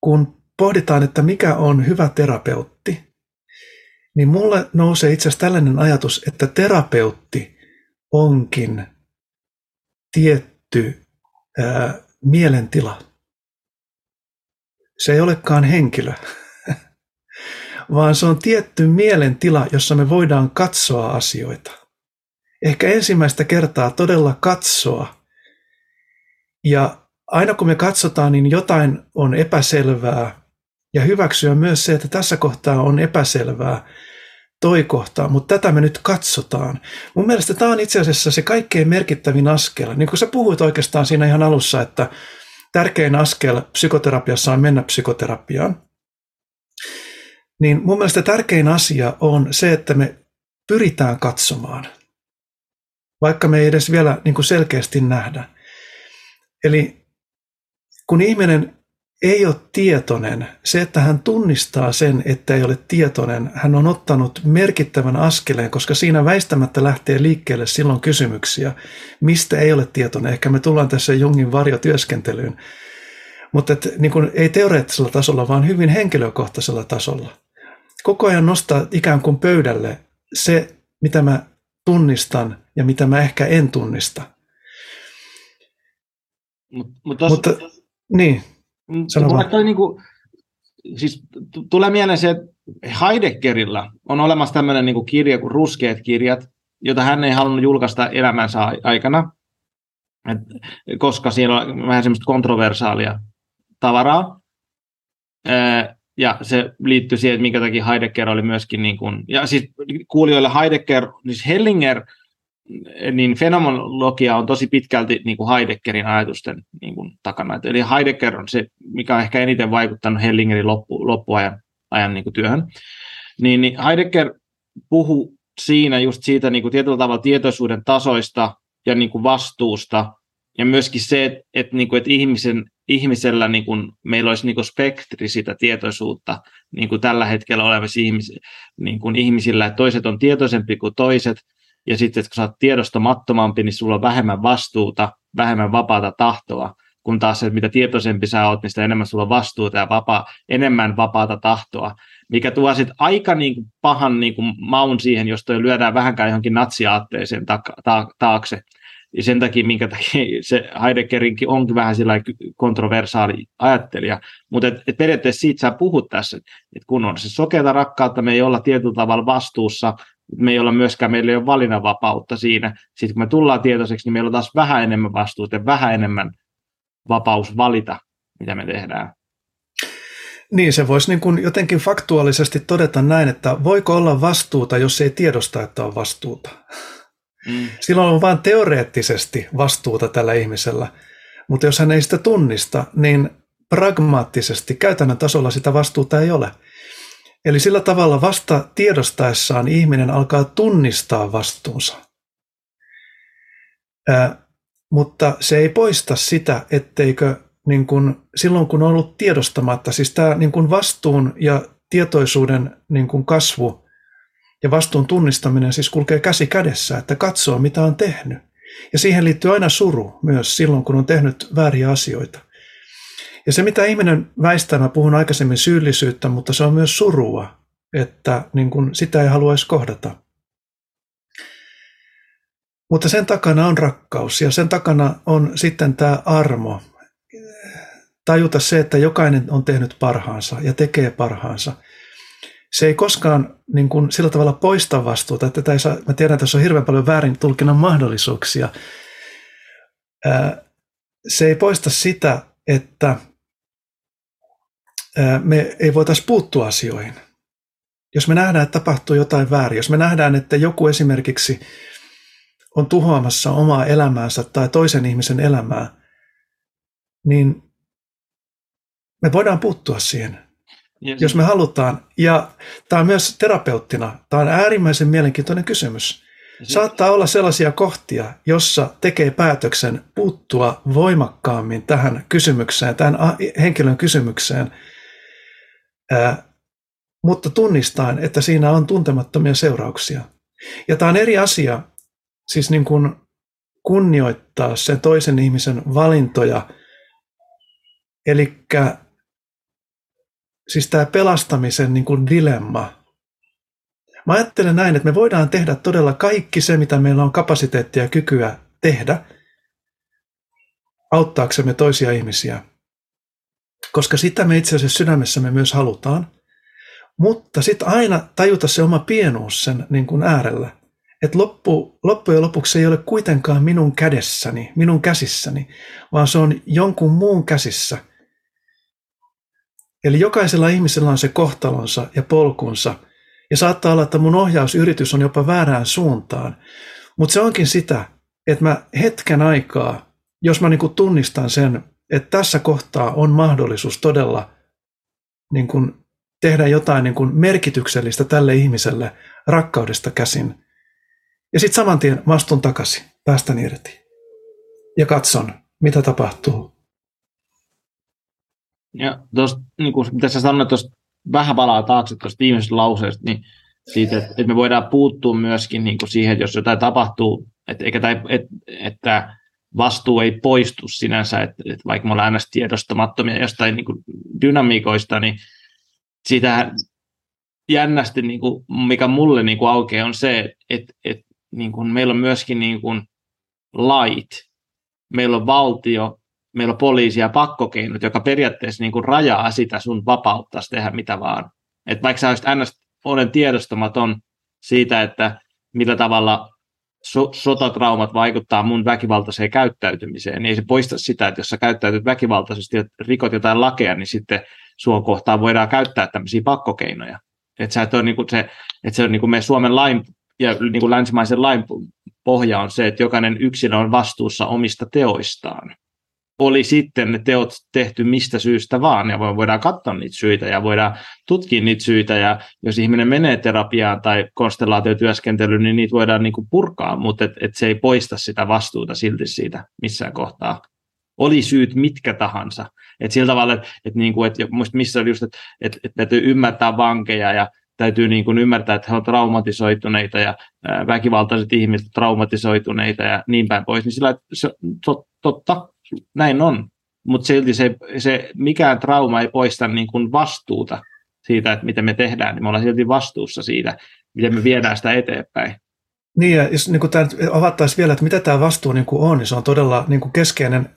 kun pohditaan, että mikä on hyvä terapeutti, niin mulle nousee itse asiassa tällainen ajatus, että terapeutti onkin tietty ää, mielentila. Se ei olekaan henkilö, vaan se on tietty mielentila, jossa me voidaan katsoa asioita – ehkä ensimmäistä kertaa todella katsoa. Ja aina kun me katsotaan, niin jotain on epäselvää ja hyväksyä myös se, että tässä kohtaa on epäselvää toi kohta, mutta tätä me nyt katsotaan. Mun mielestä tämä on itse asiassa se kaikkein merkittävin askel. Niin kuin sä puhuit oikeastaan siinä ihan alussa, että tärkein askel psykoterapiassa on mennä psykoterapiaan. Niin mun mielestä tärkein asia on se, että me pyritään katsomaan – vaikka me ei edes vielä niin kuin selkeästi nähdä. Eli kun ihminen ei ole tietoinen, se, että hän tunnistaa sen, että ei ole tietoinen, hän on ottanut merkittävän askeleen, koska siinä väistämättä lähtee liikkeelle silloin kysymyksiä, mistä ei ole tietoinen. Ehkä me tullaan tässä Jungin varjotyöskentelyyn, mutta et, niin kuin, ei teoreettisella tasolla, vaan hyvin henkilökohtaisella tasolla. Koko ajan nostaa ikään kuin pöydälle se, mitä mä tunnistan ja mitä mä ehkä en tunnista. Mut, mut tos, Mutta, niin, sano vaan. Toi niinku, siis tulee mieleen se, että Heideggerillä on olemassa tämmöinen niinku kirja kuin Ruskeat kirjat, jota hän ei halunnut julkaista elämänsä aikana, et, koska siellä on vähän semmoista kontroversaalia tavaraa ja se liittyy siihen, että minkä takia Heidegger oli myöskin, niin kuin, ja siis kuulijoille Heidegger, siis Hellinger, niin fenomenologia on tosi pitkälti niin kuin Heideggerin ajatusten niin kuin, takana. Eli Heidegger on se, mikä on ehkä eniten vaikuttanut Hellingerin loppu, loppuajan ajan, niin kuin työhön. Niin, niin Heidegger puhuu siinä just siitä niin kuin tietyllä tavalla tietoisuuden tasoista ja niin kuin vastuusta, ja myöskin se, että, että, niin kuin, että ihmisen ihmisellä niin kuin, meillä olisi niin kuin spektri sitä tietoisuutta niin kuin tällä hetkellä olevissa ihmis, niin kuin ihmisillä, että toiset on tietoisempi kuin toiset, ja sitten että kun sä oot tiedostamattomampi, niin sulla on vähemmän vastuuta, vähemmän vapaata tahtoa, kun taas se, mitä tietoisempi sä oot, niin sitä enemmän sulla on vastuuta ja vapaa, enemmän vapaata tahtoa, mikä tuo sitten aika niin kuin pahan niin kuin maun siihen, jos toi lyödään vähänkään johonkin natsiaatteeseen ta- ta- taakse, sen takia, minkä takia se Heideggerinkin onkin vähän sillä kontroversaali ajattelija. Mutta et, et periaatteessa siitä sä puhut tässä, että kun on se sokeata rakkautta, me ei olla tietyllä tavalla vastuussa, me ei olla myöskään, meillä ei ole valinnanvapautta siinä. Sitten kun me tullaan tietoiseksi, niin meillä on taas vähän enemmän vastuuta ja vähän enemmän vapaus valita, mitä me tehdään. Niin, se voisi niin kuin jotenkin faktuaalisesti todeta näin, että voiko olla vastuuta, jos ei tiedosta, että on vastuuta. Mm. Silloin on vain teoreettisesti vastuuta tällä ihmisellä, mutta jos hän ei sitä tunnista, niin pragmaattisesti käytännön tasolla sitä vastuuta ei ole. Eli sillä tavalla vasta tiedostaessaan ihminen alkaa tunnistaa vastuunsa. Ää, mutta se ei poista sitä, etteikö niin kun, silloin kun on ollut tiedostamatta, siis tämä niin kun vastuun ja tietoisuuden niin kun kasvu ja vastuun tunnistaminen siis kulkee käsi kädessä, että katsoo mitä on tehnyt. Ja siihen liittyy aina suru myös silloin, kun on tehnyt vääriä asioita. Ja se, mitä ihminen väistää, mä puhun aikaisemmin syyllisyyttä, mutta se on myös surua, että niin kun sitä ei haluaisi kohdata. Mutta sen takana on rakkaus ja sen takana on sitten tämä armo. Tajuta se, että jokainen on tehnyt parhaansa ja tekee parhaansa. Se ei koskaan niin kuin, sillä tavalla poista vastuuta. Että ei saa, mä tiedän, että tässä on hirveän paljon väärin tulkinnan mahdollisuuksia. Se ei poista sitä, että me ei voitaisiin puuttua asioihin. Jos me nähdään, että tapahtuu jotain väärin, jos me nähdään, että joku esimerkiksi on tuhoamassa omaa elämäänsä tai toisen ihmisen elämää, niin me voidaan puuttua siihen, yes. jos me halutaan. Ja tämä on myös terapeuttina, tämä on äärimmäisen mielenkiintoinen kysymys. Saattaa olla sellaisia kohtia, jossa tekee päätöksen puuttua voimakkaammin tähän kysymykseen, tähän henkilön kysymykseen, mutta tunnistaen, että siinä on tuntemattomia seurauksia. Ja tämä on eri asia, siis niin kuin kunnioittaa sen toisen ihmisen valintoja. Eli siis tämä pelastamisen niin kuin dilemma. Mä ajattelen näin, että me voidaan tehdä todella kaikki se, mitä meillä on kapasiteettia ja kykyä tehdä, auttaaksemme toisia ihmisiä. Koska sitä me itse asiassa sydämessämme myös halutaan. Mutta sitten aina tajuta se oma pienuus sen niin kuin äärellä että loppu, loppujen lopuksi ei ole kuitenkaan minun kädessäni, minun käsissäni, vaan se on jonkun muun käsissä. Eli jokaisella ihmisellä on se kohtalonsa ja polkunsa, ja saattaa olla, että mun ohjausyritys on jopa väärään suuntaan. Mutta se onkin sitä, että mä hetken aikaa, jos mä niinku tunnistan sen, että tässä kohtaa on mahdollisuus todella niinku tehdä jotain niinku merkityksellistä tälle ihmiselle rakkaudesta käsin, ja sitten saman tien mä astun takaisin, päästän irti ja katson, mitä tapahtuu. Ja tuosta, niin kuin mitä sä sanoit, tuosta vähän palaa taakse tuosta viimeisestä lauseesta, niin siitä, että, että me voidaan puuttua myöskin niin kuin siihen, että jos jotain tapahtuu, että, eikä, että, että vastuu ei poistu sinänsä, että, että vaikka me ollaan aina tiedostamattomia jostain niin kuin dynamiikoista, niin sitä jännästi, niin kuin, mikä mulle niin kuin aukeaa, on se, että, että niin kuin, meillä on myöskin niin kuin, lait, meillä on valtio, meillä on poliisi ja pakkokeinot, joka periaatteessa niin kuin, rajaa sitä sun vapautta tehdä mitä vaan. Et vaikka sä olisit ns. olen tiedostamaton siitä, että millä tavalla so- sotatraumat vaikuttaa mun väkivaltaiseen käyttäytymiseen, niin ei se poista sitä, että jos sä käyttäytyt väkivaltaisesti ja rikot jotain lakeja, niin sitten sua kohtaan voidaan käyttää tämmöisiä pakkokeinoja. Että, et niin kuin se, että se on niin kuin meidän Suomen lain ja niin kuin länsimaisen lain pohja on se, että jokainen yksilö on vastuussa omista teoistaan. Oli sitten ne teot tehty mistä syystä vaan, ja voidaan katsoa niitä syitä ja voidaan tutkia niitä syitä, ja jos ihminen menee terapiaan tai konstellaatiotyöskentelyyn, niin niitä voidaan niin kuin purkaa, mutta et, et se ei poista sitä vastuuta silti siitä missään kohtaa. Oli syyt mitkä tahansa. Et sillä tavalla, että et, niin kuin, et, missä oli just, että et, et täytyy ymmärtää vankeja ja täytyy niin kuin ymmärtää, että he ovat traumatisoituneita ja väkivaltaiset ihmiset traumatisoituneita ja niin päin pois, niin sillä se, tot, totta, näin on. Mutta silti se, se, mikään trauma ei poista niin kuin vastuuta siitä, että miten me tehdään, niin me ollaan silti vastuussa siitä, miten me viedään sitä eteenpäin. Niin, ja jos niin tämä avattaisiin vielä, että mitä tämä vastuu niin kuin on, niin se on todella niin kuin keskeinen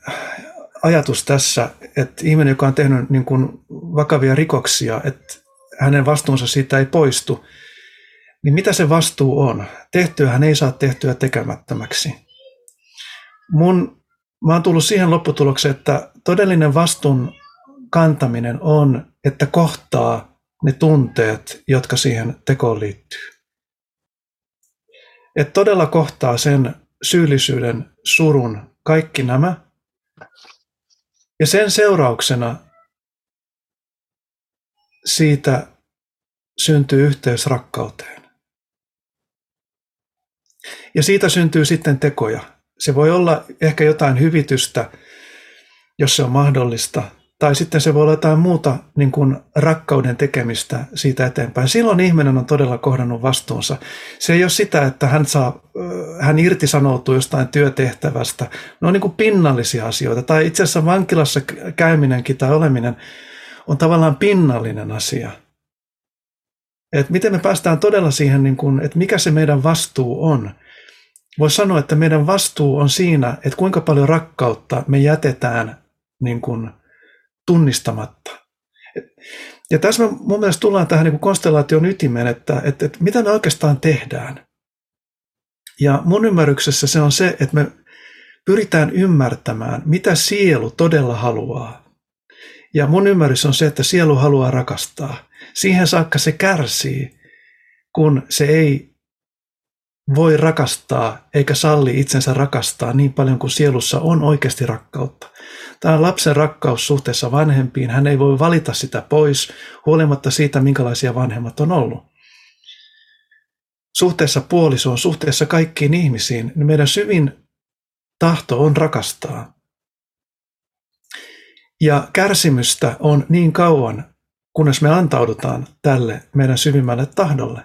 ajatus tässä, että ihminen, joka on tehnyt niin kuin vakavia rikoksia, että hänen vastuunsa siitä ei poistu, niin mitä se vastuu on? Tehtyä hän ei saa tehtyä tekemättömäksi. Mun, mä oon tullut siihen lopputulokseen, että todellinen vastuun kantaminen on, että kohtaa ne tunteet, jotka siihen tekoon liittyy. että todella kohtaa sen syyllisyyden, surun, kaikki nämä. Ja sen seurauksena siitä syntyy yhteys rakkauteen. Ja siitä syntyy sitten tekoja. Se voi olla ehkä jotain hyvitystä, jos se on mahdollista, tai sitten se voi olla jotain muuta niin kuin rakkauden tekemistä siitä eteenpäin. Silloin ihminen on todella kohdannut vastuunsa. Se ei ole sitä, että hän, saa, hän irtisanoutuu jostain työtehtävästä. Ne on niin kuin pinnallisia asioita. Tai itse asiassa vankilassa käyminenkin tai oleminen on tavallaan pinnallinen asia. Et miten me päästään todella siihen, niin kuin, että mikä se meidän vastuu on. Voisi sanoa, että meidän vastuu on siinä, että kuinka paljon rakkautta me jätetään niin kuin, tunnistamatta. Ja tässä me mun mielestä tullaan tähän niin konstellaation ytimeen, että, että, että mitä me oikeastaan tehdään. Ja mun ymmärryksessä se on se, että me pyritään ymmärtämään, mitä sielu todella haluaa. Ja mun ymmärrys on se, että sielu haluaa rakastaa. Siihen saakka se kärsii, kun se ei voi rakastaa eikä salli itsensä rakastaa niin paljon kuin sielussa on oikeasti rakkautta. Tämä on lapsen rakkaus suhteessa vanhempiin. Hän ei voi valita sitä pois, huolimatta siitä, minkälaisia vanhemmat on ollut. Suhteessa puolisoon, suhteessa kaikkiin ihmisiin, niin meidän syvin tahto on rakastaa. Ja kärsimystä on niin kauan, kunnes me antaudutaan tälle meidän syvimmälle tahdolle.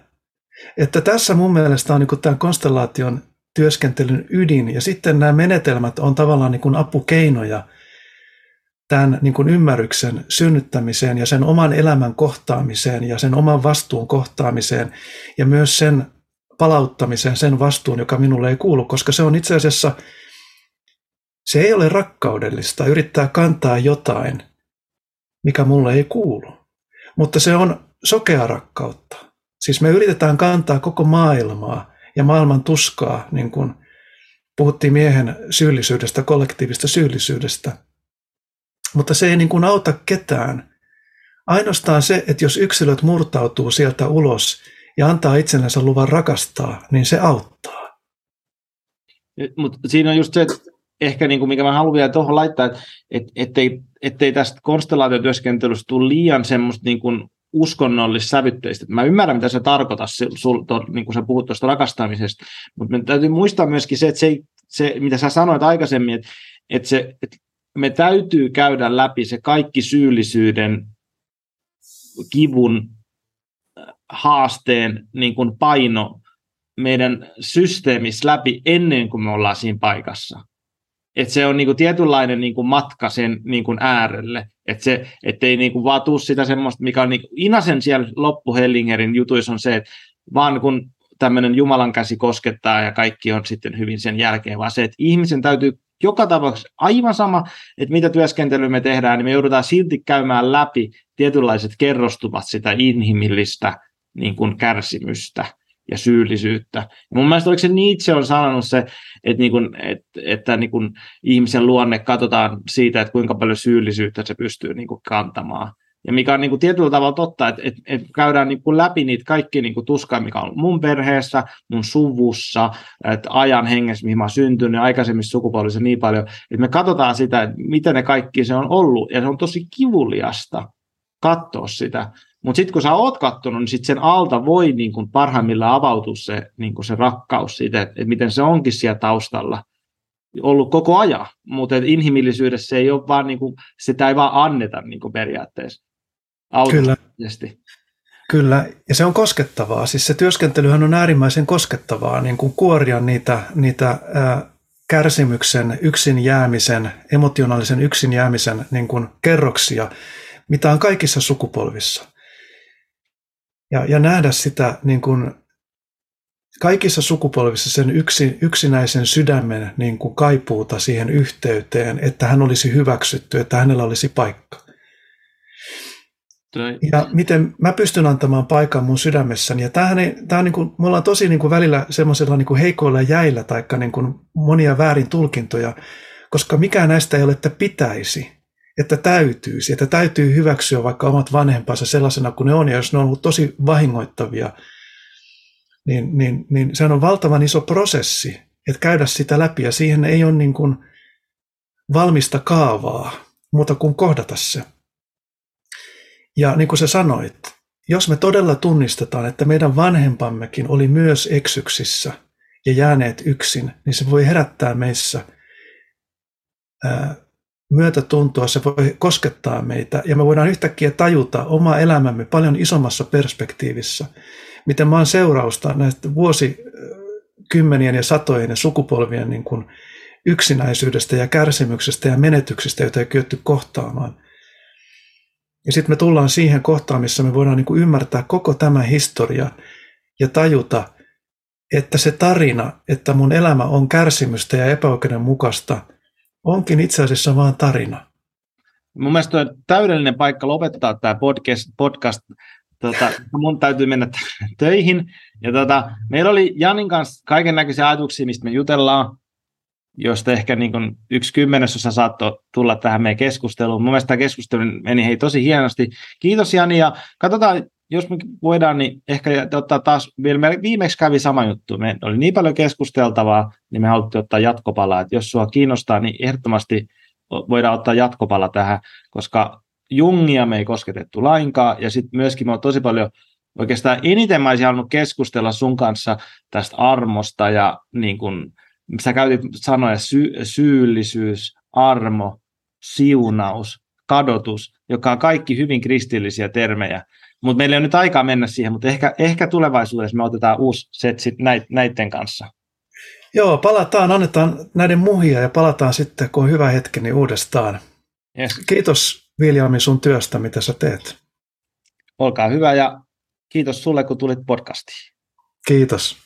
Että tässä mun mielestä on niin tämän konstellaation työskentelyn ydin, ja sitten nämä menetelmät on tavallaan niin apukeinoja – tämän niin kuin ymmärryksen synnyttämiseen ja sen oman elämän kohtaamiseen ja sen oman vastuun kohtaamiseen ja myös sen palauttamiseen, sen vastuun, joka minulle ei kuulu, koska se on itse asiassa, se ei ole rakkaudellista yrittää kantaa jotain, mikä mulle ei kuulu, mutta se on sokea rakkautta. Siis me yritetään kantaa koko maailmaa ja maailman tuskaa, niin kuin puhuttiin miehen syyllisyydestä, kollektiivista syyllisyydestä – mutta se ei niin kuin auta ketään. Ainoastaan se, että jos yksilöt murtautuu sieltä ulos ja antaa itsellensä luvan rakastaa, niin se auttaa. Mutta siinä on just se, että ehkä niin kuin mikä mä haluan vielä tuohon laittaa, että et, ettei, ettei tästä konstellaatiotyöskentelystä tule liian semmoista niin kuin uskonnollista sävytteistä. Mä ymmärrän, mitä se tarkoittaa, sul, to, niin kuin sä puhut tuosta rakastamisesta, mutta me täytyy muistaa myöskin se, että se, se mitä sä sanoit aikaisemmin, että, että, se, että me täytyy käydä läpi se kaikki syyllisyyden, kivun, haasteen niin kuin paino meidän systeemissä läpi ennen kuin me ollaan siinä paikassa. Et se on niinku tietynlainen niinku matka sen niinku äärelle. Että se, ettei niinku vaan tuu sitä semmoista, mikä on niinku, Inasen siellä loppu Hellingerin jutuissa on se, että vaan kun tämmöinen Jumalan käsi koskettaa ja kaikki on sitten hyvin sen jälkeen, vaan se, että ihmisen täytyy joka tapauksessa aivan sama, että mitä työskentelyä me tehdään, niin me joudutaan silti käymään läpi tietynlaiset kerrostumat sitä inhimillistä niin kuin kärsimystä ja syyllisyyttä. Ja mun mielestä oliko se Nietzsche on sanonut se, että, niin kuin, että, että niin kuin ihmisen luonne katsotaan siitä, että kuinka paljon syyllisyyttä se pystyy niin kantamaan. Ja mikä on niin kuin tietyllä tavalla totta, että, että, että käydään niin kuin läpi niitä kaikki niin kuin tuskaa, mikä on mun perheessä, mun suvussa, että ajan hengessä, mihin mä oon syntynyt, aikaisemmissa sukupolvissa niin paljon, että me katsotaan sitä, että miten ne kaikki se on ollut, ja se on tosi kivuliasta katsoa sitä. Mutta sitten kun sä oot katsonut, niin sit sen alta voi niin kuin parhaimmillaan avautua se, niin kuin se rakkaus siitä, että, miten se onkin siellä taustalla ollut koko ajan, mutta inhimillisyydessä se ei ole vaan, niin kuin, sitä ei vaan anneta niin kuin periaatteessa. Kyllä. Kyllä, ja se on koskettavaa. Siis se työskentelyhän on äärimmäisen koskettavaa, niin kuin kuoria niitä, niitä ää, kärsimyksen, yksin jäämisen, emotionaalisen yksin jäämisen niin kuin kerroksia, mitä on kaikissa sukupolvissa. Ja, ja nähdä sitä niin kuin kaikissa sukupolvissa sen yksi, yksinäisen sydämen niin kuin kaipuuta siihen yhteyteen, että hän olisi hyväksytty, että hänellä olisi paikka. Ja miten mä pystyn antamaan paikan mun sydämessäni. Ja tämähän ei, tämä on niin kuin, me ollaan tosi niin kuin välillä semmoisella niin kuin heikoilla jäillä tai niin kuin monia väärin tulkintoja, koska mikään näistä ei ole, että pitäisi, että täytyisi, että täytyy hyväksyä vaikka omat vanhempansa sellaisena kuin ne on, ja jos ne on ollut tosi vahingoittavia, niin, niin, niin sehän on valtavan iso prosessi, että käydä sitä läpi ja siihen ei ole niin kuin valmista kaavaa, muuta kuin kohdata se. Ja niin kuin sä sanoit, jos me todella tunnistetaan, että meidän vanhempammekin oli myös eksyksissä ja jääneet yksin, niin se voi herättää meissä ää, myötätuntoa, se voi koskettaa meitä ja me voidaan yhtäkkiä tajuta oma elämämme paljon isommassa perspektiivissä, miten maan seurausta näistä vuosikymmenien ja satojen ja sukupolvien niin kuin yksinäisyydestä ja kärsimyksestä ja menetyksistä, joita ei kyetty kohtaamaan. Ja sitten me tullaan siihen kohtaan, missä me voidaan niin kuin ymmärtää koko tämä historia ja tajuta, että se tarina, että mun elämä on kärsimystä ja epäoikeudenmukaista, onkin itse asiassa vain tarina. Mun mielestä on täydellinen paikka lopettaa tämä podcast. podcast. Tota, mun täytyy mennä töihin. Ja tota, meillä oli Janin kanssa kaiken näköisiä ajatuksia, mistä me jutellaan josta ehkä niin kuin yksi kymmenesosa saattoi tulla tähän meidän keskusteluun. Mun mielestä tämä keskustelu meni hei tosi hienosti. Kiitos Jani ja katsotaan, jos me voidaan, niin ehkä ottaa taas, vielä viimeksi kävi sama juttu. Me oli niin paljon keskusteltavaa, niin me haluttiin ottaa jatkopala. Että jos sua kiinnostaa, niin ehdottomasti voidaan ottaa jatkopala tähän, koska Jungia me ei kosketettu lainkaan, ja sitten myöskin me on tosi paljon, oikeastaan eniten mä olisin halunnut keskustella sun kanssa tästä armosta ja niin kuin, sä käytit sanoja sy- syyllisyys, armo, siunaus, kadotus, joka on kaikki hyvin kristillisiä termejä. Mutta meillä ei ole nyt aikaa mennä siihen, mutta ehkä, ehkä tulevaisuudessa me otetaan uusi setsi näiden kanssa. Joo, palataan, annetaan näiden muhia ja palataan sitten, kun on hyvä hetki, niin uudestaan. Yes. Kiitos Viljami sun työstä, mitä sä teet. Olkaa hyvä ja kiitos sulle, kun tulit podcastiin. Kiitos.